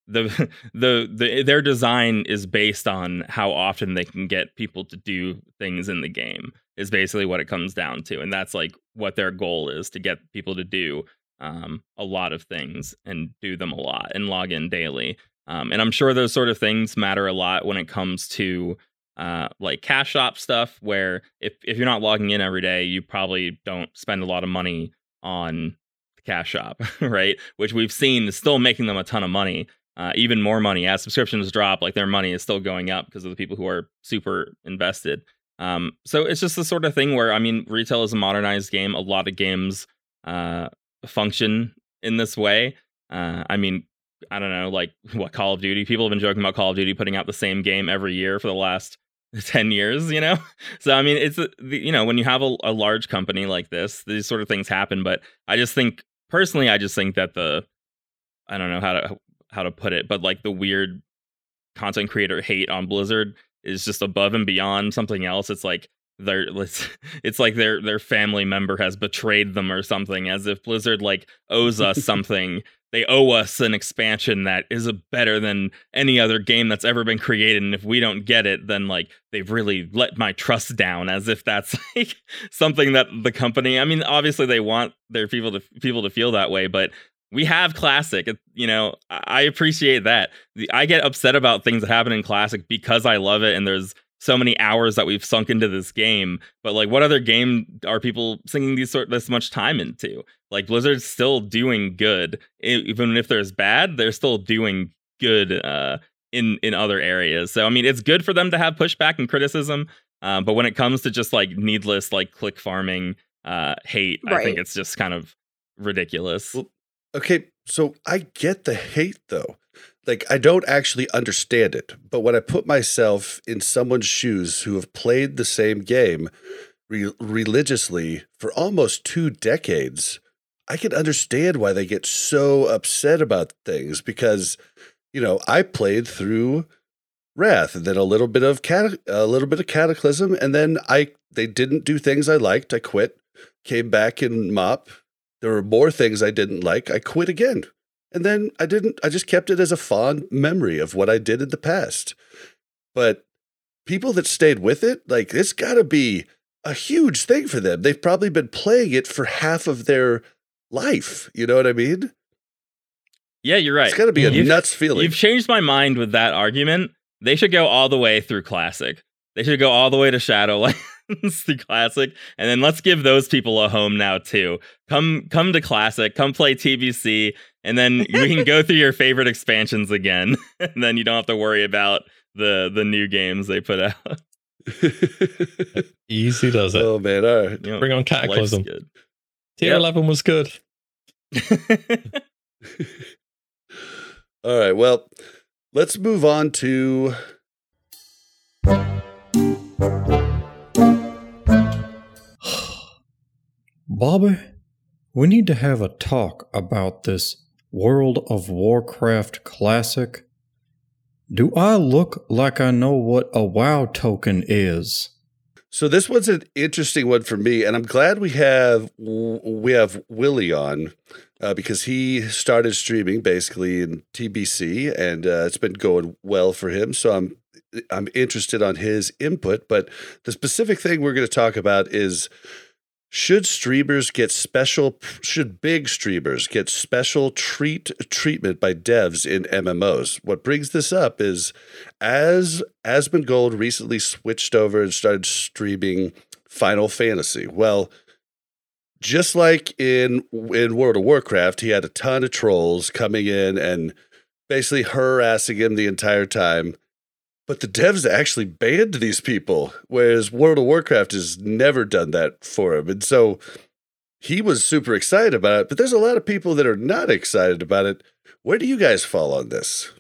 Speaker 3: the [laughs] the the their design is based on how often they can get people to do things in the game. Is basically what it comes down to, and that's like what their goal is to get people to do um, a lot of things and do them a lot and log in daily. Um, and I'm sure those sort of things matter a lot when it comes to uh, like cash shop stuff where if, if you're not logging in every day, you probably don't spend a lot of money on the cash shop, [laughs] right? Which we've seen is still making them a ton of money, uh, even more money as subscriptions drop. Like their money is still going up because of the people who are super invested. Um, so it's just the sort of thing where I mean, retail is a modernized game. A lot of games uh, function in this way. Uh, I mean, I don't know, like [laughs] what Call of Duty. People have been joking about Call of Duty putting out the same game every year for the last [laughs] 10 years, you know? [laughs] So, I mean, it's, uh, the- you know, when you have a, a large company like this, these sort of things happen. But I just think, personally, I just think that the, I don't know how to, how to put it, but like the weird content creator hate on Blizzard is just above and beyond something else. It's like their [laughs] it's, it's like their their family member has betrayed them or something as if Blizzard like owes us [laughs] something. They owe us an expansion that is a better than any other game that's ever been created and if we don't get it then like they've really let my trust down as if that's [laughs] like something that the company I mean obviously they want their people to people to feel that way but we have classic you know i appreciate that. I get upset about things that happen in classic because i love it and there's so many hours that we've sunk into this game. But like, what other game are people sinking these sort this much time into? Like, Blizzard's still doing good, even if there's bad, they're still doing good uh, in in other areas. So I mean, it's good for them to have pushback and criticism. Um, but when it comes to just like needless like click farming uh, hate, right. I think it's just kind of ridiculous. Well,
Speaker 1: okay, so I get the hate though like I don't actually understand it, but when I put myself in someone's shoes who have played the same game re- religiously for almost two decades, I can understand why they get so upset about things because you know, I played through Wrath and then a little bit of cat- a little bit of Cataclysm and then I they didn't do things I liked. I quit, came back in Mop. There were more things I didn't like. I quit again. And then I didn't, I just kept it as a fond memory of what I did in the past. But people that stayed with it, like, it's got to be a huge thing for them. They've probably been playing it for half of their life. You know what I mean?
Speaker 3: Yeah, you're right.
Speaker 1: It's got to be a you've, nuts feeling.
Speaker 3: You've changed my mind with that argument. They should go all the way through Classic. They should go all the way to Shadowlands, [laughs] the Classic, and then let's give those people a home now too. Come, come to Classic. Come play TBC and then we can go through your favorite expansions again. [laughs] And then you don't have to worry about the the new games they put out. [laughs]
Speaker 4: Easy does it.
Speaker 1: Oh man all right.
Speaker 4: You know, bring on cataclysm. tier yep. 11 was good. [laughs]
Speaker 1: All right well let's move on to [sighs]
Speaker 5: bobby we need to have a talk about this World of Warcraft Classic. Do I look like I know what a WoW token is?
Speaker 1: So this was an interesting one for me, and I'm glad we have we have WillE on uh, because he started streaming basically in TBC, and uh, it's been going well for him. So I'm I'm interested on his input. But the specific thing we're going to talk about is should streamers get special should big streamers get special treat treatment by devs in MMOs? What brings this up is as Asmongold recently switched over and started streaming Final Fantasy. Well, just like in in World of Warcraft, he had a ton of trolls coming in and basically harassing him the entire time. But the devs actually banned these people, whereas World of Warcraft has never done that for him. And so he was super excited about it, but there's a lot of people that are not excited about it. Where do you guys fall on this?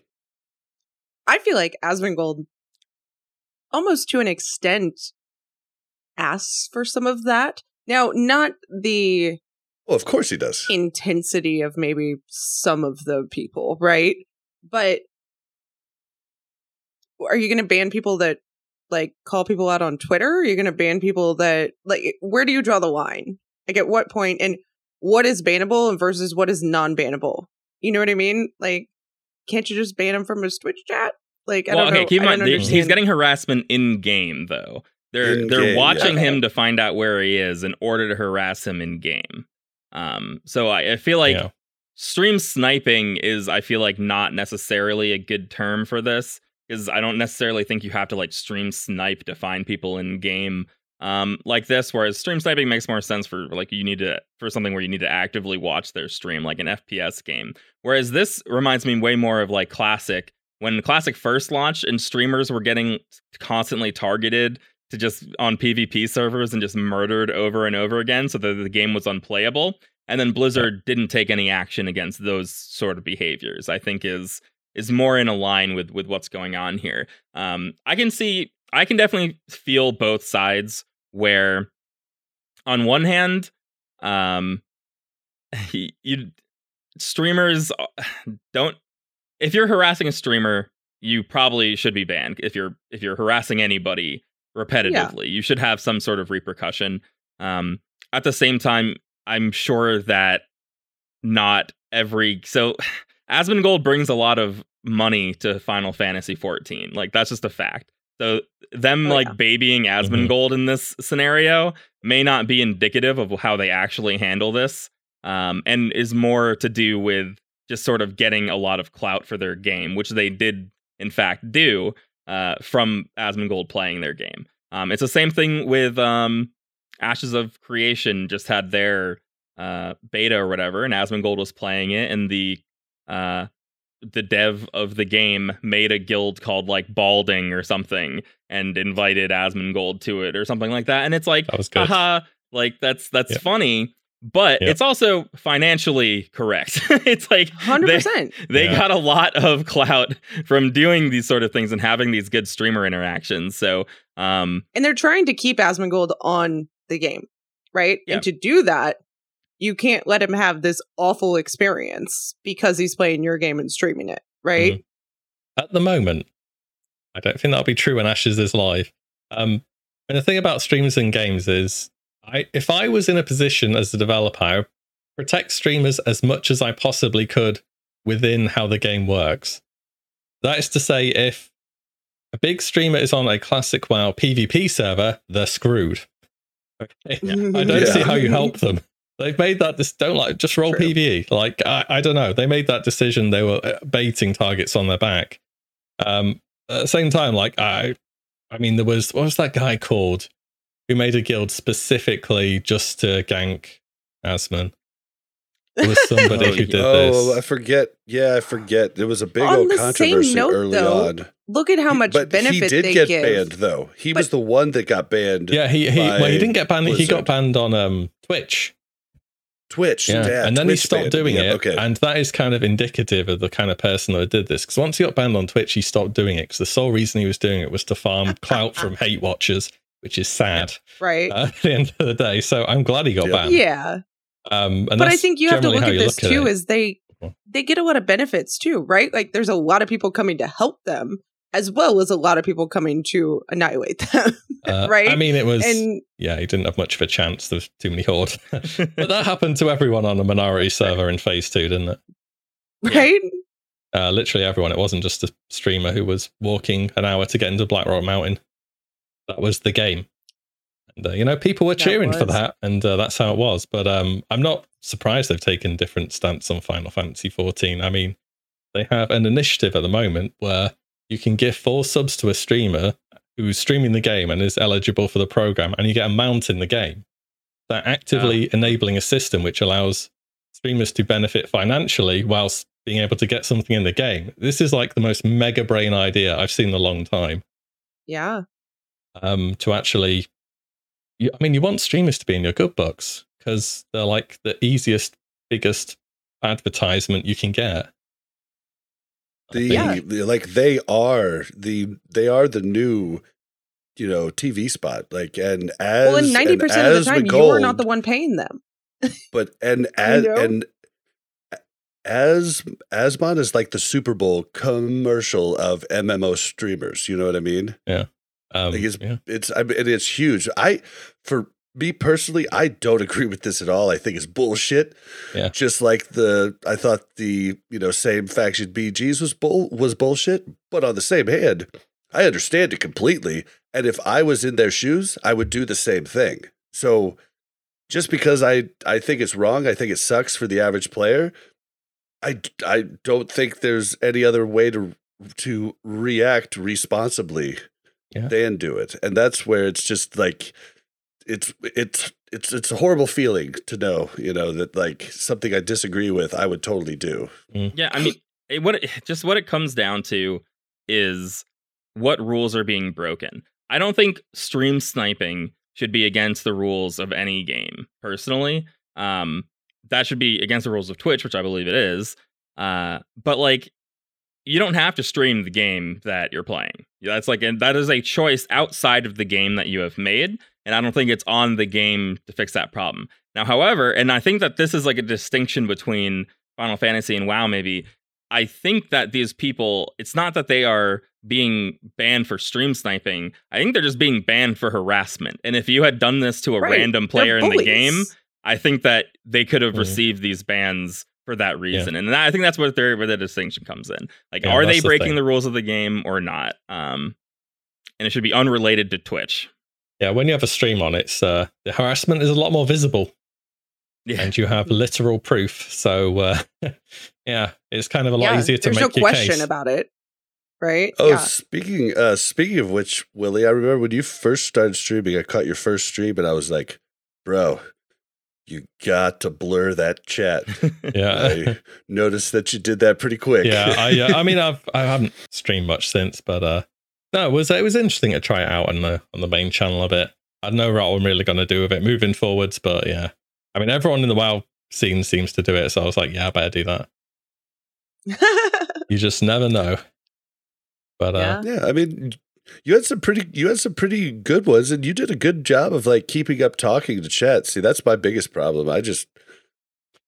Speaker 2: I feel like Asmongold, almost to an extent, asks for some of that. Now, not the
Speaker 1: well, of course he does.
Speaker 2: Intensity of maybe some of the people, right? But are you going to ban people that like call people out on Twitter? Are you going to ban people that like where do you draw the line? Like at what point and what is bannable and versus what is non-bannable? You know what I mean? Like can't you just ban him from his Twitch chat? Like I well, don't okay, know.
Speaker 3: keep in mind he's getting harassment in game though. They're in they're game, watching yeah. him to find out where he is in order to harass him in game. Um, so I, I feel like yeah. stream sniping is I feel like not necessarily a good term for this because I don't necessarily think you have to like stream snipe to find people in game um, like this. Whereas stream sniping makes more sense for like you need to for something where you need to actively watch their stream, like an FPS game. Whereas this reminds me way more of like classic when classic first launched and streamers were getting constantly targeted to just on PvP servers and just murdered over and over again, so that the game was unplayable. And then Blizzard didn't take any action against those sort of behaviors. I think is is more in a line with with what's going on here. Um, I can see, I can definitely feel both sides. Where, on one hand, um, [laughs] you streamers uh, [sighs] don't. If you're harassing a streamer, you probably should be banned if you're if you're harassing anybody repetitively. You should have some sort of repercussion. Um, at the same time, I'm sure that not every so [sighs] Asmongold brings a lot of money to Final Fantasy 14. Like that's just a fact. So them
Speaker 2: Oh,
Speaker 3: like
Speaker 2: yeah.
Speaker 3: babying Asmongold in this scenario may not be indicative of how they actually handle this, um, and is more to do with just sort of getting a lot of clout for their game, which they did in fact do uh, from Asmongold playing their game. Um, it's the same thing with um, Ashes of Creation. Just had their uh, beta or whatever, and Asmongold was playing it, and the uh, the dev of the game made a guild called like Balding or something, and invited Asmongold to it or something like that. And it's like,
Speaker 4: That was good.
Speaker 3: haha, like that's that's
Speaker 4: Yeah.
Speaker 3: funny, but
Speaker 4: Yeah.
Speaker 3: it's also financially correct. [laughs] it's like
Speaker 2: Hundred
Speaker 3: they-
Speaker 2: percent.
Speaker 3: they
Speaker 4: Yeah.
Speaker 3: got a lot of clout from doing these sort of things and having these good streamer interactions. So, um,
Speaker 2: And they're trying to keep Asmongold on the game, right?
Speaker 3: Yeah.
Speaker 2: And to do that, you can't let him have this awful experience because he's playing your game and streaming it, right?
Speaker 4: Mm-hmm. At the moment, I don't think that'll be true when Ashes is live. Um, and the thing about streams and games is, I if I was in a position as a developer, I protect streamers as much as I possibly could within how the game works. That is to say, if a big streamer is on a classic WoW PvP server, they're screwed. Okay. [laughs] I don't [laughs] see how you help them. They've made that. This don't like just roll
Speaker 2: True.
Speaker 4: PVE. Like I, I don't know. They made that decision. They were uh, baiting targets on their back. Um, at the same time, like I, I mean, there was what was that guy called who made a guild specifically just to gank Asmon? There was [laughs] somebody
Speaker 3: Oh,
Speaker 4: who did
Speaker 1: oh, I forget. Yeah, I forget. There was a big
Speaker 2: On
Speaker 1: old
Speaker 2: the same
Speaker 1: controversy
Speaker 2: note,
Speaker 1: early
Speaker 2: though,
Speaker 1: on.
Speaker 2: Look at how much
Speaker 1: but
Speaker 2: benefit
Speaker 1: he did
Speaker 2: they
Speaker 1: get
Speaker 2: give.
Speaker 1: banned, though. He was the one that got banned.
Speaker 4: Yeah, he, he well, he didn't get banned. He got banned on um Twitch.
Speaker 1: Twitch.
Speaker 4: Yeah,
Speaker 1: Yeah,
Speaker 4: and then he stopped
Speaker 1: banned
Speaker 4: doing
Speaker 1: him.
Speaker 4: it.
Speaker 1: Okay.
Speaker 4: And that is kind of indicative of the kind of person that did this. Because once he got banned on Twitch, he stopped doing it. Because the sole reason he was doing it was to farm [laughs] clout from hate watchers, which is sad
Speaker 2: right?
Speaker 4: uh, [laughs] at the end of the day. So I'm glad he got
Speaker 1: Yeah.
Speaker 4: banned.
Speaker 2: yeah.
Speaker 4: Um, and
Speaker 2: but I think you have to look
Speaker 4: how
Speaker 2: at
Speaker 4: you
Speaker 2: this too
Speaker 4: it.
Speaker 2: is they they get a lot of benefits too, right? Like there's a lot of people coming to help them as well as a lot of people coming to annihilate them. [laughs]
Speaker 4: Uh, [laughs]
Speaker 2: right?
Speaker 4: I mean, it was
Speaker 2: and
Speaker 4: yeah, he didn't have much of a chance. There was too many horde. [laughs] but that happened to everyone on a minority server in phase two, didn't it?
Speaker 3: Yeah.
Speaker 2: right?
Speaker 4: Uh, literally everyone. It wasn't just a streamer who was walking an hour to get into Blackrock Mountain. That was the game. And, uh, you know, people were
Speaker 2: That
Speaker 4: cheering for that, and uh, that's how it was. But um, I'm not surprised they've taken different stance on Final Fantasy 14. I mean, they have an initiative at the moment where you can give four subs to a streamer who's streaming the game and is eligible for the program, and you get a mount in the game. They're actively enabling a system which allows streamers to benefit financially whilst being able to get something in the game. This is like the most mega brain idea I've seen in a long time.
Speaker 2: Yeah.
Speaker 4: Um, to actually, you, I mean, you want streamers to be in your good books because they're like the easiest, biggest advertisement you can get.
Speaker 1: The, the- like they are the they are the new you know TV spot like and as
Speaker 2: well, and ninety percent of the
Speaker 1: as
Speaker 2: time, you are not the one paying them.
Speaker 1: but and [laughs] as
Speaker 2: know?
Speaker 1: and as Asmon is like the Super Bowl commercial of MMO streamers you know what I mean
Speaker 4: Um,
Speaker 1: Like, it's
Speaker 4: yeah.
Speaker 1: it's I mean, and it's huge I for me personally I don't [laughs] agree with this at all. I think it's bullshit.
Speaker 4: Yeah.
Speaker 1: just like the I thought the you know same faction BGs was bull was bullshit but on the same hand I understand it completely. And if I was in their shoes I would do the same thing. So just because I I think it's wrong I think it sucks for the average player I I don't think there's any other way to to react responsibly
Speaker 4: Yeah.
Speaker 1: than do it. And that's where it's just like it's it's it's it's a horrible feeling to know you know that like something i disagree with i would totally do
Speaker 3: Yeah, I mean, it, what it, [laughs] just what it comes down to is what rules are being broken. I don't think stream sniping should be against the rules of any game. Personally, um, that should be against the rules of Twitch, which I believe it is. Uh, but like, you don't have to stream the game that you're playing. That's like, and that is a choice outside of the game that you have made, and I don't think it's on the game to fix that problem. Now, however, and I think that this is like a distinction between Final Fantasy and WoW, maybe I think that these people, it's not that they are being banned for stream sniping. I think they're just being banned for harassment. And if you had done this to a
Speaker 2: Right.
Speaker 3: random player in the game, I think that they could have
Speaker 4: Mhm.
Speaker 3: received these bans for that reason. And I think that's where, their, where the distinction comes in. Like,
Speaker 4: Yeah,
Speaker 3: are they
Speaker 4: that's the
Speaker 3: breaking the rules of the game or not? Um, and it should be unrelated to Twitch.
Speaker 4: Yeah, when you have a stream on, it's uh, the harassment is a lot more visible,
Speaker 3: Yeah.
Speaker 4: and you have literal proof. So uh, [laughs] yeah, it's kind of a lot
Speaker 2: yeah,
Speaker 4: easier to
Speaker 2: there's
Speaker 4: make
Speaker 2: no
Speaker 4: your
Speaker 2: question
Speaker 4: case.
Speaker 2: about it, right?
Speaker 1: Oh,
Speaker 2: yeah.
Speaker 1: speaking uh speaking of which, WillE, I remember when you first started streaming, I caught your first stream and I was like, bro, you got to blur that chat. [laughs]
Speaker 4: yeah,
Speaker 1: I [laughs] noticed that you did that pretty quick.
Speaker 4: yeah. I uh, I mean, I've I haven't streamed much since, but uh, no, it was it was interesting to try it out on the on the main channel a bit. I don't know what I'm really going to do with it moving forwards, but yeah, I mean, everyone in the WoW scene seems to do it, so I was like, yeah, I better do that. [laughs] You just never know. But uh,
Speaker 2: Yeah.
Speaker 1: Yeah, I mean, you had some pretty you had some pretty good ones, and you did a good job of like keeping up talking to chat. See, that's my biggest problem. I just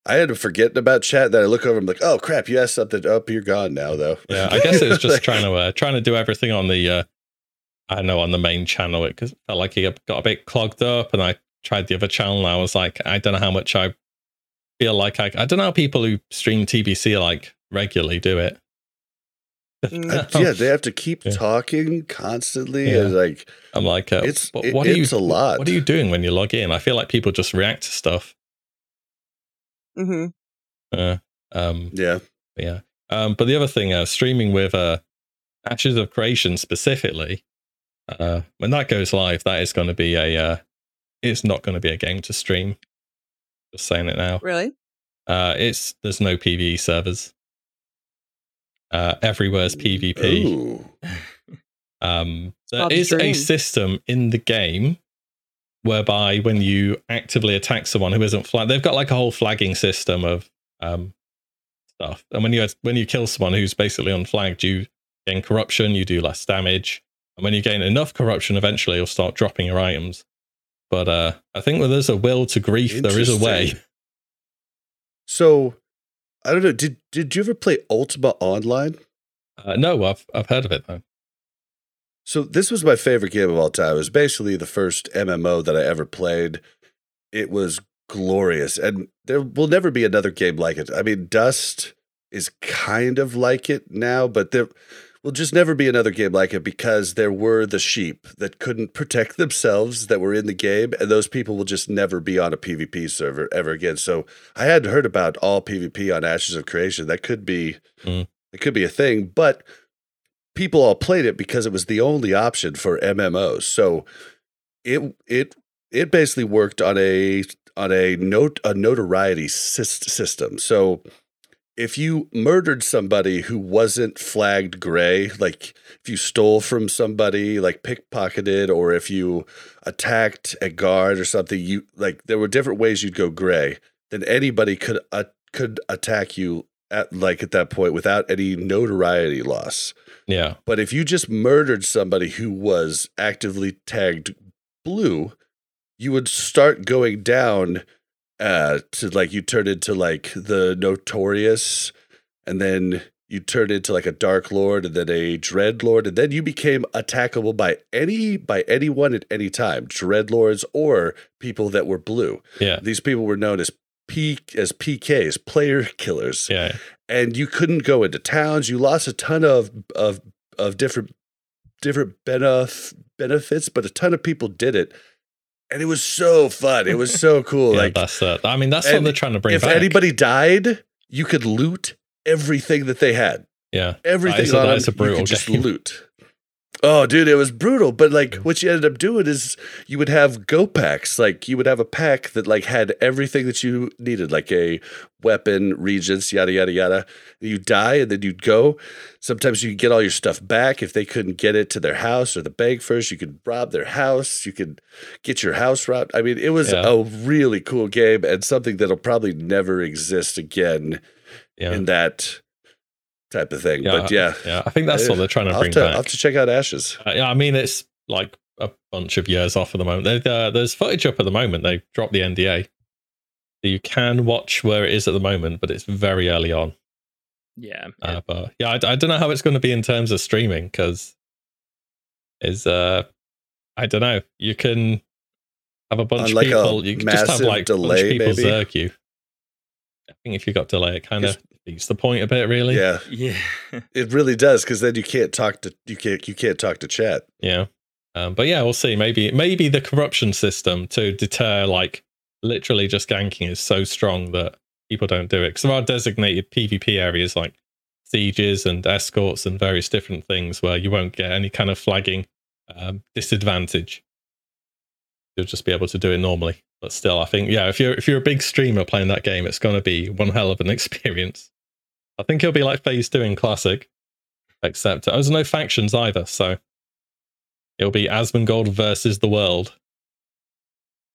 Speaker 1: I had to forget about chat. Then I look over, I'm like, oh crap, you asked something. Up, you're gone now, though.
Speaker 4: yeah, [laughs] I guess it was just trying to uh, trying to do everything on the uh, I know on the main channel it felt like it got a bit clogged up, and I tried the other channel. And I was like, I don't know how much I feel like I I don't know how people who stream TBC like regularly do it. [laughs]
Speaker 1: I- yeah, they have to keep
Speaker 4: Yeah.
Speaker 1: talking constantly,
Speaker 4: Yeah.
Speaker 1: and like
Speaker 4: I'm like, uh,
Speaker 1: It's-
Speaker 4: but
Speaker 1: it-
Speaker 4: what are you?
Speaker 1: it's a lot.
Speaker 4: What are you doing when you log in? I feel like people just react to stuff.
Speaker 2: Hmm
Speaker 4: Uh, um,
Speaker 1: yeah,
Speaker 4: yeah. Um, but the other thing, uh, streaming with uh, Ashes of Creation specifically, uh, when that goes live, that is going to be a. Uh, it's not going to be a game to stream. Just saying it now.
Speaker 2: Really?
Speaker 4: Uh, it's there's no PVE servers. Uh, everywhere's PvP.
Speaker 1: Ooh.
Speaker 4: Um, there
Speaker 2: called
Speaker 4: is a system in the game whereby when you actively attack someone who isn't flagged, they've got like a whole flagging system of um, stuff. And when you when you kill someone who's basically unflagged, you gain corruption, you do less damage, and when you gain enough corruption, eventually you'll start dropping your items. But uh, I think where there's a will to grief, there is a way.
Speaker 1: So, I don't know. Did did you ever play Ultima Online?
Speaker 4: Uh, no, I've I've heard of it though.
Speaker 1: So this was my favorite game of all time. It was basically the first MMO that I ever played. It was glorious, and there will never be another game like it. I mean, Dust is kind of like it now, but there will just never be another game like it because there were the sheep that couldn't protect themselves that were in the game, and those people will just never be on a PvP server ever again. So I had heard about all PvP on Ashes of Creation. That could be,
Speaker 4: Mm.
Speaker 1: it could be a thing, but people all played it because it was the only option for MMOs. So it it it basically worked on a on a note a notoriety system. So if you murdered somebody who wasn't flagged gray, like if you stole from somebody, like pickpocketed, or if you attacked a guard or something, you like there were different ways you'd go gray. Then anybody could uh, could attack you at like at that point without any notoriety loss.
Speaker 4: Yeah,
Speaker 1: But if you just murdered somebody who was actively tagged blue, you would start going down uh to like you turn into like the notorious and then you turn into like a dark lord and then a dread lord and then you became attackable by any by anyone at any time dread lords or people that were blue.
Speaker 4: Yeah,
Speaker 1: these people were known as p as pks player [laughs] killers
Speaker 4: yeah.
Speaker 1: and you couldn't go into towns. You lost a ton of of of different different benef- benefits, but a ton of people did it, and it was so fun. It was so [laughs] cool.
Speaker 4: yeah
Speaker 1: like
Speaker 4: that's uh, I mean, that's what they're trying to bring back.
Speaker 1: if
Speaker 4: back.
Speaker 1: anybody died, you could loot everything that they had.
Speaker 4: yeah,
Speaker 1: Everything
Speaker 4: is a-
Speaker 1: on
Speaker 4: that is a
Speaker 1: you
Speaker 4: brutal
Speaker 1: could just
Speaker 4: game.
Speaker 1: loot. Oh, dude, it was brutal. But like, what you ended up doing is you would have go packs. Like, you would have a pack that like had everything that you needed, like a weapon, reagents, yada yada yada. You die, and then you'd go. Sometimes you could get all your stuff back if they couldn't get it to their house or the bank first. You could rob their house. You could get your house robbed. I mean, it was
Speaker 4: Yeah.
Speaker 1: a really cool game and something that'll probably never exist again
Speaker 4: yeah.
Speaker 1: in that type of thing.
Speaker 4: Yeah,
Speaker 1: but yeah,
Speaker 4: yeah, I think that's what they're trying to
Speaker 1: I'll
Speaker 4: bring
Speaker 1: have to, I'll
Speaker 4: back.
Speaker 1: have to check out Ashes.
Speaker 4: Uh, yeah, I mean, it's like a bunch of years off at the moment. There, uh, there's footage up at the moment. They dropped the NDA. You can watch where it is at the moment, but it's very early on.
Speaker 3: Yeah.
Speaker 4: Uh, but yeah, I, I don't know how it's going to be in terms of streaming because is uh, I don't know. You can have a bunch
Speaker 1: On
Speaker 4: of
Speaker 1: like a
Speaker 4: people. You can just have like a bunch of people
Speaker 1: maybe?
Speaker 4: zerg you. I think if you got delay, it kind of beats the point a bit, really.
Speaker 1: Yeah,
Speaker 3: yeah. [laughs]
Speaker 1: it really does because then you can't talk to you can't you can't talk to chat.
Speaker 4: Yeah. Um, but yeah, we'll see. Maybe maybe the corruption system to deter like literally just ganking is so strong that people don't do it. Because there are designated PvP areas like sieges and escorts and various different things where you won't get any kind of flagging um, disadvantage. You'll just be able to do it normally. But still, I think yeah, if you're if you're a big streamer playing that game, it's going to be one hell of an [laughs] experience. I think it'll be like Phase Two in Classic, except there's no factions either, so it'll be Asmongold versus the world.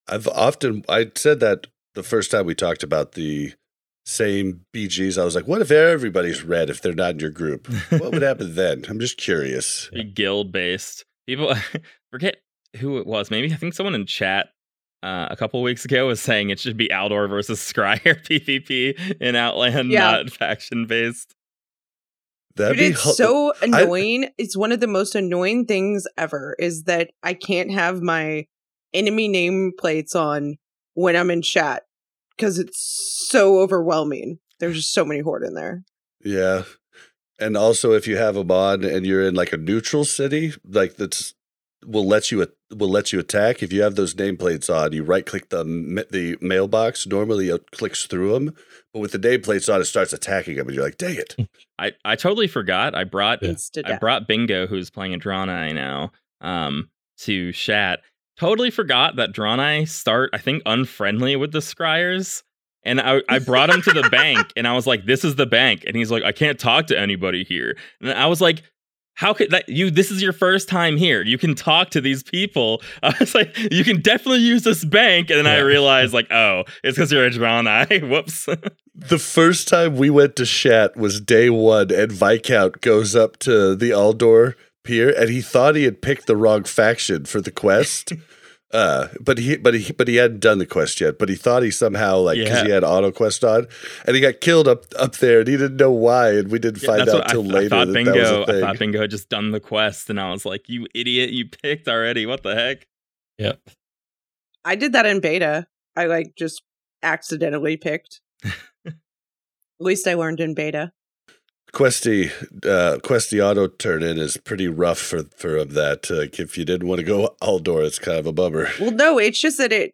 Speaker 1: I've often I said that the first time we talked about the same BGs. I was like, what if everybody's red if they're not in your group? [laughs] What would happen then? I'm just curious.
Speaker 3: Be guild based. People [laughs] forget who it was. Maybe I think someone in chat uh, a couple weeks ago was saying it should be Aldor versus [laughs] Scryer PvP [laughs] in Outland,
Speaker 2: Yeah.
Speaker 3: not faction based.
Speaker 1: That'd
Speaker 2: Dude,
Speaker 1: be
Speaker 2: it's
Speaker 1: hu-
Speaker 2: so annoying. it's one of the most annoying things ever is that I can't have my enemy nameplates on when I'm in Shatt because it's so overwhelming. There's just so many horde in there.
Speaker 1: Yeah. And also if you have a on and you're in like a neutral city, like that's will let you will let you attack. If you have those nameplates on, you right click the the mailbox. Normally it clicks through them, but with the nameplates on, it starts attacking them, and you're like, "Dang it!" [laughs]
Speaker 3: I, I totally forgot. I brought
Speaker 4: Yeah.
Speaker 2: Insta
Speaker 3: I brought Bingo, who's playing a Draenei now, um, to Shatt. Totally forgot that Draenei start, I think, unfriendly with the Scryers. And I, I brought him to the bank and I was like, this is the bank. And he's like, I can't talk to anybody here. And I was like, how could that you this is your first time here. You can talk to these people. [laughs] I was like, you can definitely use this bank. And then I
Speaker 4: Yeah.
Speaker 3: realized, like, oh, it's because you're a Draenei. [laughs] Whoops.
Speaker 1: The first time we went to Shat was day one, and Viscount goes up to the Aldor pier, and he thought he had picked the wrong faction for the quest. [laughs] Uh, but he, but he, but he hadn't done the quest yet. But he thought he somehow like because
Speaker 3: Yeah.
Speaker 1: he had auto quest on, and he got killed up up there, and he didn't know why, and we didn't
Speaker 3: Yeah,
Speaker 1: find
Speaker 3: that's
Speaker 1: out
Speaker 3: what I
Speaker 1: till
Speaker 3: th-
Speaker 1: later
Speaker 3: I thought
Speaker 1: that
Speaker 3: Bingo.
Speaker 1: that was a
Speaker 3: I
Speaker 1: thing.
Speaker 3: thought Bingo had just done the quest, and I was like, "You idiot! You picked already. What the heck?"
Speaker 4: Yep.
Speaker 2: I did that in beta. I like just accidentally picked. [laughs] At least I learned in beta.
Speaker 1: Questy, uh, Questy auto turn in is pretty rough for for that. Uh, if you didn't want to go Aldor, it's kind of a bummer.
Speaker 2: Well, no, it's just that it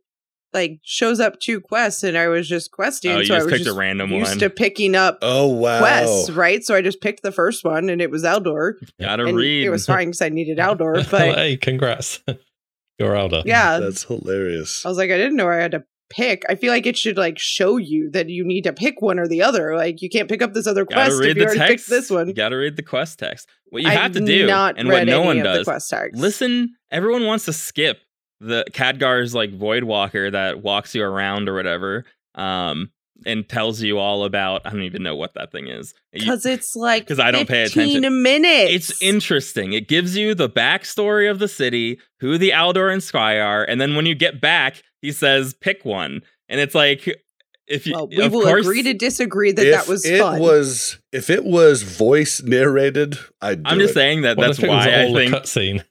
Speaker 2: like shows up two quests, and I was just questing,
Speaker 3: Oh, you
Speaker 2: so I
Speaker 3: just
Speaker 2: was
Speaker 3: picked a
Speaker 2: just
Speaker 3: random
Speaker 2: used
Speaker 3: one.
Speaker 2: to picking up
Speaker 1: Oh wow!
Speaker 2: quests, right? So I just picked the first one, and it was Aldor,
Speaker 3: Gotta read.
Speaker 2: it was fine because I needed Aldor. But [laughs]
Speaker 4: hey, congrats. [laughs] You're elder.
Speaker 2: yeah,
Speaker 1: That's hilarious.
Speaker 2: I was like, I didn't know I had to pick. I feel like it should like show you that you need to pick one or the other. Like you can't pick up this other
Speaker 3: Gotta
Speaker 2: quest if you
Speaker 3: the
Speaker 2: already
Speaker 3: text.
Speaker 2: picked this one.
Speaker 3: You gotta read the quest text. What you
Speaker 2: I've
Speaker 3: have to do, and what no one does, listen. Everyone wants to skip the Khadgar's like Void Walker that walks you around or whatever, um, and tells you all about. I don't even know what that thing is.
Speaker 2: Because it's like
Speaker 3: because I don't pay
Speaker 2: 15
Speaker 3: attention.
Speaker 2: minutes.
Speaker 3: It's interesting. It gives you the backstory of the city, who the Aldor and Scryer, and then when you get back, he says, "Pick one," and it's like, if you,
Speaker 2: Well, we
Speaker 3: of
Speaker 2: will
Speaker 3: course,
Speaker 2: agree to disagree that
Speaker 1: if
Speaker 2: that was
Speaker 1: it
Speaker 2: fun.
Speaker 1: was if it was voice narrated, I'd. Do
Speaker 3: I'm just
Speaker 1: it.
Speaker 3: saying that
Speaker 4: What
Speaker 3: that's
Speaker 4: if it was
Speaker 3: why I
Speaker 4: all
Speaker 3: think,
Speaker 4: a cutscene?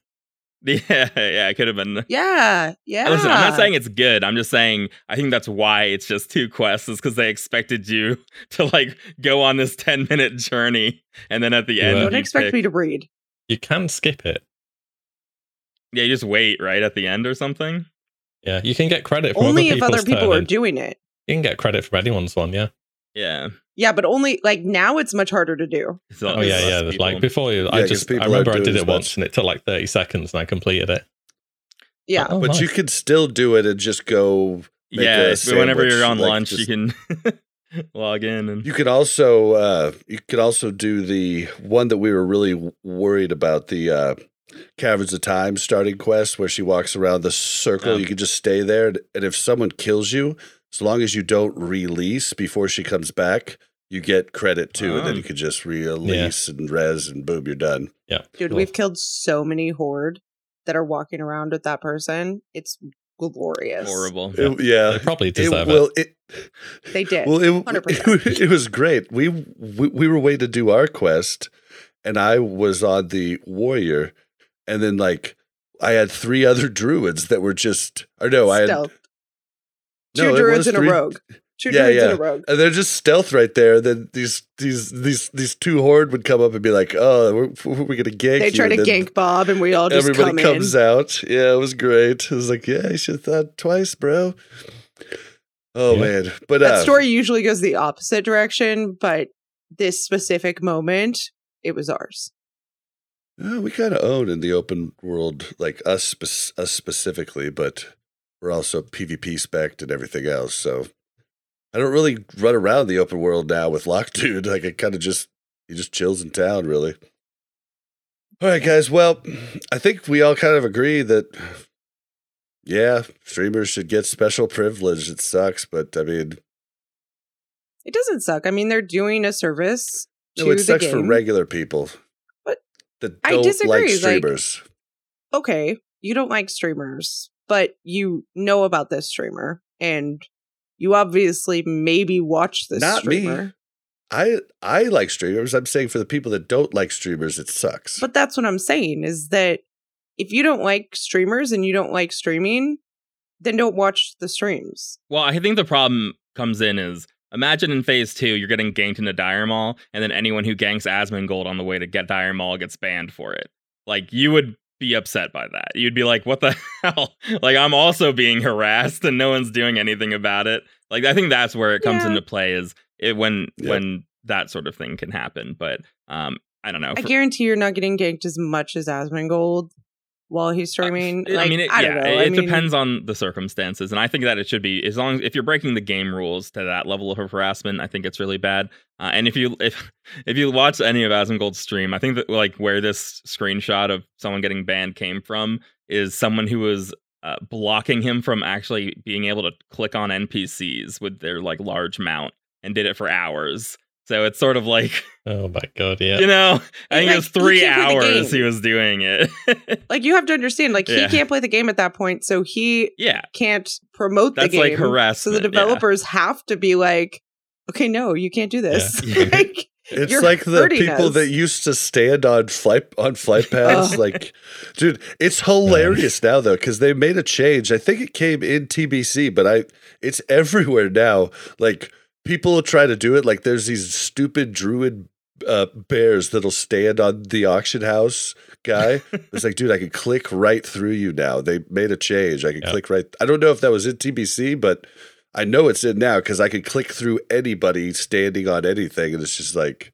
Speaker 4: [laughs]
Speaker 3: yeah, yeah, it could have been.
Speaker 2: yeah, yeah.
Speaker 3: Listen, I'm not saying it's good. I'm just saying I think that's why it's just two quests, is because they expected you [laughs] to like go on this 10 minute journey, and then at the end,
Speaker 4: Yeah.
Speaker 2: Don't
Speaker 3: you
Speaker 2: expect
Speaker 3: pick-
Speaker 2: me to read.
Speaker 4: You can skip it.
Speaker 3: Yeah, you just wait right at the end or something.
Speaker 4: Yeah, you can get credit from
Speaker 2: Only
Speaker 4: other
Speaker 2: if other
Speaker 4: people's
Speaker 2: people are
Speaker 4: turn-in.
Speaker 2: doing it.
Speaker 4: You can get credit from anyone's one, yeah.
Speaker 3: Yeah.
Speaker 2: Yeah, but only like now it's much harder to do.
Speaker 4: Oh yeah, yeah.
Speaker 3: people.
Speaker 4: Like before, you,
Speaker 1: Yeah,
Speaker 4: I
Speaker 1: 'cause
Speaker 4: just I remember I did it once
Speaker 1: much.
Speaker 4: and it took like thirty seconds and I completed it.
Speaker 2: Yeah.
Speaker 4: Oh,
Speaker 1: but
Speaker 4: nice.
Speaker 1: you could still do it and just go. make
Speaker 3: yeah,
Speaker 1: a
Speaker 3: if- whenever you're on
Speaker 1: like,
Speaker 3: lunch,
Speaker 1: just-
Speaker 3: you can [laughs] log in and
Speaker 1: You could also uh, you could also do the one that we were really worried about the uh, Caverns of Time starting quest where she walks around the circle.
Speaker 3: Um.
Speaker 1: you could just stay there, and, and if someone kills you, as long as you don't release before she comes back, you get credit too, and then
Speaker 3: Oh.
Speaker 1: you could just release and res, and boom, you're done.
Speaker 4: Yeah.
Speaker 2: Dude,
Speaker 4: cool.
Speaker 2: we've killed so many horde that are walking around with that person. It's glorious.
Speaker 3: Horrible.
Speaker 1: It- yeah.
Speaker 4: They probably
Speaker 1: It,
Speaker 4: deserve it.
Speaker 1: well, it,
Speaker 2: They did.
Speaker 1: well, it,
Speaker 2: 100%.
Speaker 1: it, [laughs] it was great. We, we we were waiting to do our quest, and I was on the warrior, and then like I had three other druids that were just or no, I had
Speaker 2: Stealth.
Speaker 1: no,
Speaker 2: Two
Speaker 1: it
Speaker 2: druids
Speaker 1: was
Speaker 2: and a rogue. Two
Speaker 1: Yeah,
Speaker 2: druids and
Speaker 1: yeah.
Speaker 2: a rogue.
Speaker 1: and they're just stealth right there. Then these these these these two horde would come up and be like, "Oh, we're, we're gonna gank."
Speaker 2: They
Speaker 1: you,"
Speaker 2: try to
Speaker 1: then
Speaker 2: gank Bob, and we all just
Speaker 1: Everybody
Speaker 2: come
Speaker 1: comes
Speaker 2: in.
Speaker 1: out. Yeah, it was great. It was like, yeah, you should have thought twice, bro. Oh
Speaker 4: Yeah.
Speaker 1: man, but
Speaker 2: That
Speaker 1: uh,
Speaker 2: story usually goes the opposite direction, but this specific moment, it was ours.
Speaker 1: Uh, we kind of own in the open world, like us, spe- us specifically, but we're also PvP spec and everything else. So I don't really run around the open world now with Lock Dude. [laughs] Like I kind of just he just chills in town, really. All right, guys. Well, I think we all kind of agree that yeah, streamers should get special privilege. It sucks, but I mean,
Speaker 2: It doesn't suck. I mean, they're doing a service
Speaker 1: no, it sucks for regular people.
Speaker 2: But
Speaker 1: that
Speaker 2: I
Speaker 1: don't
Speaker 2: disagree,
Speaker 1: like
Speaker 2: like- okay, you don't like streamers, but you know about this streamer, and you obviously maybe watch this
Speaker 1: Not me.
Speaker 2: streamer.
Speaker 1: I I like streamers. I'm saying for the people that don't like streamers, it sucks.
Speaker 2: But that's what I'm saying is that if you don't like streamers and you don't like streaming, then don't watch the streams.
Speaker 3: Well, I think the problem comes in is imagine in phase two, you're getting ganked into Dire Maul, and then anyone who ganks Asmongold on the way to get Dire Maul gets banned for it. Like, you would be upset by that. You'd be like, what the [laughs] hell? Like, I'm also being harassed and no one's doing anything about it. Like, I think that's where it comes
Speaker 2: Yeah.
Speaker 3: into play is it when
Speaker 1: Yep.
Speaker 3: when that sort of thing can happen. But um, I don't know.
Speaker 2: I
Speaker 3: For-
Speaker 2: guarantee you're not getting ganked as much as Asmongold while he's streaming.
Speaker 3: Uh, I mean, it,
Speaker 2: I
Speaker 3: yeah,
Speaker 2: know.
Speaker 3: it, it
Speaker 2: mean,
Speaker 3: depends on the circumstances, and I think that it should be as long as if you're breaking the game rules to that level of harassment, I think it's really bad. Uh, and if you if [laughs] if you watch any of Asmongold's stream, I think that like where this screenshot of someone getting banned came from is someone who was uh, blocking him from actually being able to click on NPCs with their like large mount, and did it for hours. So it's sort of like
Speaker 4: Oh my god, yeah.
Speaker 3: you know, I [laughs] think
Speaker 2: like,
Speaker 3: it was three
Speaker 2: can't play the
Speaker 3: hours he was doing it. [laughs]
Speaker 2: Like you have to understand, like
Speaker 3: Yeah.
Speaker 2: he can't play the game at that point, so he
Speaker 3: yeah,
Speaker 2: can't promote
Speaker 3: That's
Speaker 2: the
Speaker 3: like
Speaker 2: game. So
Speaker 3: harassment,
Speaker 2: the
Speaker 3: yeah.
Speaker 2: developers have to be like, okay, no, you can't do this.
Speaker 3: Yeah. [laughs]
Speaker 2: like,
Speaker 1: It's
Speaker 2: You're
Speaker 1: like the people
Speaker 2: us.
Speaker 1: that used to stand on flight on flight paths. Like, dude, it's hilarious now though because they made a change. I think it came in TBC, but I it's everywhere now. Like people try to do it. Like there's these stupid druid uh, bears that'll stand on the auction house guy. [laughs] it's like, dude, I can click right through you now. They made a change. I can click right. I don't know if that was in TBC, but I know it's in now because I can click through anybody standing on anything, and it's just like,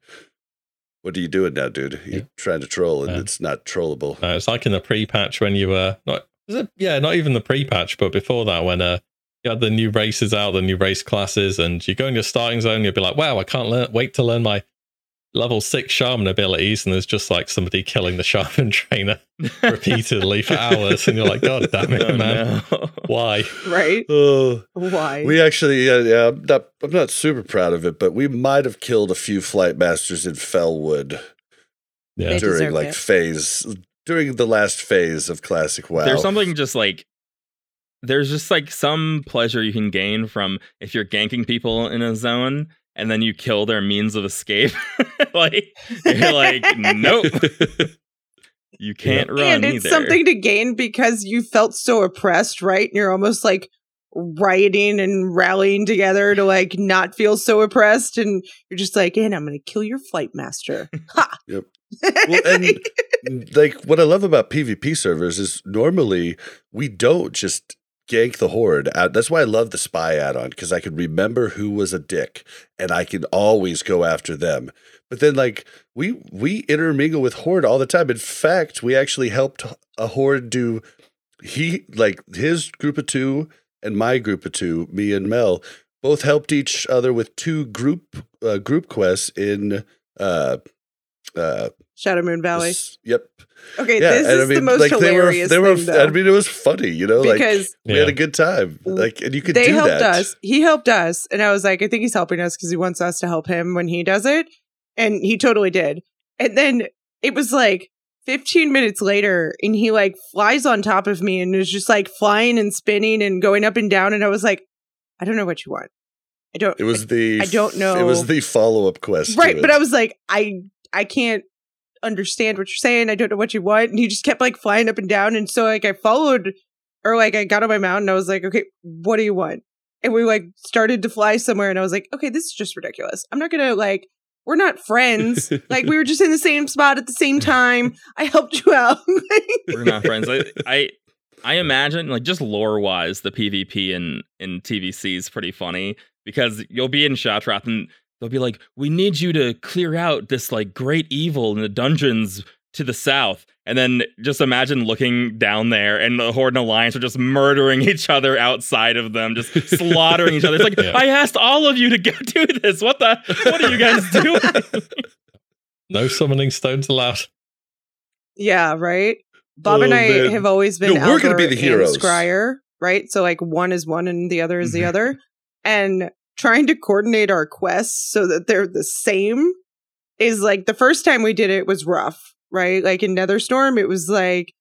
Speaker 1: what are you doing now, dude? You're
Speaker 4: Yeah.
Speaker 1: trying to troll, and
Speaker 4: Yeah.
Speaker 1: it's not trollable.
Speaker 4: Uh, it's like in the pre-patch when you were not, it? Yeah, not even the pre-patch, but before that, when uh, you had the new races out, the new race classes, and you go in your starting zone, you'll be like, "Wow, I can't learn, wait to learn my level six shaman abilities," and there's just like somebody killing the shaman [laughs] trainer [laughs] repeatedly for hours, and you're like, "God damn it, [laughs]
Speaker 3: Oh,
Speaker 4: man,
Speaker 3: no.
Speaker 4: why?"
Speaker 2: right?
Speaker 1: Oh,
Speaker 2: Why?
Speaker 1: we actually, yeah, yeah, I'm not, I'm not super proud of it, but we might have killed a few flight masters in Felwood
Speaker 4: Yeah,
Speaker 1: during like
Speaker 2: it.
Speaker 1: phase during the last phase of Classic WoW.
Speaker 3: There's something just like there's just like some pleasure you can gain from if you're ganking people in a zone and then you kill their means of escape. [laughs] like you're like, nope, [laughs] you can't run
Speaker 2: and it's
Speaker 3: either.
Speaker 2: something to gain because you felt so oppressed, right? And you're almost like rioting and rallying together to like not feel so oppressed, and you're just like, and I'm gonna kill your flight master. [laughs] Ha!
Speaker 1: Yep. Well, and like what I love about PvP servers is normally we don't just gank the horde. That's why I love the spy add-on because I can remember who was a dick and I can always go after them. But then like we we intermingle with horde all the time. In fact, we actually helped a horde do he like his group of two and my group of two, me and Mel, both helped each other with two group uh, group quests in uh uh
Speaker 2: Shadowmoon Valley.
Speaker 1: this- yep.
Speaker 2: Okay,
Speaker 1: Yeah,
Speaker 2: this
Speaker 1: and
Speaker 2: is the most hilarious
Speaker 1: they were, they were,
Speaker 2: though,
Speaker 1: I mean, it was funny, you know, like
Speaker 2: because
Speaker 1: we had a good time, like, and you could
Speaker 2: they
Speaker 1: do
Speaker 2: helped
Speaker 1: that.
Speaker 2: us. He helped us, and I was like, I think he's helping us because he wants us to help him when he does it, and he totally did. And then it was like 15 minutes later and he like flies on top of me and is just like flying and spinning and going up and down and I was like I don't know what you want. I don't
Speaker 1: It was the
Speaker 2: I don't know.
Speaker 1: It was the follow up quest.
Speaker 2: right, but I was like I I can't understand what you're saying. I don't know what you want. And he just kept like flying up and down and so like I followed or like I got on my mount and I was like, "Okay, what do you want?" And we like started to fly somewhere and I was like, "Okay, this is just ridiculous. I'm not going to like we're not friends. [laughs] like we were just in the same spot at the same time. I helped you out. [laughs]
Speaker 3: We're not friends. I, I I imagine like just lore wise, the PvP in in TBC is pretty funny because you'll be in Shattrath and they'll be like, "We need you to clear out this like great evil in the dungeons to the south." And then just imagine looking down there and the Horde and Alliance are just murdering [laughs] each other outside of them, just [laughs] slaughtering each other. It's like,
Speaker 4: Yeah.
Speaker 3: I asked all of you to go [laughs] do this. What the what are you guys doing?
Speaker 4: No summoning stones allowed.
Speaker 2: yeah, right. Bob and
Speaker 1: Oh,
Speaker 2: I
Speaker 1: man.
Speaker 2: have always been
Speaker 1: No, we're gonna be the heroes.
Speaker 2: and Scryer, right? So like one is one and the other is the
Speaker 1: Mhm.
Speaker 2: other. And trying to coordinate our quests so that they're the same is like the first time we did it was rough, right? Like in Netherstorm, it was like,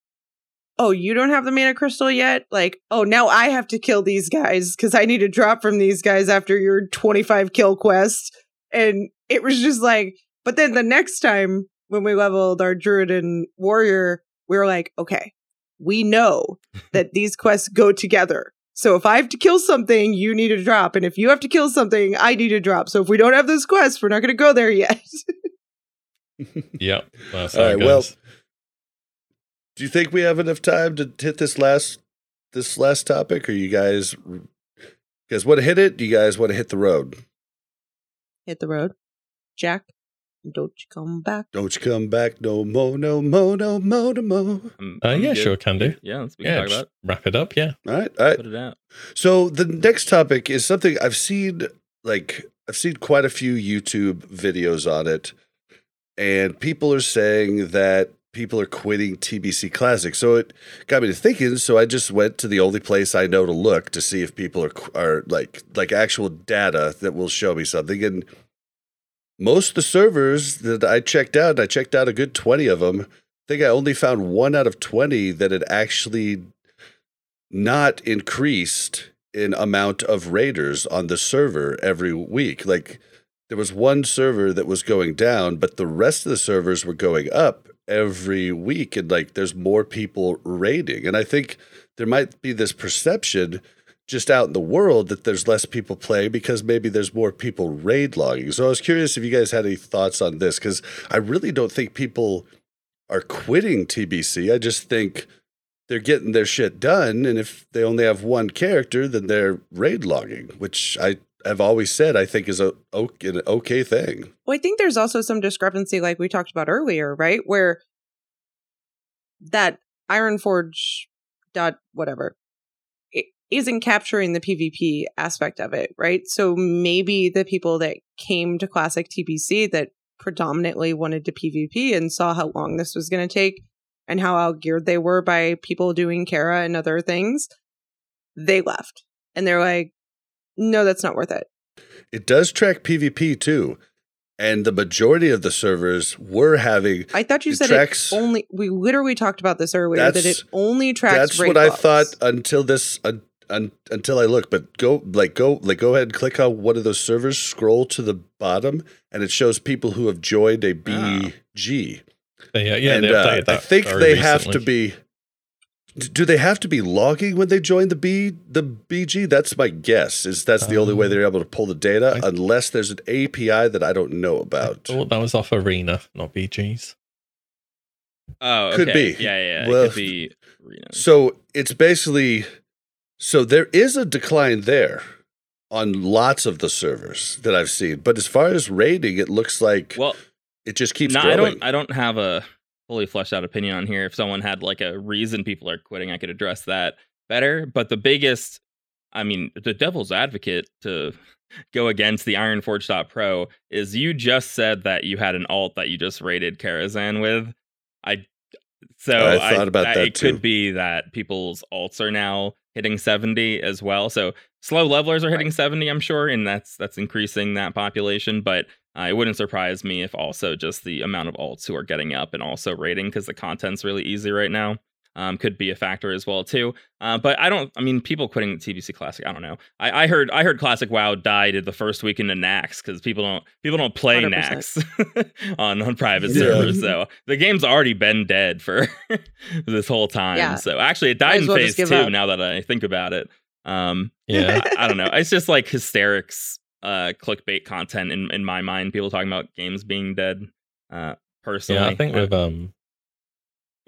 Speaker 2: oh, you don't have the mana crystal yet? Like, oh, now I have to kill these guys because I need to drop from these guys after your 25 kill quest. And it was just like, but then the next time when we leveled our druid and warrior, we were like, okay, we know [laughs] that these quests go together. So if I have to kill something, you need a drop. And if you have to kill something, I need a drop. So if we don't have those quests, we're not going to go there yet. [laughs]
Speaker 4: Yep. That's
Speaker 1: All
Speaker 4: how it
Speaker 1: right, well. Do you think we have enough time to hit this last this last topic, or you guys you guys want to hit it? Do you guys want to hit the road?
Speaker 2: Hit the road. Jack, don't you come back.
Speaker 1: Don't you come back no more, no more, no more, no more.
Speaker 3: I'm-
Speaker 4: Uh,
Speaker 3: I'm
Speaker 4: yeah,
Speaker 3: good.
Speaker 4: sure, can do.
Speaker 3: Yeah, let's
Speaker 4: Yeah,
Speaker 3: talk about
Speaker 4: wrap it up. Yeah.
Speaker 1: All right, all right.
Speaker 3: Put it out.
Speaker 1: So the next topic is something I've seen like I've seen quite a few YouTube videos on it and people are saying that people are quitting TBC Classic. So it got me to thinking, so I just went to the only place I know to look to see if people are are like like actual data that will show me something and most of the servers that I checked out, I checked out a good 20 of them, I think I only found one out of 20 that had actually not increased in amount of raiders on the server every week. Like there was one server that was going down, but the rest of the servers were going up every week. And like there's more people raiding. And I think there might be this perception just out in the world that there's less people play because maybe there's more people raid logging. So I was curious if you guys had any thoughts on this because I really don't think people are quitting TBC. I just think they're getting their shit done. And if they only have one character, then they're raid logging, which I have always said I think is a an okay thing.
Speaker 2: Well, I think there's also some discrepancy, like we talked about earlier, right? Where that Ironforge dot whatever isn't capturing the PvP aspect of it, right? So maybe the people that came to Classic TBC that predominantly wanted to PvP and saw how long this was going to take and how outgeared they were by people doing Kara and other things, they left. And they're like, no, that's not worth it.
Speaker 1: It does track PvP too. And the majority of the servers were having
Speaker 2: I thought you said
Speaker 1: tracks-
Speaker 2: it only. We literally talked about this earlier that it only tracks.
Speaker 1: That's what I thought until this un, un, until I look. But go like go like go ahead and click on one of those servers. Scroll to the bottom, and it shows people who have joined a BG.
Speaker 4: Yeah, yeah.
Speaker 1: and uh,
Speaker 4: updated
Speaker 1: I think
Speaker 4: very
Speaker 1: they have to be. Do they have to be logging when they join the B the BG? That's my guess. Is that's the only way
Speaker 4: Um,
Speaker 1: they're able to pull the data,
Speaker 4: I-
Speaker 1: unless there's an API that I don't know about.
Speaker 4: thought that was off Arena, not BGs.
Speaker 3: Oh,
Speaker 1: Could be.
Speaker 3: Yeah, yeah. yeah.
Speaker 1: Well,
Speaker 3: it could be. arenas.
Speaker 1: So it's basically so there is a decline there on lots of the servers that I've seen. But as far as rating, it looks like
Speaker 3: well,
Speaker 1: it just keeps
Speaker 3: no,
Speaker 1: growing.
Speaker 3: I don't. I don't have a fully fleshed out opinion on here. If someone had like a reason people are quitting, I could address that better. But the biggest, I mean, the devil's advocate to [laughs] go against the Ironforge.pro is you just said that you had an alt that you just rated Karazhan with. I so
Speaker 1: I thought about that
Speaker 3: It
Speaker 1: too.
Speaker 3: could be that people's alts are now hitting 70 as well. So slow levelers are hitting 70, I'm sure, and that's that's increasing that population. But Uh, it wouldn't surprise me if also just the amount of alts who are getting up and also rating because the content's really easy right now um, could be a factor as well too. Uh, but I don't. I mean, people quitting TBC Classic. I don't know. I, I heard. I heard Classic WoW died the first week into Naxx because people don't people don't play
Speaker 2: 100%.
Speaker 3: Naxx [laughs] on on private
Speaker 1: Yeah.
Speaker 3: servers. So the game's already been dead for [laughs] this whole time.
Speaker 2: Yeah.
Speaker 3: So actually, it died
Speaker 2: as
Speaker 3: in
Speaker 2: well
Speaker 3: phase two.
Speaker 2: up.
Speaker 3: Now that I think about it. Um,
Speaker 4: Yeah.
Speaker 3: I, I don't know. It's just like hysterics, uh, clickbait content in in my mind. People talking about games being dead. Uh, personally,
Speaker 4: Yeah, I think
Speaker 3: Uh,
Speaker 4: with um,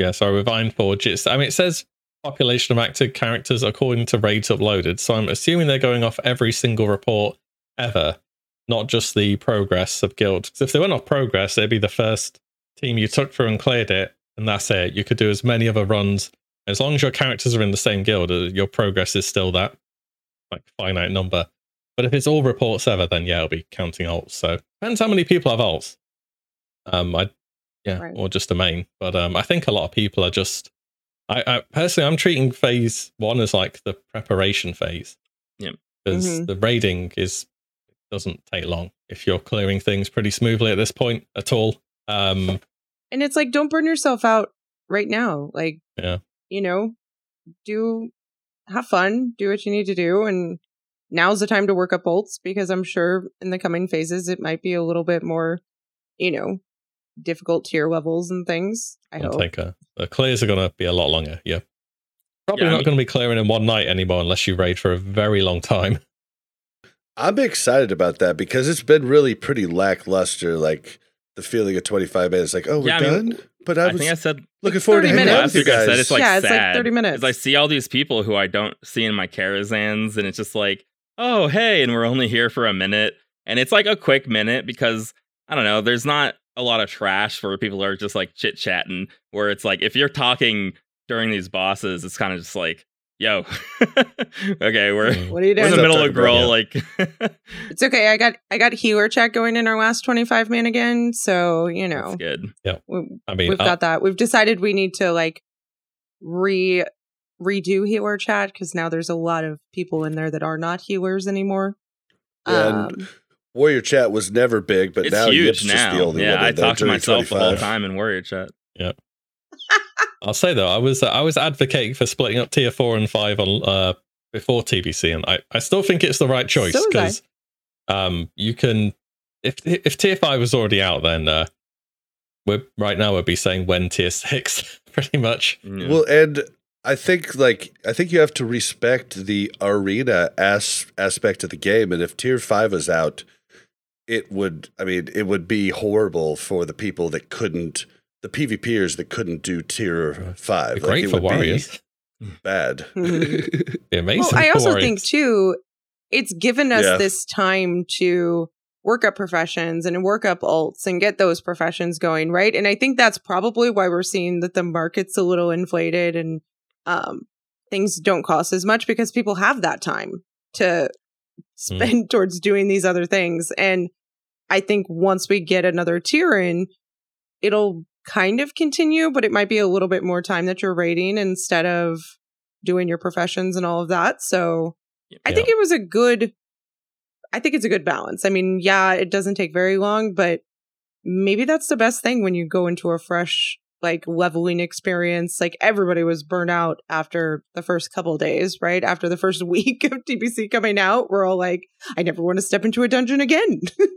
Speaker 4: yeah, sorry, with Ironforge, it's I mean it says population of active characters according to raids uploaded, so I'm assuming they're going off every single report ever, not just the progress of guild. 'Cause if they went off progress, it'd be the first team you took through and cleared it, and that's it. You could do as many other runs as long as your characters are in the same guild. uh, Your progress is still that like finite number. But if it's all reports ever, then yeah, it'll be counting alts. So depends how many people have alts. Um, I yeah,
Speaker 2: Right.
Speaker 4: or just the main. But um, I think a lot of people are just. I, I personally, I'm treating phase one as like the preparation phase.
Speaker 3: Yeah,
Speaker 4: because
Speaker 2: Mhm.
Speaker 4: the raiding is doesn't take long if you're clearing things pretty smoothly at this point at all. Um,
Speaker 2: And it's like, don't burn yourself out right now. Like,
Speaker 4: Yeah.
Speaker 2: you know, do have fun, do what you need to do. And now's the time to work up bolts because I'm sure in the coming phases, it might be a little bit more, you know, difficult tier levels and things. I
Speaker 4: it'll
Speaker 2: hope.
Speaker 4: take a, the clears are going to be a lot longer. Yeah, probably
Speaker 3: Yeah, I
Speaker 4: not
Speaker 3: mean-
Speaker 4: going to be clearing in one night anymore unless you raid for a very long time. [laughs]
Speaker 1: I'm excited about that because it's been really pretty lackluster. Like the feeling of 25 minutes, like, oh, we're
Speaker 3: Yeah, I mean,
Speaker 1: done. but I
Speaker 3: I
Speaker 1: was
Speaker 3: think I said
Speaker 1: looking forward to
Speaker 2: 30
Speaker 1: hanging out
Speaker 2: minutes.
Speaker 1: with you
Speaker 3: last week I
Speaker 1: guys.
Speaker 3: said it's like
Speaker 2: Yeah, it's like
Speaker 3: sad
Speaker 2: 30 minutes.
Speaker 3: 'cause I see all these people who I don't see in my Karazhans, and it's just like, oh hey, and we're only here for a minute, and it's like a quick minute because I don't know. There's not a lot of trash where people are just like chit chatting. Where it's like if you're talking during these bosses, it's kind of just like, yo, [laughs] okay, we're.
Speaker 2: What are you
Speaker 3: we're in the middle
Speaker 1: up,
Speaker 3: of Gruul,
Speaker 1: Tucker
Speaker 3: like [laughs]
Speaker 2: It's okay. I got I got healer chat going in our last 25 man again. So, you know,
Speaker 3: that's good.
Speaker 2: we,
Speaker 4: I mean,
Speaker 2: we've
Speaker 4: uh,
Speaker 2: got that. We've decided we need to like re redo healer chat because now there's a lot of people in there that are not healers anymore.
Speaker 1: Yeah, and
Speaker 2: Um,
Speaker 1: Warrior Chat was never big, but
Speaker 3: it's
Speaker 1: now
Speaker 3: huge
Speaker 1: Yip's just
Speaker 3: now.
Speaker 1: the only
Speaker 3: yeah,
Speaker 1: one
Speaker 3: I
Speaker 1: in there
Speaker 3: talk to
Speaker 1: during
Speaker 3: myself the whole time in Warrior Chat. Yeah. [laughs]
Speaker 4: I'll say though, I was I was advocating for splitting up tier four and five on uh, before TBC, and I, I still think it's the right choice
Speaker 2: So
Speaker 4: because um, you can if if tier five was already out, then uh, we're right now we'd be saying when tier six [laughs] pretty much.
Speaker 3: Yeah.
Speaker 1: Well, and I think like I think you have to respect the arena as- aspect of the game, and if Tier Five is out, it would. I mean, it would be horrible for the people that couldn't, the PvPers that couldn't do Tier Five.
Speaker 4: Be great
Speaker 1: it
Speaker 4: for
Speaker 1: would be
Speaker 4: warriors.
Speaker 1: Bad.
Speaker 4: Amazing. [laughs]
Speaker 2: well, I [laughs] also
Speaker 4: warriors.
Speaker 2: think too, it's given us
Speaker 1: Yeah.
Speaker 2: this time to work up professions and work up alts and get those professions going, right? And I think that's probably why we're seeing that the market's a little inflated and um, things don't cost as much because people have that time to Mm-hmm. spend [laughs] towards doing these other things. And I think once we get another tier in, it'll kind of continue, but it might be a little bit more time that you're rating instead of doing your professions and all of that. So I think it was a good I think it's a good balance. I mean, yeah, it doesn't take very long, but maybe that's the best thing when you go into a fresh like leveling experience. Like everybody was burnt out after the first couple days, right? After the first [laughs] week of TBC coming out, we're all like, I never want to step into a dungeon again. [laughs]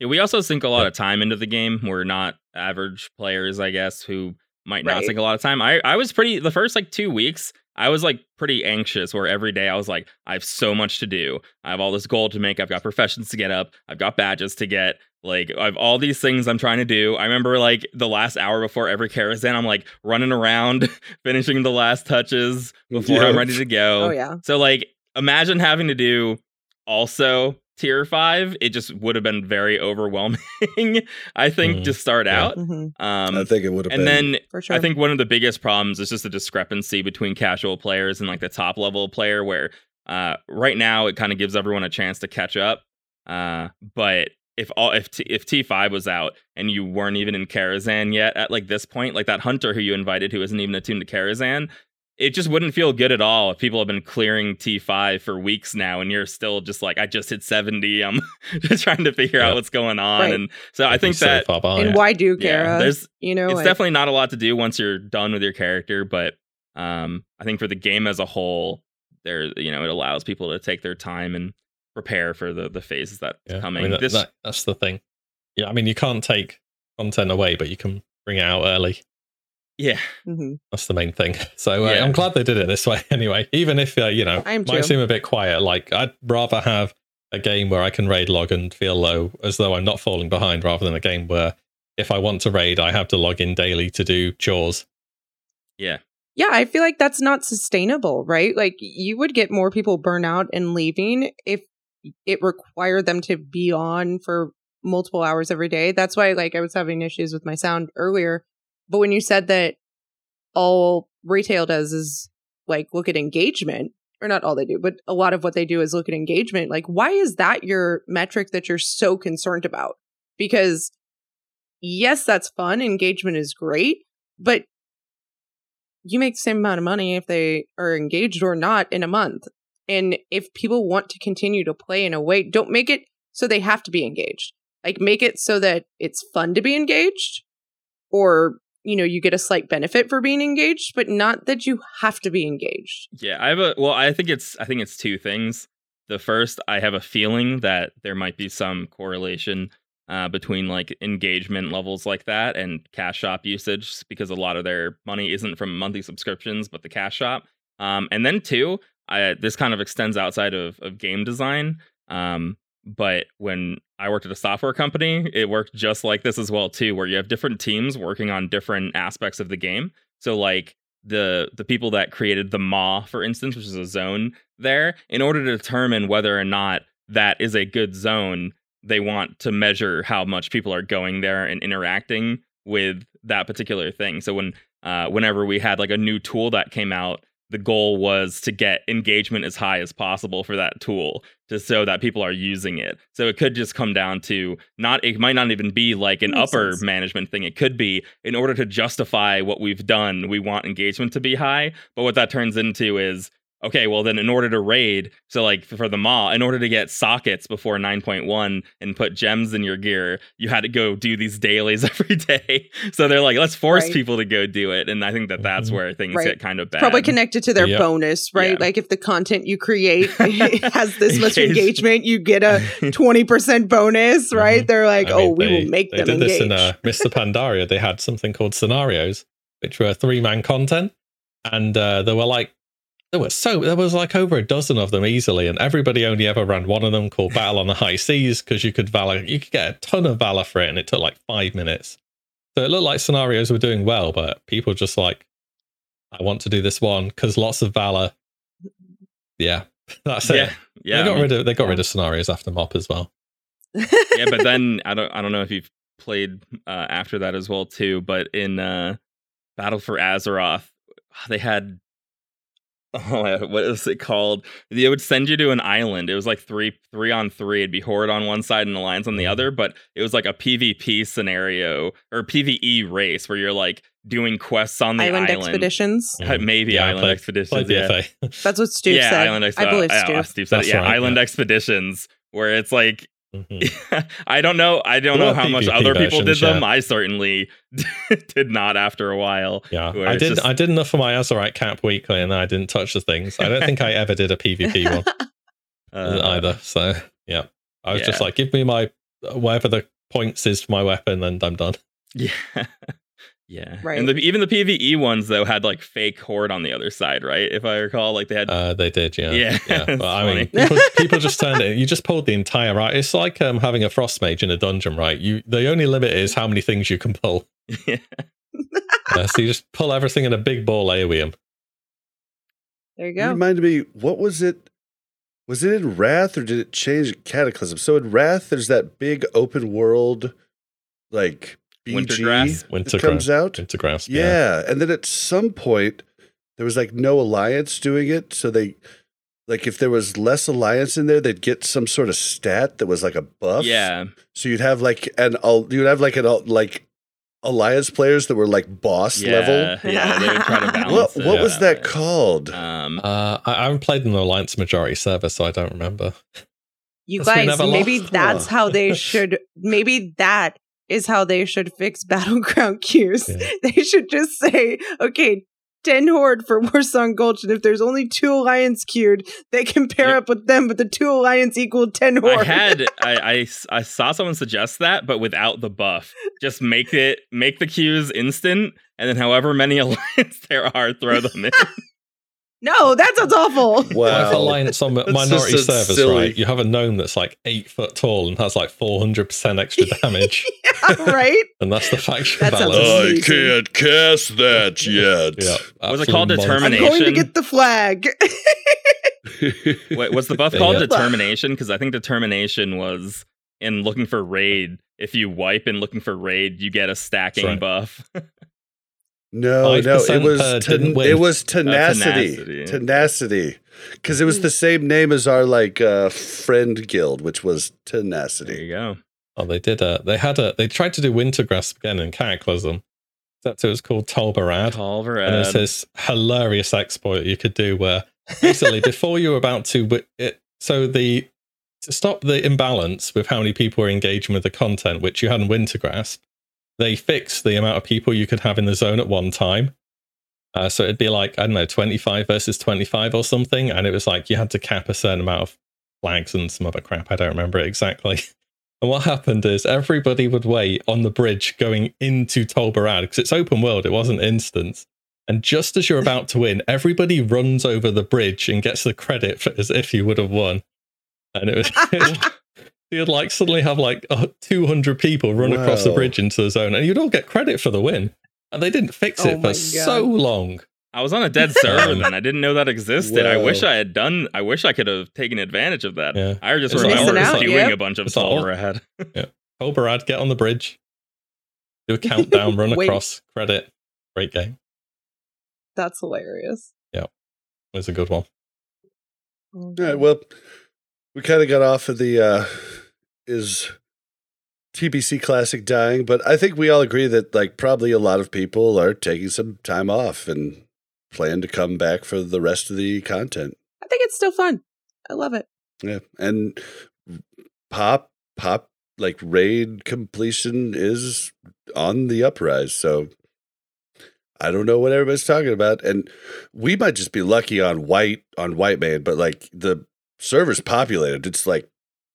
Speaker 3: Yeah, we also sink a lot of time into the game. We're not average players, I guess, who might not
Speaker 2: Right.
Speaker 3: sink a lot of time. I, I was pretty the first like two weeks, I was like pretty anxious where every day I was like, I have so much to do. I have all this gold to make. I've got professions to get up. I've got badges to get. Like I have all these things I'm trying to do. I remember like the last hour before every Karazhan, I'm like running around, [laughs] finishing the last touches before
Speaker 1: Yeah.
Speaker 3: I'm ready to go.
Speaker 2: oh yeah.
Speaker 3: So like imagine having to do also tier 5 it just would have been very overwhelming [laughs] I think
Speaker 4: Mhm.
Speaker 3: to start
Speaker 4: Yeah.
Speaker 3: out
Speaker 2: Mhm,
Speaker 3: um
Speaker 1: I think it would have
Speaker 3: and
Speaker 1: been.
Speaker 3: then
Speaker 2: for sure.
Speaker 3: I think one of the biggest problems is just the discrepancy between casual players and like the top level player where uh right now it kind of gives everyone a chance to catch up uh but if all if T, if T5 was out and you weren't even in Karazhan yet at like this point like that hunter who you invited who isn't even attuned to Karazhan it just wouldn't feel good at all if people have been clearing T5 for weeks now and you're still just like, I just hit 70. I'm [laughs] just trying to figure
Speaker 4: Yeah.
Speaker 3: out what's going on.
Speaker 2: Right.
Speaker 3: And so I think
Speaker 4: So
Speaker 3: that
Speaker 4: far behind.
Speaker 2: and why do
Speaker 3: yeah,
Speaker 2: Kara?
Speaker 3: there's
Speaker 2: you know,
Speaker 3: it's
Speaker 2: like-
Speaker 3: definitely not a lot to do once you're done with your character, but um, I think for the game as a whole, there you know it allows people to take their time and prepare for the the phases that's
Speaker 4: Yeah, I
Speaker 3: coming.
Speaker 4: mean, that-
Speaker 3: this
Speaker 4: that- that's the thing. Yeah, I mean, you can't take content away, but you can bring it out early.
Speaker 3: yeah,
Speaker 2: Mhm.
Speaker 4: That's the main thing. [laughs] So uh,
Speaker 3: Yeah.
Speaker 4: I'm glad they did it this way [laughs] anyway. Even if, uh, you know,
Speaker 2: I
Speaker 4: might seem a bit quiet. Like, I'd rather have a game where I can raid log and feel low as though I'm not falling behind rather than a game where if I want to raid, I have to log in daily to do chores.
Speaker 3: yeah,
Speaker 2: Yeah, I feel like that's not sustainable, right? Like you would get more people burn out and leaving if it required them to be on for multiple hours every day. That's why like I was having issues with my sound earlier. But when you said that all retail does is like look at engagement, or not all they do, but a lot of what they do is look at engagement, like why is that your metric that you're so concerned about? Because yes, that's fun, engagement is great, but you make the same amount of money if they are engaged or not in a month. And if people want to continue to play in a way, don't make it so they have to be engaged. Like make it so that it's fun to be engaged or you know, you get a slight benefit for being engaged, but not that you have to be engaged.
Speaker 3: yeah. I have a well. I think it's I think it's two things. The first, I have a feeling that there might be some correlation uh, between like engagement levels like that and cash shop usage because a lot of their money isn't from monthly subscriptions but the cash shop um, and then two I, this kind of extends outside of, of game design um, but when i worked at a software company it worked just like this as well too where you have different teams working on different aspects of the game so like the the people that created the maw for instance which is a zone there in order to determine whether or not that is a good zone they want to measure how much people are going there and interacting with that particular thing. So when uh, whenever we had like a new tool that came out, the goal was to get engagement as high as possible for that tool, just so that people are using it. So it could just come down to not. It might not even be like an upper
Speaker 2: sense.
Speaker 3: management thing. It could be in order to justify what we've done, we want engagement to be high. But what that turns into is okay, well then in order to raid, so like for the maw, in order to get sockets before 9.1 and put gems in your gear, you had to go do these dailies [laughs] every day. So they're like, let's force
Speaker 2: Right.
Speaker 3: people to go do it. And I think that that's
Speaker 4: Mhm.
Speaker 3: where things
Speaker 2: Right.
Speaker 3: get kind of bad.
Speaker 2: Probably connected to their
Speaker 4: Yep.
Speaker 2: bonus, right?
Speaker 3: Yeah.
Speaker 2: Like if the content you create [laughs] [laughs] has this much engagement, you get a 20% bonus, right?
Speaker 4: Mhm.
Speaker 2: They're like,
Speaker 4: I
Speaker 2: oh,
Speaker 4: mean,
Speaker 2: we will make
Speaker 4: they
Speaker 2: them
Speaker 4: did
Speaker 2: engage.
Speaker 4: this in uh, Mists of Pandaria. They had something called scenarios, which were three man content, and uh, there were like there were so there was like over a dozen of them easily, and everybody only ever ran one of them called Battle on the High Seas because you could valor you could get a ton of valor for it, and it took like five minutes. So it looked like scenarios were doing well, but people just like, I want to do this one because lots of valor. Yeah, [laughs] that's
Speaker 3: yeah,
Speaker 4: it.
Speaker 3: yeah.
Speaker 4: they got
Speaker 3: I mean-
Speaker 4: rid of they got rid of scenarios after Mop as well.
Speaker 3: yeah, but then I don't I don't know if you've played uh, after that as well too. But in uh, Battle for Azeroth, they had oh [laughs] my- what is it called? They would send you to an island. It was like three three on three. It'd be Horde on one side and Alliance on the
Speaker 4: Mhm.
Speaker 3: other. But it was like a PvP scenario or PVE race where you're like doing quests on the
Speaker 2: Island
Speaker 3: island.
Speaker 2: expeditions.
Speaker 3: Uh, Maybe
Speaker 4: Yeah,
Speaker 3: Island
Speaker 4: played-
Speaker 3: Expeditions.
Speaker 4: Played
Speaker 3: yeah.
Speaker 2: That's what Stu
Speaker 3: yeah,
Speaker 2: said.
Speaker 3: Island Ex-
Speaker 2: I believe
Speaker 3: uh,
Speaker 2: Stu.
Speaker 3: uh, Steve said it. Yeah,
Speaker 4: right,
Speaker 3: Island
Speaker 4: yeah.
Speaker 3: Expeditions, where it's like
Speaker 4: Mhm. [laughs]
Speaker 3: I don't know. I don't know how much other people did
Speaker 4: versions,
Speaker 3: them.
Speaker 4: yeah.
Speaker 3: I certainly [laughs] did not after a while.
Speaker 4: Yeah, I did.
Speaker 3: just-
Speaker 4: I did enough for my Azerite cap weekly, and I didn't touch the things. I don't think I ever did a PvP [laughs] one
Speaker 3: Uh,
Speaker 4: either. So yeah, I was just like, give me my whatever the points is for my weapon, and I'm done.
Speaker 3: Yeah. Yeah.
Speaker 2: Right.
Speaker 3: And the, even the PvE ones though had like fake horde on the other side, right? If I recall, like they had.
Speaker 4: Uh, they did, yeah,
Speaker 3: Yeah,
Speaker 4: yeah. [laughs]
Speaker 3: it's
Speaker 4: But I mean, people, people just turned it. You just pulled the entire right. It's like um, having a frost mage in a dungeon, right? You the only limit is how many things you can pull.
Speaker 3: yeah. [laughs]
Speaker 4: Uh, so you just pull everything in a big ball AoE 'em.
Speaker 2: there you
Speaker 1: You
Speaker 2: go.
Speaker 1: reminded me, what was it? Was it in Wrath or did it change at Cataclysm? So in Wrath, there's that big open world, like BG
Speaker 3: Wintergrasp?
Speaker 1: that
Speaker 4: Winter
Speaker 1: comes out.
Speaker 4: Wintergrasp.
Speaker 1: Yeah. and then at some point there was like no alliance doing it, so they like if there was less alliance in there, they'd get some sort of stat that was like a buff.
Speaker 3: Yeah.
Speaker 1: So you'd have like an you'd have like an like alliance players that were like boss
Speaker 3: yeah,
Speaker 1: level.
Speaker 3: Yeah, they would try to [laughs] balance
Speaker 1: What
Speaker 3: it.
Speaker 1: what was that called?
Speaker 3: Um,
Speaker 4: Uh, I, I haven't played in the Alliance Majority server, so I don't remember.
Speaker 2: You guys, maybe
Speaker 4: lost.
Speaker 2: that's how they should. Maybe that is how they should fix [laughs] battleground queues.
Speaker 4: Yeah. [laughs]
Speaker 2: They should just say, okay, ten horde for [laughs] Warsong Gulch, and if there's only two alliance queued, they can pair
Speaker 3: Yep.
Speaker 2: up with them, but the two alliance equal ten horde.
Speaker 3: I had I, I I saw someone suggest that, but without the buff. Just make it make the queues instant, and then however many alliance there are, throw them in.
Speaker 2: No, that sounds awful.
Speaker 4: Like
Speaker 1: Wow.
Speaker 4: Alliance on
Speaker 1: That's
Speaker 4: minority
Speaker 1: just so
Speaker 4: servers,
Speaker 1: silly.
Speaker 4: right? You have a gnome that's like eight foot tall and has like 400% extra [laughs] damage.
Speaker 2: right? [laughs]
Speaker 4: and that's the faction
Speaker 2: That
Speaker 4: balance.
Speaker 2: amazing.
Speaker 1: can't cast that [laughs] yet.
Speaker 4: Yeah,
Speaker 3: Was it called
Speaker 4: monster.
Speaker 2: I'm
Speaker 3: Determination?
Speaker 2: going to get the flag.
Speaker 3: Wait, what's the buff called?
Speaker 4: yeah.
Speaker 3: Determination? Because I think determination was in looking for raid. If you wipe in looking for raid, you get a stacking
Speaker 4: right.
Speaker 3: buff.
Speaker 1: No, no,
Speaker 4: 5%
Speaker 1: it was
Speaker 4: per
Speaker 1: ten-
Speaker 4: didn't win.
Speaker 1: it was tenacity,
Speaker 3: tenacity.
Speaker 1: tenacity, because it was the same name as our like uh, friend guild, which was
Speaker 3: there
Speaker 1: tenacity.
Speaker 3: you go.
Speaker 4: Oh, they did a. They had a. They tried to do Wintergrasp again in Cataclysm, except it was called Tol Barad.
Speaker 3: Culver
Speaker 4: And there's this hilarious exploit you could do where basically [laughs] before you were about to, it, so the to stop the imbalance with how many people were engaging with the content, which you had in Wintergrasp, they fixed the amount of people you could have in the zone at one time. Uh, so it'd be like I don't know, twenty five versus twenty five or something, and it was like you had to cap a certain amount of flags and some other crap. I don't remember it exactly. [laughs] And what happened is everybody would wait on the bridge going into Tol Barad because it's open world, it wasn't instant. And just as you're about to win, everybody runs over the bridge and gets the credit for, as if you would have won. And it was, [laughs] you'd like suddenly have like uh, 200 people run across the bridge into the zone and you'd all get credit for the win. And they didn't fix
Speaker 2: Oh
Speaker 4: it
Speaker 2: my
Speaker 4: for so long.
Speaker 3: I was on a dead server [laughs] then. I didn't know that existed. I wish I had done. I wish I could have taken advantage of that.
Speaker 4: Yeah.
Speaker 3: I just
Speaker 4: It's
Speaker 3: remember
Speaker 2: missing out,
Speaker 3: doing
Speaker 2: yeah.
Speaker 3: a bunch of
Speaker 4: It's all-
Speaker 3: Solver ahead.
Speaker 4: Tol Barad, [laughs] get on the bridge, do a [laughs] countdown, run across, credit. Great game.
Speaker 2: That's hilarious.
Speaker 4: It was a good one.
Speaker 1: All right, well, we kind of got off of the uh, is TBC Classic dying, but I think we all agree that like probably a lot of people are taking some time off and plan to come back for the rest of the content.
Speaker 2: I think it's still fun. I love it.
Speaker 1: Yeah, and pop pop like raid completion is on the uprise, so I don't know what everybody's talking about, and we might just be lucky on white on Whitemane, but like the server's populated. It's like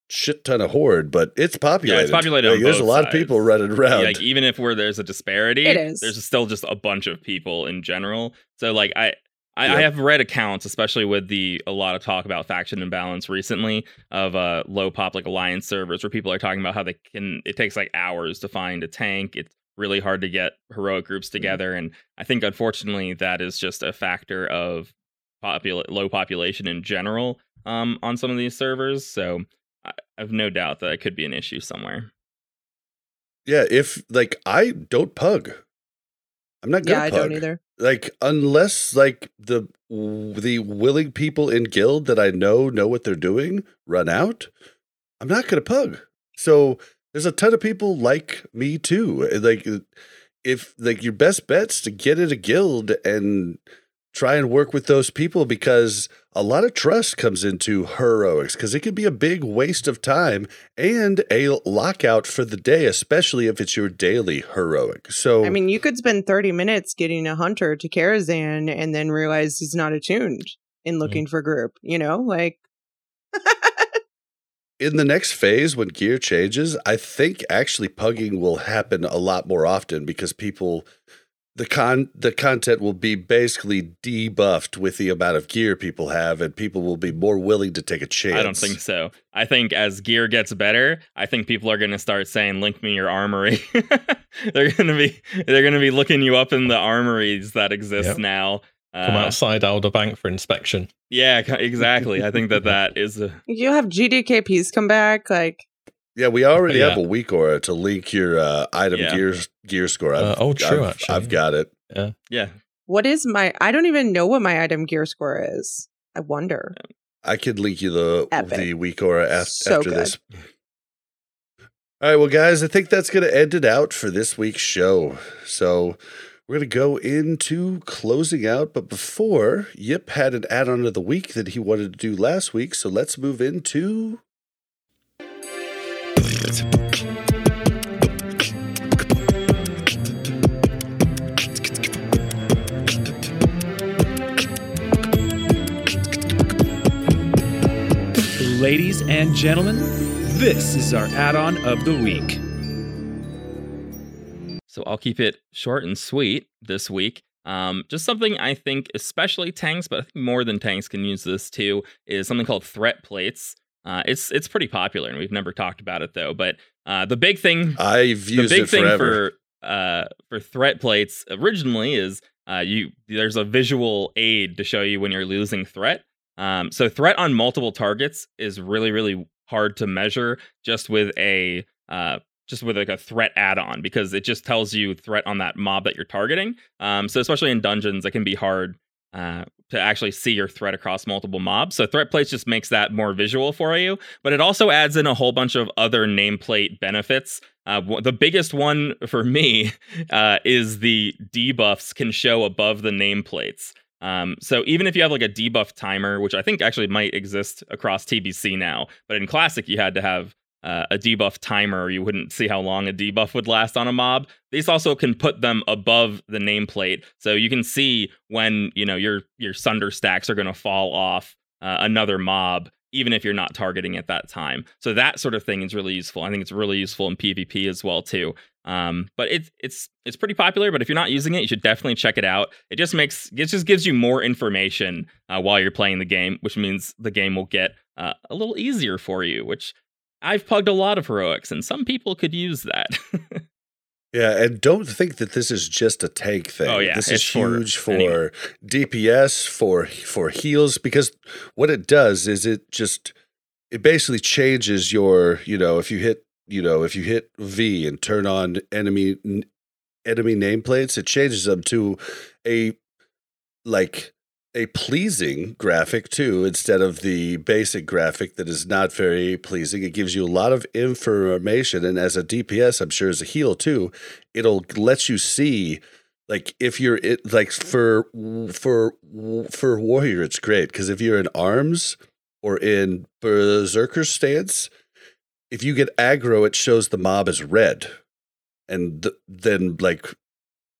Speaker 1: shit ton of horde, but it's populated.
Speaker 3: populated
Speaker 1: Like,
Speaker 3: on
Speaker 1: there's a
Speaker 3: both
Speaker 1: lot of people running around.
Speaker 3: Like even if where there's a disparity,
Speaker 2: It is.
Speaker 3: there's still just a bunch of people in general. So like I. I, I have read accounts, especially with the a lot of talk about faction imbalance recently of uh, low pop like alliance servers, where people are talking about how they can. It takes like hours to find a tank. It's really hard to get heroic groups together, and I think unfortunately that is just a factor of popula- low population in general um, on some of these servers. So I I have no doubt that it could be an issue somewhere.
Speaker 1: yeah, if like I don't pug. I'm not gonna
Speaker 2: Yeah, I don't either.
Speaker 1: like unless like the the willing people in guild that I know know what they're doing run out, I'm not gonna pug. So there's a ton of people like me too. Like if like your best bet's to get in a guild and try and work with those people because a lot of trust comes into heroics because it can be a big waste of time and a lockout for the day, especially if it's your daily heroic. So
Speaker 2: I mean, you could spend 30 minutes getting a hunter to Karazhan and then realize he's not attuned in mm-hmm. looking for group, you know? Like, [laughs]
Speaker 1: in the next phase when gear changes i think actually pugging will happen a lot more often because people the con the content will be basically debuffed with the amount of gear people have and people will be more willing to take a chance
Speaker 3: I don't think so. I think as gear gets better, I think people are going to start saying, "Link me your armory." [laughs] they're going to be they're going to be looking you up in the armories that exist
Speaker 4: Yep.
Speaker 3: now.
Speaker 4: Come
Speaker 3: Uh,
Speaker 4: outside Aldor Bank for inspection.
Speaker 3: yeah, exactly. I think that [laughs] that is a,
Speaker 2: you have GDKPs come back. Like,
Speaker 1: yeah we already
Speaker 4: Yeah.
Speaker 1: have a weak aura to link your uh, item
Speaker 3: Yeah.
Speaker 1: gear gear score
Speaker 4: Uh,
Speaker 1: I've,
Speaker 4: oh, true,
Speaker 1: I've,
Speaker 4: actually.
Speaker 1: I've got it
Speaker 3: yeah. Yeah.
Speaker 2: What is my, I don't even know what my item gear score is. I wonder.
Speaker 1: i could link you the
Speaker 2: Epic.
Speaker 1: the weak aura af-
Speaker 2: So
Speaker 1: after
Speaker 2: good.
Speaker 1: this All right, well, guys, I think that's going to end it out for this week's show. So we're going to go into closing out. But before, Yip had an add on of the week that he wanted to do last week. So let's move into.
Speaker 6: Ladies and gentlemen, this is our add on of the week.
Speaker 3: So I'll keep it short and sweet this week. Um, just something I think, especially tanks, but I think more than tanks can use this too, is something called threat plates. Uh, it's it's pretty popular, and we've never talked about it though. But uh, the big thing,
Speaker 1: I've
Speaker 3: the
Speaker 1: used
Speaker 3: big
Speaker 1: it
Speaker 3: thing
Speaker 1: forever.
Speaker 3: for uh, for threat plates originally is uh, you there's a visual aid to show you when you're losing threat. Um, so threat on multiple targets is really really hard to measure just with a uh, just with like a threat add-on because it just tells you threat on that mob that you're targeting. Um, so especially in dungeons, it can be hard uh, to actually see your threat across multiple mobs. So threat plates just makes that more visual for you, but it also adds in a whole bunch of other nameplate benefits. Uh, the biggest one for me [laughs] uh, is the debuffs can show above the nameplates. Um, so even if you have like a debuff timer, which I think actually might exist across TBC now, but in Classic you had to have uh, a debuff timer. You wouldn't see how long a debuff would last on a mob. These also can put them above the nameplate, so you can see when you know your your sunder stacks are going to fall off uh, another mob, even if you're not targeting at that time. So that sort of thing is really useful. I think it's really useful in PvP as well too. Um, but it's it's it's pretty popular. But if you're not using it, you should definitely check it out. It just makes it just gives you more information uh, while you're playing the game, which means the game will get uh, a little easier for you. Which I've plugged a lot of heroics, and some people could use that. [laughs]
Speaker 1: Yeah, and don't think that this is just a tank thing.
Speaker 3: Oh, yeah,
Speaker 1: this is huge for
Speaker 3: anyone.
Speaker 1: DPS for for heals because what it does is it just it basically changes your you know if you hit you know if you hit V and turn on enemy enemy nameplates, it changes them to a like a pleasing graphic too instead of the basic graphic that is not very pleasing. It gives you a lot of information and as a dps i'm sure as a heal too it'll let you see like if you're it like for for for warrior it's great because if you're in arms or in berserker stance if you get aggro it shows the mob as red. And th- then like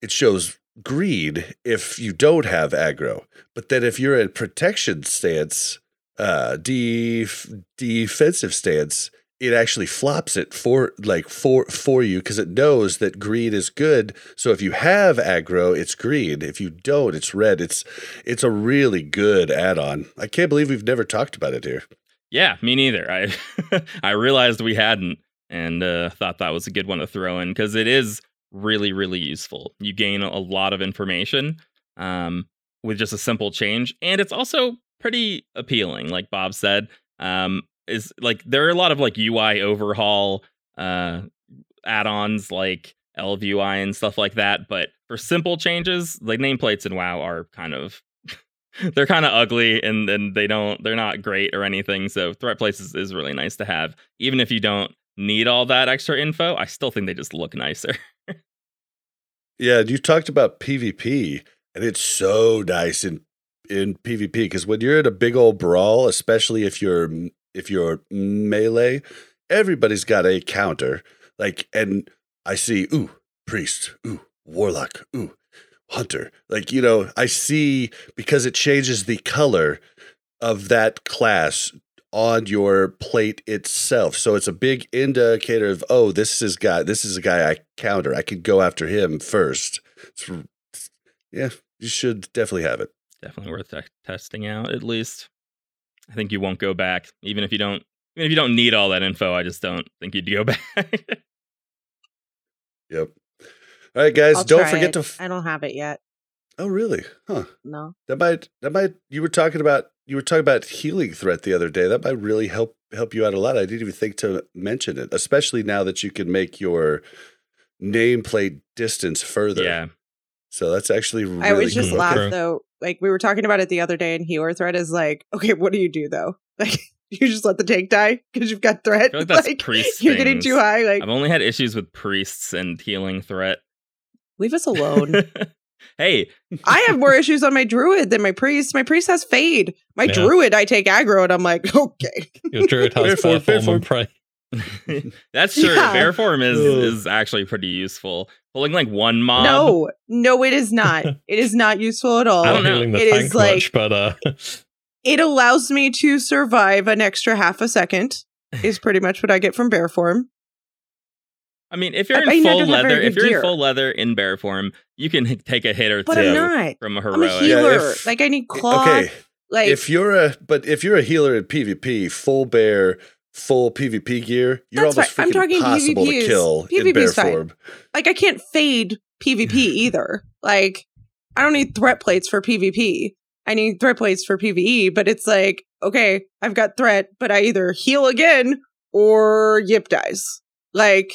Speaker 1: it shows green if you don't have aggro but then if you're in protection stance uh def- defensive stance it actually flops it for like for for you because it knows that greed is good. So if you have aggro it's green if you don't it's red. It's it's a really good add-on. I can't believe we've never talked about it here.
Speaker 3: Yeah, me neither. I [laughs] I realized we hadn't, and uh, thought that was a good one to throw in because it is really really useful. You gain a lot of information um, with just a simple change, and it's also pretty appealing. Like Bob said, um, is like there are a lot of like UI overhaul uh, add-ons like ElvUI and stuff like that, but for simple changes, like nameplates in WoW are kind of [laughs] they're kind of ugly and and they don't they're not great or anything. So threat plates is really nice to have, even if you don't need all that extra info. I still think they just look nicer. [laughs]
Speaker 1: Yeah, you talked about PvP, and it's so nice in in PvP because when you're in a big old brawl, especially if you're if you're melee, everybody's got a counter. Like, and I see, ooh, priest, ooh, warlock, ooh, hunter. Like, you know, I see because it changes the color of that class on your plate itself. So it's a big indicator of, oh, this is guy, this is a guy I counter. I could go after him first. It's, yeah, you should definitely have it.
Speaker 3: Definitely worth te- testing out at least. I think you won't go back, even if you don't. Even if you don't need all that info, I just don't think you'd go [laughs] back.
Speaker 1: Yep. All right, guys,
Speaker 2: I'll
Speaker 1: don't forget
Speaker 2: it.
Speaker 1: to. F-
Speaker 2: I don't have it yet.
Speaker 1: Oh, really? Huh.
Speaker 2: No.
Speaker 1: That might. That might. You were talking about. You were talking about healing threat the other day. That might really help help you out a lot. I didn't even think to mention it, especially now that you can make your nameplate distance further.
Speaker 3: yeah,
Speaker 1: So that's actually really
Speaker 2: I was just
Speaker 1: cool.
Speaker 2: laugh though. Like we were talking about it the other day, and healer threat is like, okay, what do you do though? [laughs] Like You just let the tank die because you've got threat.
Speaker 3: I feel like [laughs] that's priest
Speaker 2: you're getting too high. Like,
Speaker 3: I've only had issues with priests and healing threat.
Speaker 2: leave us [laughs] alone.
Speaker 3: Hey,
Speaker 2: I have more [laughs] issues on my druid than my priest. My priest has fade. My
Speaker 4: Yeah.
Speaker 2: druid, I take aggro, and I'm like, [laughs] okay.
Speaker 4: Your druid has
Speaker 1: Therefore-
Speaker 4: bear form
Speaker 1: therefore-
Speaker 4: and [laughs]
Speaker 3: that's true.
Speaker 2: Yeah.
Speaker 3: Bear form is
Speaker 1: Ugh.
Speaker 3: is actually pretty useful. Pulling like one mob.
Speaker 2: no, no, it is not. It is not useful at all.
Speaker 3: I don't know.
Speaker 4: the
Speaker 2: It is
Speaker 4: tank
Speaker 2: like-
Speaker 4: much, but uh,
Speaker 2: It allows me to survive an extra half a second. Is pretty much what I get from bear form.
Speaker 3: I mean, if you're
Speaker 2: I-
Speaker 3: in
Speaker 2: I
Speaker 3: full
Speaker 2: don't have very
Speaker 3: leather, if you're
Speaker 2: gear.
Speaker 3: in full leather in bear form, you can h- [laughs] take a hit or
Speaker 2: But
Speaker 3: two
Speaker 2: I'm not.
Speaker 3: from a
Speaker 2: I'm a
Speaker 3: heroic.
Speaker 2: healer.
Speaker 1: if-
Speaker 2: like I need claw.
Speaker 1: Okay,
Speaker 2: Like
Speaker 1: if you're a but if you're a healer in PvP, full bear, full PvP gear, you're
Speaker 2: That's
Speaker 1: almost
Speaker 2: fine. I'm talking
Speaker 1: impossible
Speaker 2: PvP
Speaker 1: to
Speaker 2: is-
Speaker 1: kill in bear
Speaker 2: fine.
Speaker 1: form.
Speaker 2: like I can't fade PvP [laughs] either. Like I don't need threat plates for PvP. I need threat plates for PvE, but it's like, okay, I've got threat, but I either heal again or Yip dies. Like,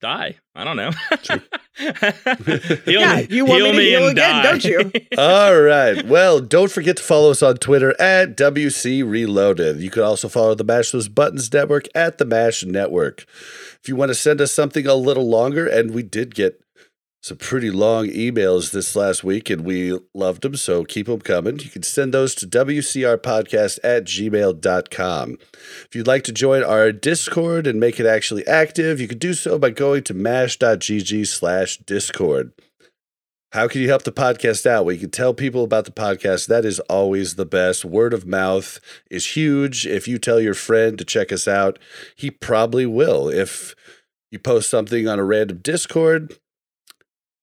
Speaker 3: Die. I don't know. [laughs] [laughs]
Speaker 2: Yeah, you want me to heal
Speaker 3: and
Speaker 2: again,
Speaker 3: die.
Speaker 2: don't you? [laughs]
Speaker 1: All right. Well, don't forget to follow us on Twitter at WC Reloaded. You can also follow the Mash Those Buttons Network at the Mash Network. If you want to send us something a little longer, and we did get some pretty long emails this last week, and we loved them, so keep them coming. You can send those to WCRpodcast at gmail.com. If you'd like to join our Discord and make it actually active, you can do so by going to mash.gg slash Discord. How can you help the podcast out? Well, you can tell people about the podcast. That is always the best. Word of mouth is huge. If you tell your friend to check us out, he probably will. If you post something on a random Discord,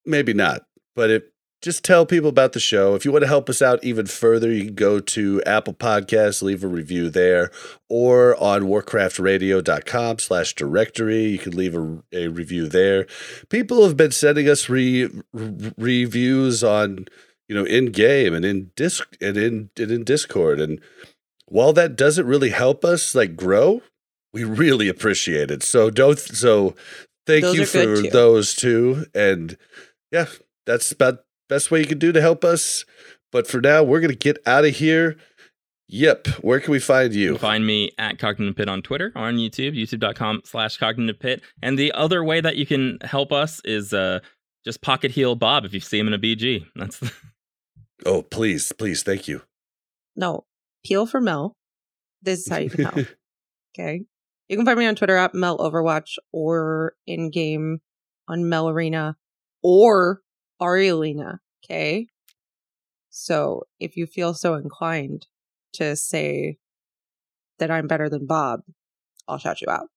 Speaker 1: maybe not. But if just tell people about the show. If you want to help us out even further, you can go to Apple Podcasts, leave a review there, or on warcraftradio.com slash directory. You can leave a, a review there. People have been sending us re, re- reviews on, you know, in game and in disc and in and in Discord. And while that doesn't really help us like grow, we really appreciate it. So don't so thank
Speaker 2: Those
Speaker 1: you for those two. And yeah, that's about best way you can do to help us. But for now, we're gonna get out of here. Yep. Where can we find
Speaker 3: You
Speaker 1: you?
Speaker 3: find me at Cognitive Pit on Twitter or on YouTube, youtube.com slash cognitive pit. And the other way that you can help us is uh, just pocket heal Bob if you see him in a BG. That's the, [laughs]
Speaker 1: Oh, please, please, thank you.
Speaker 2: no, peel for Mel. This is how you can help. [laughs] okay. You can find me on Twitter at Mel Overwatch or in game on Melarina or Arielina. Okay. So if you feel so inclined to say that I'm better than Bob, I'll shout you out.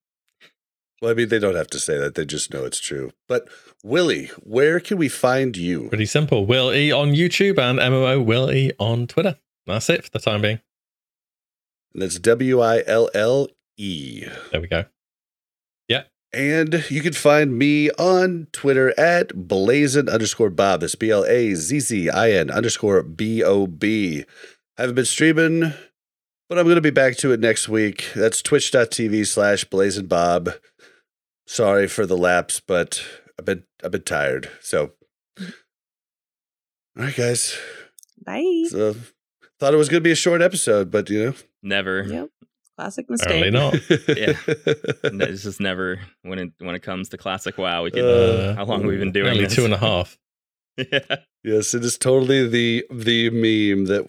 Speaker 1: Well, I mean, they don't have to say that; they just know it's true. But WillE, where can we find you?
Speaker 4: pretty simple. Will E on YouTube and MMO Will E on Twitter. That's it for the time being.
Speaker 1: And that's W I L L E.
Speaker 4: There we go.
Speaker 1: And you can find me on Twitter at Blazzin underscore Bob. That's B L A Z Z I N underscore B O B. I haven't been streaming, but I'm going to be back to it next week. That's twitch.tv slash Blazzin Bob. Sorry for the lapse, but I've been I've been tired. So, all right, guys.
Speaker 2: Bye.
Speaker 1: So, thought it was going to be a short episode, but you know,
Speaker 3: never.
Speaker 2: Yep. Classic
Speaker 4: Apparently
Speaker 2: mistake.
Speaker 4: not. [laughs]
Speaker 3: yeah, [laughs] It's just never when it when it comes to classic WoW. We can,
Speaker 1: Uh,
Speaker 3: how long we've we been doing
Speaker 4: Nearly
Speaker 3: this?
Speaker 4: two and a half. [laughs]
Speaker 3: yeah.
Speaker 1: Yes, it is totally the the meme that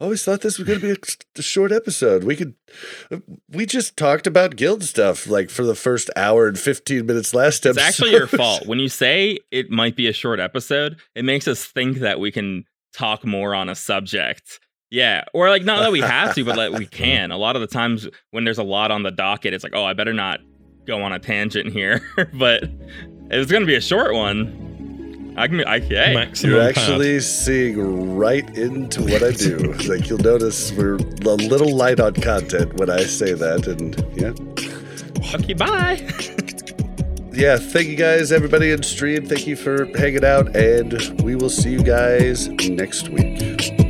Speaker 1: I always thought this was going to be a, a short episode. We could we just talked about guild stuff like for the first hour and 15 minutes last
Speaker 3: It's
Speaker 1: episode.
Speaker 3: actually your fault. When you say it might be a short episode, it makes us think that we can talk more on a subject. Yeah. Or like not that we have to, but like we [laughs] can. A lot of the times when there's a lot on the docket, it's like, oh, I better not go on a tangent here. [laughs] but it was gonna be a short one. I can I hey,
Speaker 4: Maximum
Speaker 1: You're
Speaker 4: pad.
Speaker 1: actually seeing right into what I do. [laughs] like you'll notice we're a little light on content when I say that and yeah.
Speaker 3: okay, bye.
Speaker 1: Yeah, thank you guys everybody in stream. Thank you for hanging out and we will see you guys next week.